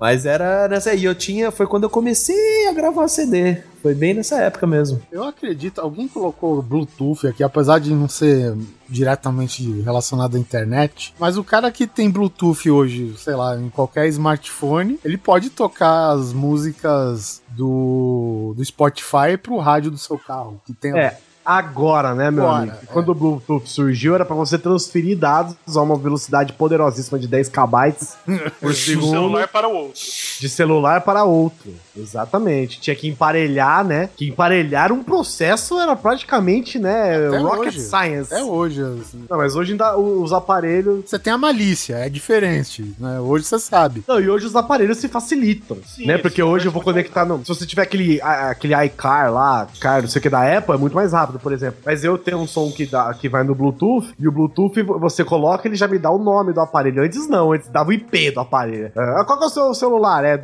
Mas era nessa aí. Eu tinha. Foi quando eu comecei a gravar CD. Foi bem nessa época mesmo. Eu acredito, alguém colocou Bluetooth aqui, apesar de não ser diretamente relacionado à internet, mas o cara que tem Bluetooth hoje, sei lá, em qualquer smartphone, ele pode tocar as músicas do, do Spotify pro rádio do seu carro. Que tem, É. agora, né, meu Agora, amigo? Quando o Bluetooth surgiu, era pra você transferir dados a uma velocidade poderosíssima de 10 kb por De segundo. celular para o outro. De celular para outro. Exatamente. Tinha que emparelhar, né? Que emparelhar um processo era praticamente, né? Até rocket hoje. science. É hoje. assim. Não, mas hoje ainda os aparelhos. Você tem a malícia, é diferente, né? Hoje você sabe. Não, e hoje os aparelhos se facilitam, né? Porque hoje eu vou conectar no. Se você tiver aquele, aquele iCar lá, car, não sei o que da Apple, é muito mais rápido, por exemplo. Mas eu tenho um som que, dá, que vai no Bluetooth, e o Bluetooth você coloca, ele já me dá o nome do aparelho. Antes não, antes dava o IP do aparelho. Ah, qual que é o seu celular? É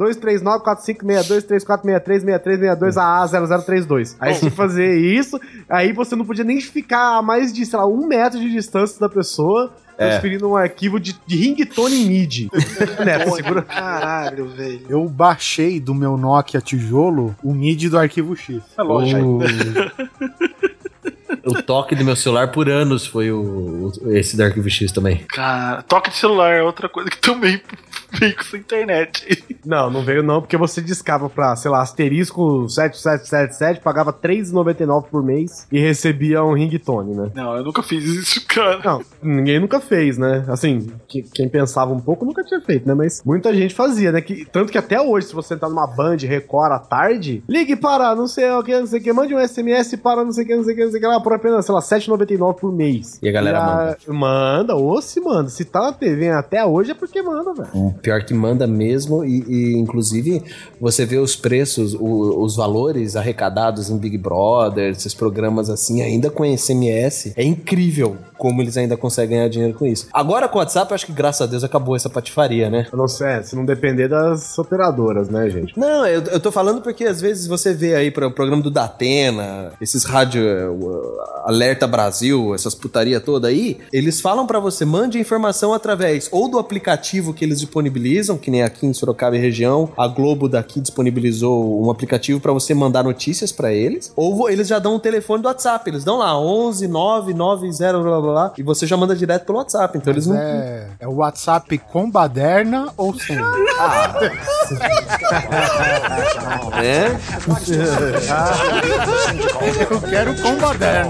239-4562-2334-6362-AA0032. Aí você tinha fazer isso, aí você não podia nem ficar a mais de, sei lá, um metro de distância da pessoa. É. Transferindo um arquivo de, de ringtone MIDI. Neto, segura. Caralho, velho. Eu baixei do meu Nokia tijolo o MIDI do arquivo X. É lógico. O toque do meu celular por anos foi o, o- esse da Arquivo X também. Cara, toque de celular é outra coisa que também veio com essa internet. Não, não veio não, porque você discava pra, sei lá, asterisco 7777, pagava R$3,99 por mês e recebia um ringtone, né? Não, eu nunca fiz isso, cara. Não, ninguém nunca fez, né? Assim, que- quem pensava um pouco nunca tinha feito, né? Mas muita gente fazia, né? Que, tanto que até hoje, se você entrar numa Band Record à tarde, ligue para não sei o que, não sei o que, mande um SMS para não sei o que, não sei o que, não sei o que lá, por apenas, sei lá, R$7,99 por mês. E a galera manda. Manda, ou se manda. Se tá na TV até hoje é porque manda, velho. O pior que manda mesmo, e, e, inclusive você vê os preços, o- os valores arrecadados em Big Brother, esses programas assim, ainda com SMS. É incrível como eles ainda conseguem ganhar dinheiro com isso. Agora com o WhatsApp, acho que graças a Deus acabou essa patifaria, né? Eu não sei, é, se não depender das operadoras, né, gente? Não, eu, eu tô falando porque às vezes você vê aí para o programa do Datena, esses rádio Alerta Brasil, essas putaria toda aí, eles falam pra você, mande a informação através ou do aplicativo que eles disponibilizam, que nem aqui em Sorocaba e região, a Globo daqui disponibilizou um aplicativo pra você mandar notícias pra eles, ou eles já dão o telefone do WhatsApp, eles dão lá 11 990 blá blá blá, e você já manda direto pelo WhatsApp, então eles não É, é o WhatsApp com baderna ou sem? né? Eu quero com baderna.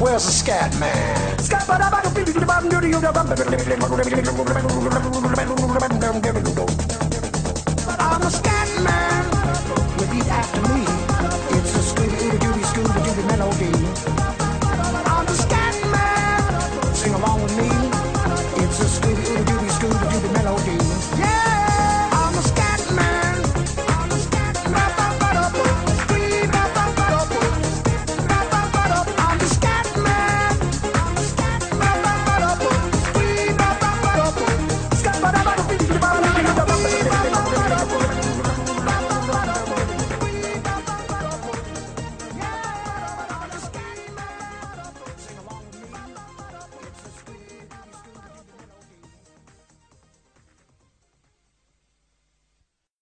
Where's the scat man? Scat I'm a scat man.